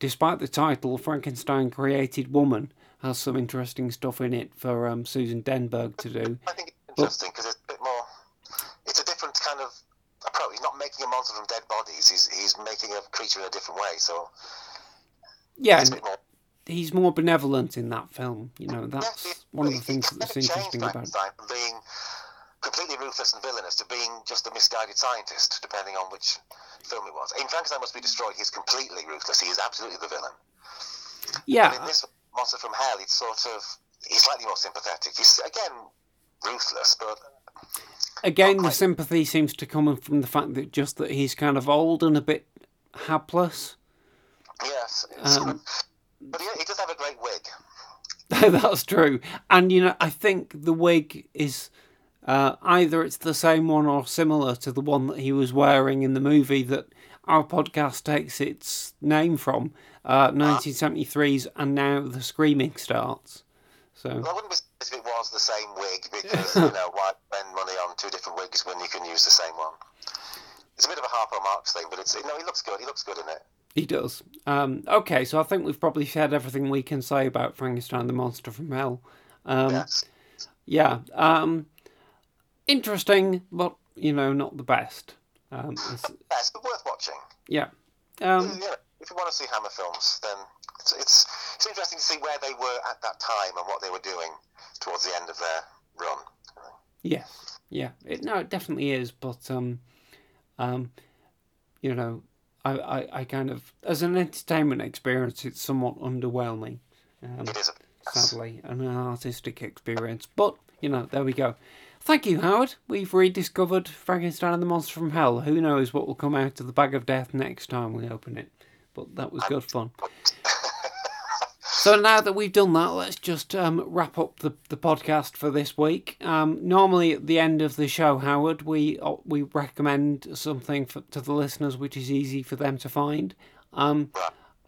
despite the title, Frankenstein created woman has some interesting stuff in it for um, Susan Denberg to do. I think it's interesting because it's a bit more. It's a different kind of approach. He's not making a monster from dead bodies. He's he's making a creature in a different way. So Yeah, it's a bit more. he's more benevolent in that film. You know, Yeah, that's he- one of the things that's kind of changed interesting about. being completely ruthless and villainous to being just a misguided scientist, depending on which film it was. In Frankenstein Must Be Destroyed, he's completely ruthless. He is absolutely the villain. But in this Monster from Hell, it's sort of he's slightly more sympathetic. He's again ruthless, but again, the sympathy seems to come from the fact that just that he's kind of old and a bit hapless. yes. Um, <laughs> but yeah, he does have a great wig. <laughs> That's true. And you know, I think the wig is uh, either it's the same one or similar to the one that he was wearing in the movie that our podcast takes its name from, uh, 1973's And Now the Screaming Starts. So, Well, I wouldn't be surprised if it was the same wig <laughs> because you know why spend money on two different wigs when you can use the same one. It's a bit of a Harpo Marx thing, but it's no, he looks good. He looks good in it. he does. Um, okay, so I think we've probably said everything we can say about Frankenstein the Monster from Hell. Um, yes. Yeah. Um, interesting, but, you know, not the best. Um, it's- Yes, but worth watching. yeah. Um, yeah, if you want to see Hammer films, then it's, it's it's interesting to see where they were at that time and what they were doing towards the end of their run. Yeah, yeah. It, no, it definitely is. But um, um, you know, I, I, I kind of as an entertainment experience, it's somewhat underwhelming. Um, It is a yes. sadly, an artistic experience. But you know, there we go. Thank you, Howard. We've rediscovered Frankenstein and the Monster from Hell. Who knows what will come out of the bag of death next time we open it? But that was good fun. So now that we've done that, let's just um, wrap up the, the podcast for this week. Um, normally at the end of the show, Howard, we uh, we recommend something for, to the listeners which is easy for them to find. Um,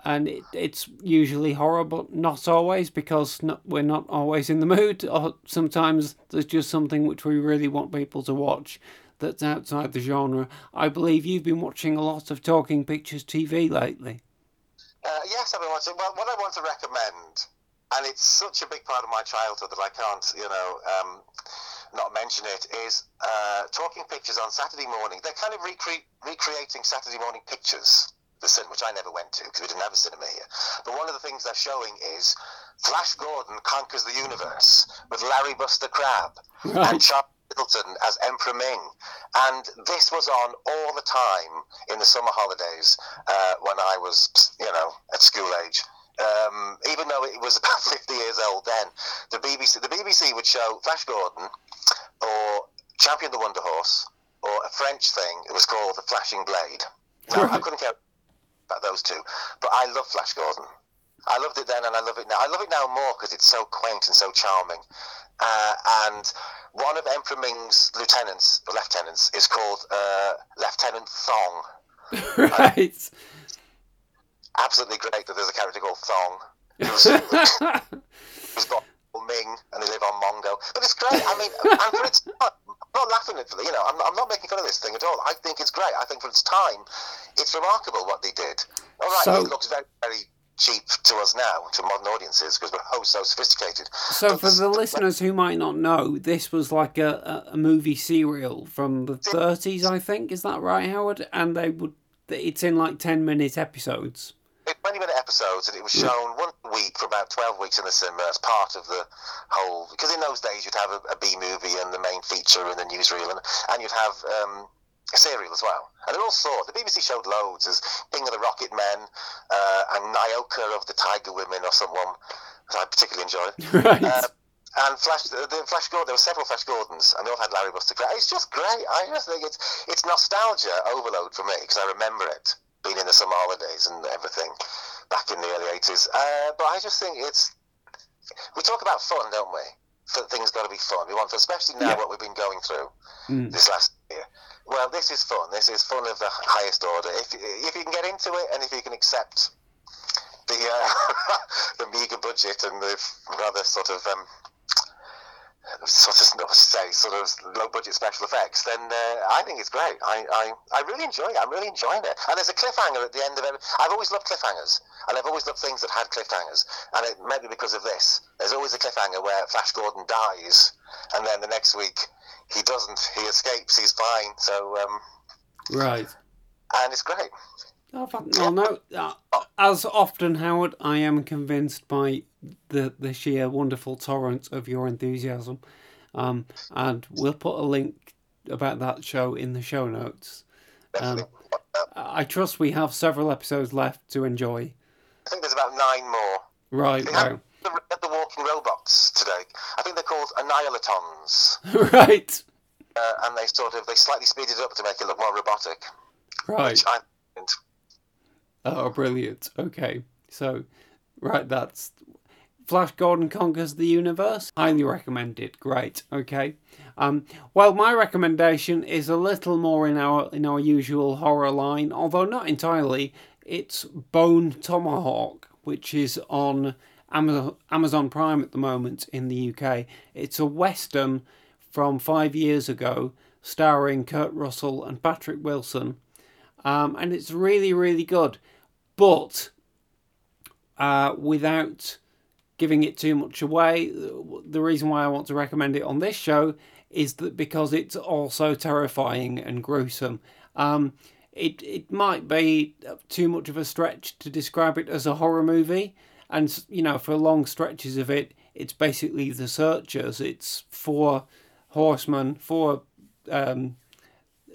and it, it's usually horror, but not always because not, we're not always in the mood. Or sometimes there's just something which we really want people to watch that's outside the genre. I believe you've been watching a lot of Talking Pictures TV lately. Uh, yes, I've been watching. Well, what I want to recommend, and it's such a big part of my childhood that I can't, you know, um, not mention it, is uh, Talking Pictures on Saturday morning. They're kind of recre- recreating Saturday morning pictures, the cinema, which I never went to because we didn't have a cinema here. But one of the things they're showing is Flash Gordon conquers the universe with Larry Buster Crabbe Right. and Charles Middleton as Emperor Ming. And this was on all the time in the summer holidays uh, when I was, you know, at school age. Um, even though it was <laughs> about 50 years old then, the BBC, the BBC would show Flash Gordon or Champion the Wonder Horse or a French thing. It was called The Flashing Blade. Now, I couldn't care those two, but I love Flash Gordon. I loved it then, and I love it now. I love it now more because it's so quaint and so charming. Uh, and one of Emperor Ming's lieutenants, or lieutenants, is called uh, Lieutenant Thong. <laughs> right. Absolutely great that there's a character called Thong <laughs> who's, who's got Ming and they live on Mongo. But it's great. I mean, <laughs> and for its time, I'm not laughing at you know, I'm, I'm not making fun of this thing at all. I think it's great. I think for its time, it's remarkable what they did. All right, So- it looks very, very cheap to us now, to modern audiences, because we're oh so sophisticated. So, for the listeners who might not know, this was like a, a, a movie serial from the 30s, I think. Is that right, Howard? And they would. It's in like 10 minute episodes. It's 20 minute episodes, and it was shown one week for about 12 weeks in the cinema as part of the whole. Because in those days, you'd have a, a B movie and the main feature and the newsreel, and, and you'd have um, a serial as well. And they're all sort. The BBC showed loads as King of the Rocket Men uh, and Nyoka of the Tiger Women, or someone that I particularly enjoyed. <laughs> Right. Uh, and Flash, the the Flash Gordon, there were several Flash Gordons, and they all had Larry Buster It's just great. I just think it's it's nostalgia overload for me because I remember it being in the summer holidays and everything back in the early eighties. Uh, but I just think it's we talk about fun, don't we? F- Things got to be fun. We want, especially now Yeah. what we've been going through Mm. this last year. Well, this is fun. This is fun of the highest order. If if you can get into it and if you can accept the uh, <laughs> the meager budget and the rather sort of um, sort of <laughs> not say sort of low budget special effects, then uh, I think it's great. I, I, I really enjoy it. I'm really enjoying it. And there's a cliffhanger at the end of it. I've always loved cliffhangers, and I've always loved things that had cliffhangers. And it maybe because of this, there's always a cliffhanger where Flash Gordon dies, and then the next week he doesn't. He escapes. He's fine. So um, Right. and it's great. Oh, fa- well, no. uh, As often, Howard, I am convinced by the the sheer wonderful torrent of your enthusiasm, um, and we'll put a link about that show in the show notes. Um, I trust we have several episodes left to enjoy. I think there's about nine more. Right. Wow. have the, the walking robots today. I think they're called annihilatons, <laughs> right. uh, and they sort of they slightly speeded it up to make it look more robotic. Right. Oh, brilliant. Okay. So, right, that's Flash Gordon Conquers the Universe. Highly recommended. Great. Okay. Um, well, my recommendation is a little more in our in our usual horror line, although not entirely. It's Bone Tomahawk, which is on Amazon, Amazon Prime at the moment in the UK. It's a western from five years ago, starring Kurt Russell and Patrick Wilson um, and it's really really good but uh, without giving it too much away. The reason why i want to recommend it on this show is that because it's also terrifying and gruesome. Um, it, it might be too much of a stretch to describe it as a horror movie and you know for long stretches of it it's basically the searchers. It's four horsemen four um,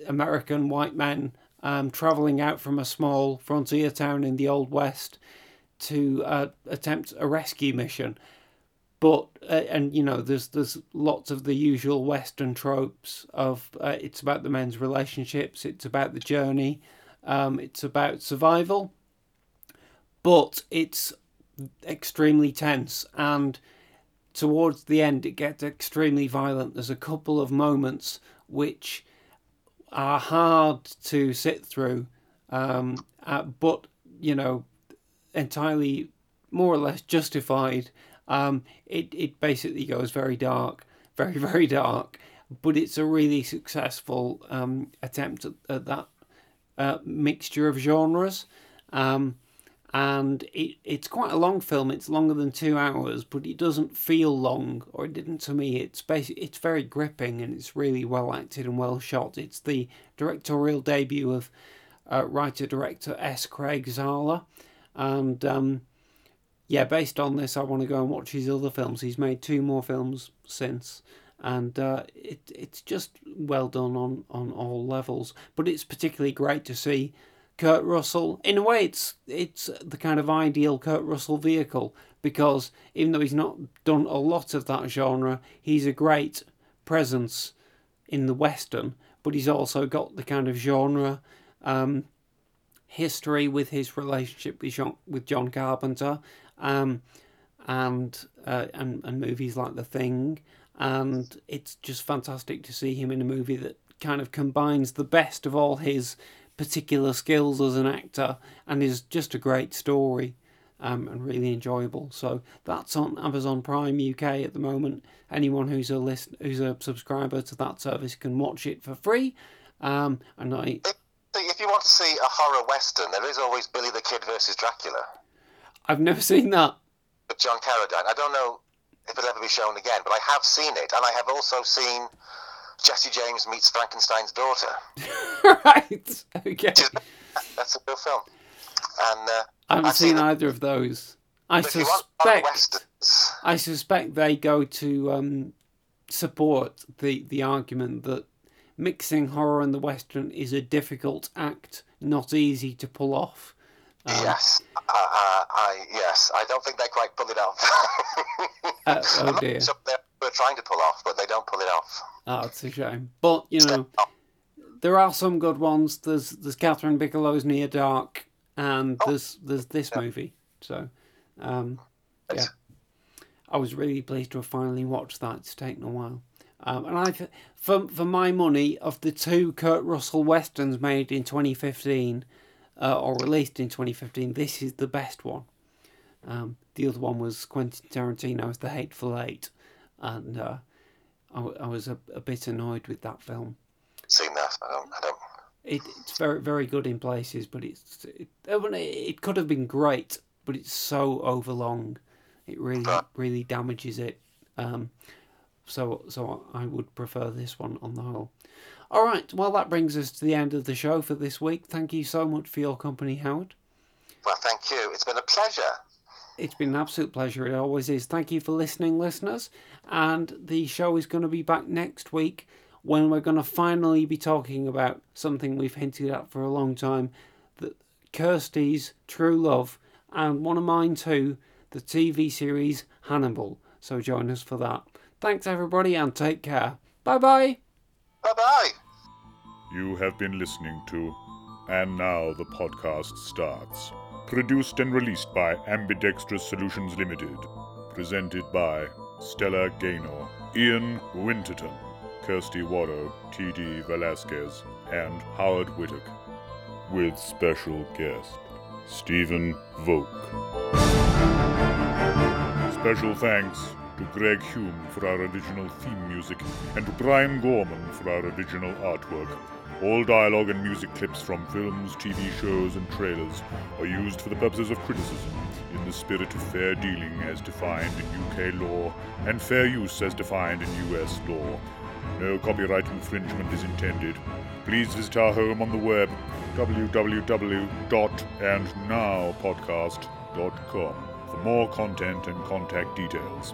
American white men um, traveling out from a small frontier town in the Old West to uh, attempt a rescue mission. But uh, and you know there's there's lots of the usual Western tropes of uh, it's about the men's relationships, it's about the journey, um, it's about survival, but it's extremely tense and towards the end it gets extremely violent. There's a couple of moments which are hard to sit through, um, uh, but you know, entirely more or less justified. Um, it it basically goes very dark, very <laughs> very dark, but it's a really successful um, attempt at, at that uh, mixture of genres. Um, and it, it's quite a long film. It's longer than two hours, but it doesn't feel long, or it didn't to me. It's basic. It's very gripping and it's really well acted and well shot. It's the directorial debut of uh, writer director S. Craig Zahler, and um, yeah, based on this, I want to go and watch his other films. He's made two more films since, and uh, it it's just well done on on all levels. But it's particularly great to see Kurt Russell. In a way, it's it's the kind of ideal Kurt Russell vehicle because even though he's not done a lot of that genre, he's a great presence in the western. but he's also got the kind of genre um, history with his relationship with John, with John Carpenter, um, and, uh, and and movies like The Thing, and it's just fantastic to see him in a movie that kind of combines the best of all his particular skills as an actor and is just a great story um, and really enjoyable. So that's on Amazon Prime UK at the moment. Anyone who's a list who's a subscriber to that service can watch it for free. Um, and I, If you want to see a horror western, there is always Billy the Kid versus Dracula I've never seen that. with John Carradine. I don't know if it'll ever be shown again, but I have seen it, and I have also seen Jesse James meets Frankenstein's daughter. <laughs> right. Okay. That's a good film. And uh, I haven't I've seen seen either of those. I if you want suspect. westerns, I suspect they go to um, support the the argument that mixing horror and the western is a difficult act, not easy to pull off. Um, yes, uh, uh, I yes, I don't think they quite pull it off. <laughs> Uh, oh <laughs> dear. sure they're, trying to pull off, but they don't pull it off. Oh, it's a shame. But you know, there are some good ones. There's there's Kathryn Bigelow's Near Dark, and there's there's this movie. So, um, yeah, I was really pleased to have finally watched that. It's taken a while. Um, and I, for for my money, of the two Kurt Russell westerns made in 2015, uh, or released in 2015, this is the best one. Um, the other one was Quentin Tarantino's The Hateful Eight, and uh, I, I was a, a bit annoyed with that film. Seen that? I don't. I don't. It, it's very very good in places, but it's it, it could have been great, but it's so overlong. It really really damages it. Um, so so I would prefer this one on the whole. All right, well that brings us to the end of the show for this week. Thank you so much for your company, Howard. Well, thank you. It's been a pleasure. It's been an absolute pleasure. It always is. Thank you for listening, listeners. And the show is going to be back next week when we're going to finally be talking about something we've hinted at for a long time that Kirsty's True Love and one of mine too, the TV series Hannibal. So join us for that. Thanks, everybody, and take care. Bye bye. Bye bye. You have been listening to And Now the Podcast Starts. Produced and released by Ambidextrous Solutions Limited. Presented by Stella Gaynor, Ian Winterton, Kirsty Warrow, T.D. Velasquez, and Howard Whittock. With special guest, Stephen Volk. Special thanks to Greg Hume for our original theme music and to Brian Gorman for our original artwork. All dialogue and music clips from films, TV shows, and trailers are used for the purposes of criticism in the spirit of fair dealing as defined in UK law and fair use as defined in US law. No copyright infringement is intended. Please visit our home on the web www.andnowpodcast.com for more content and contact details.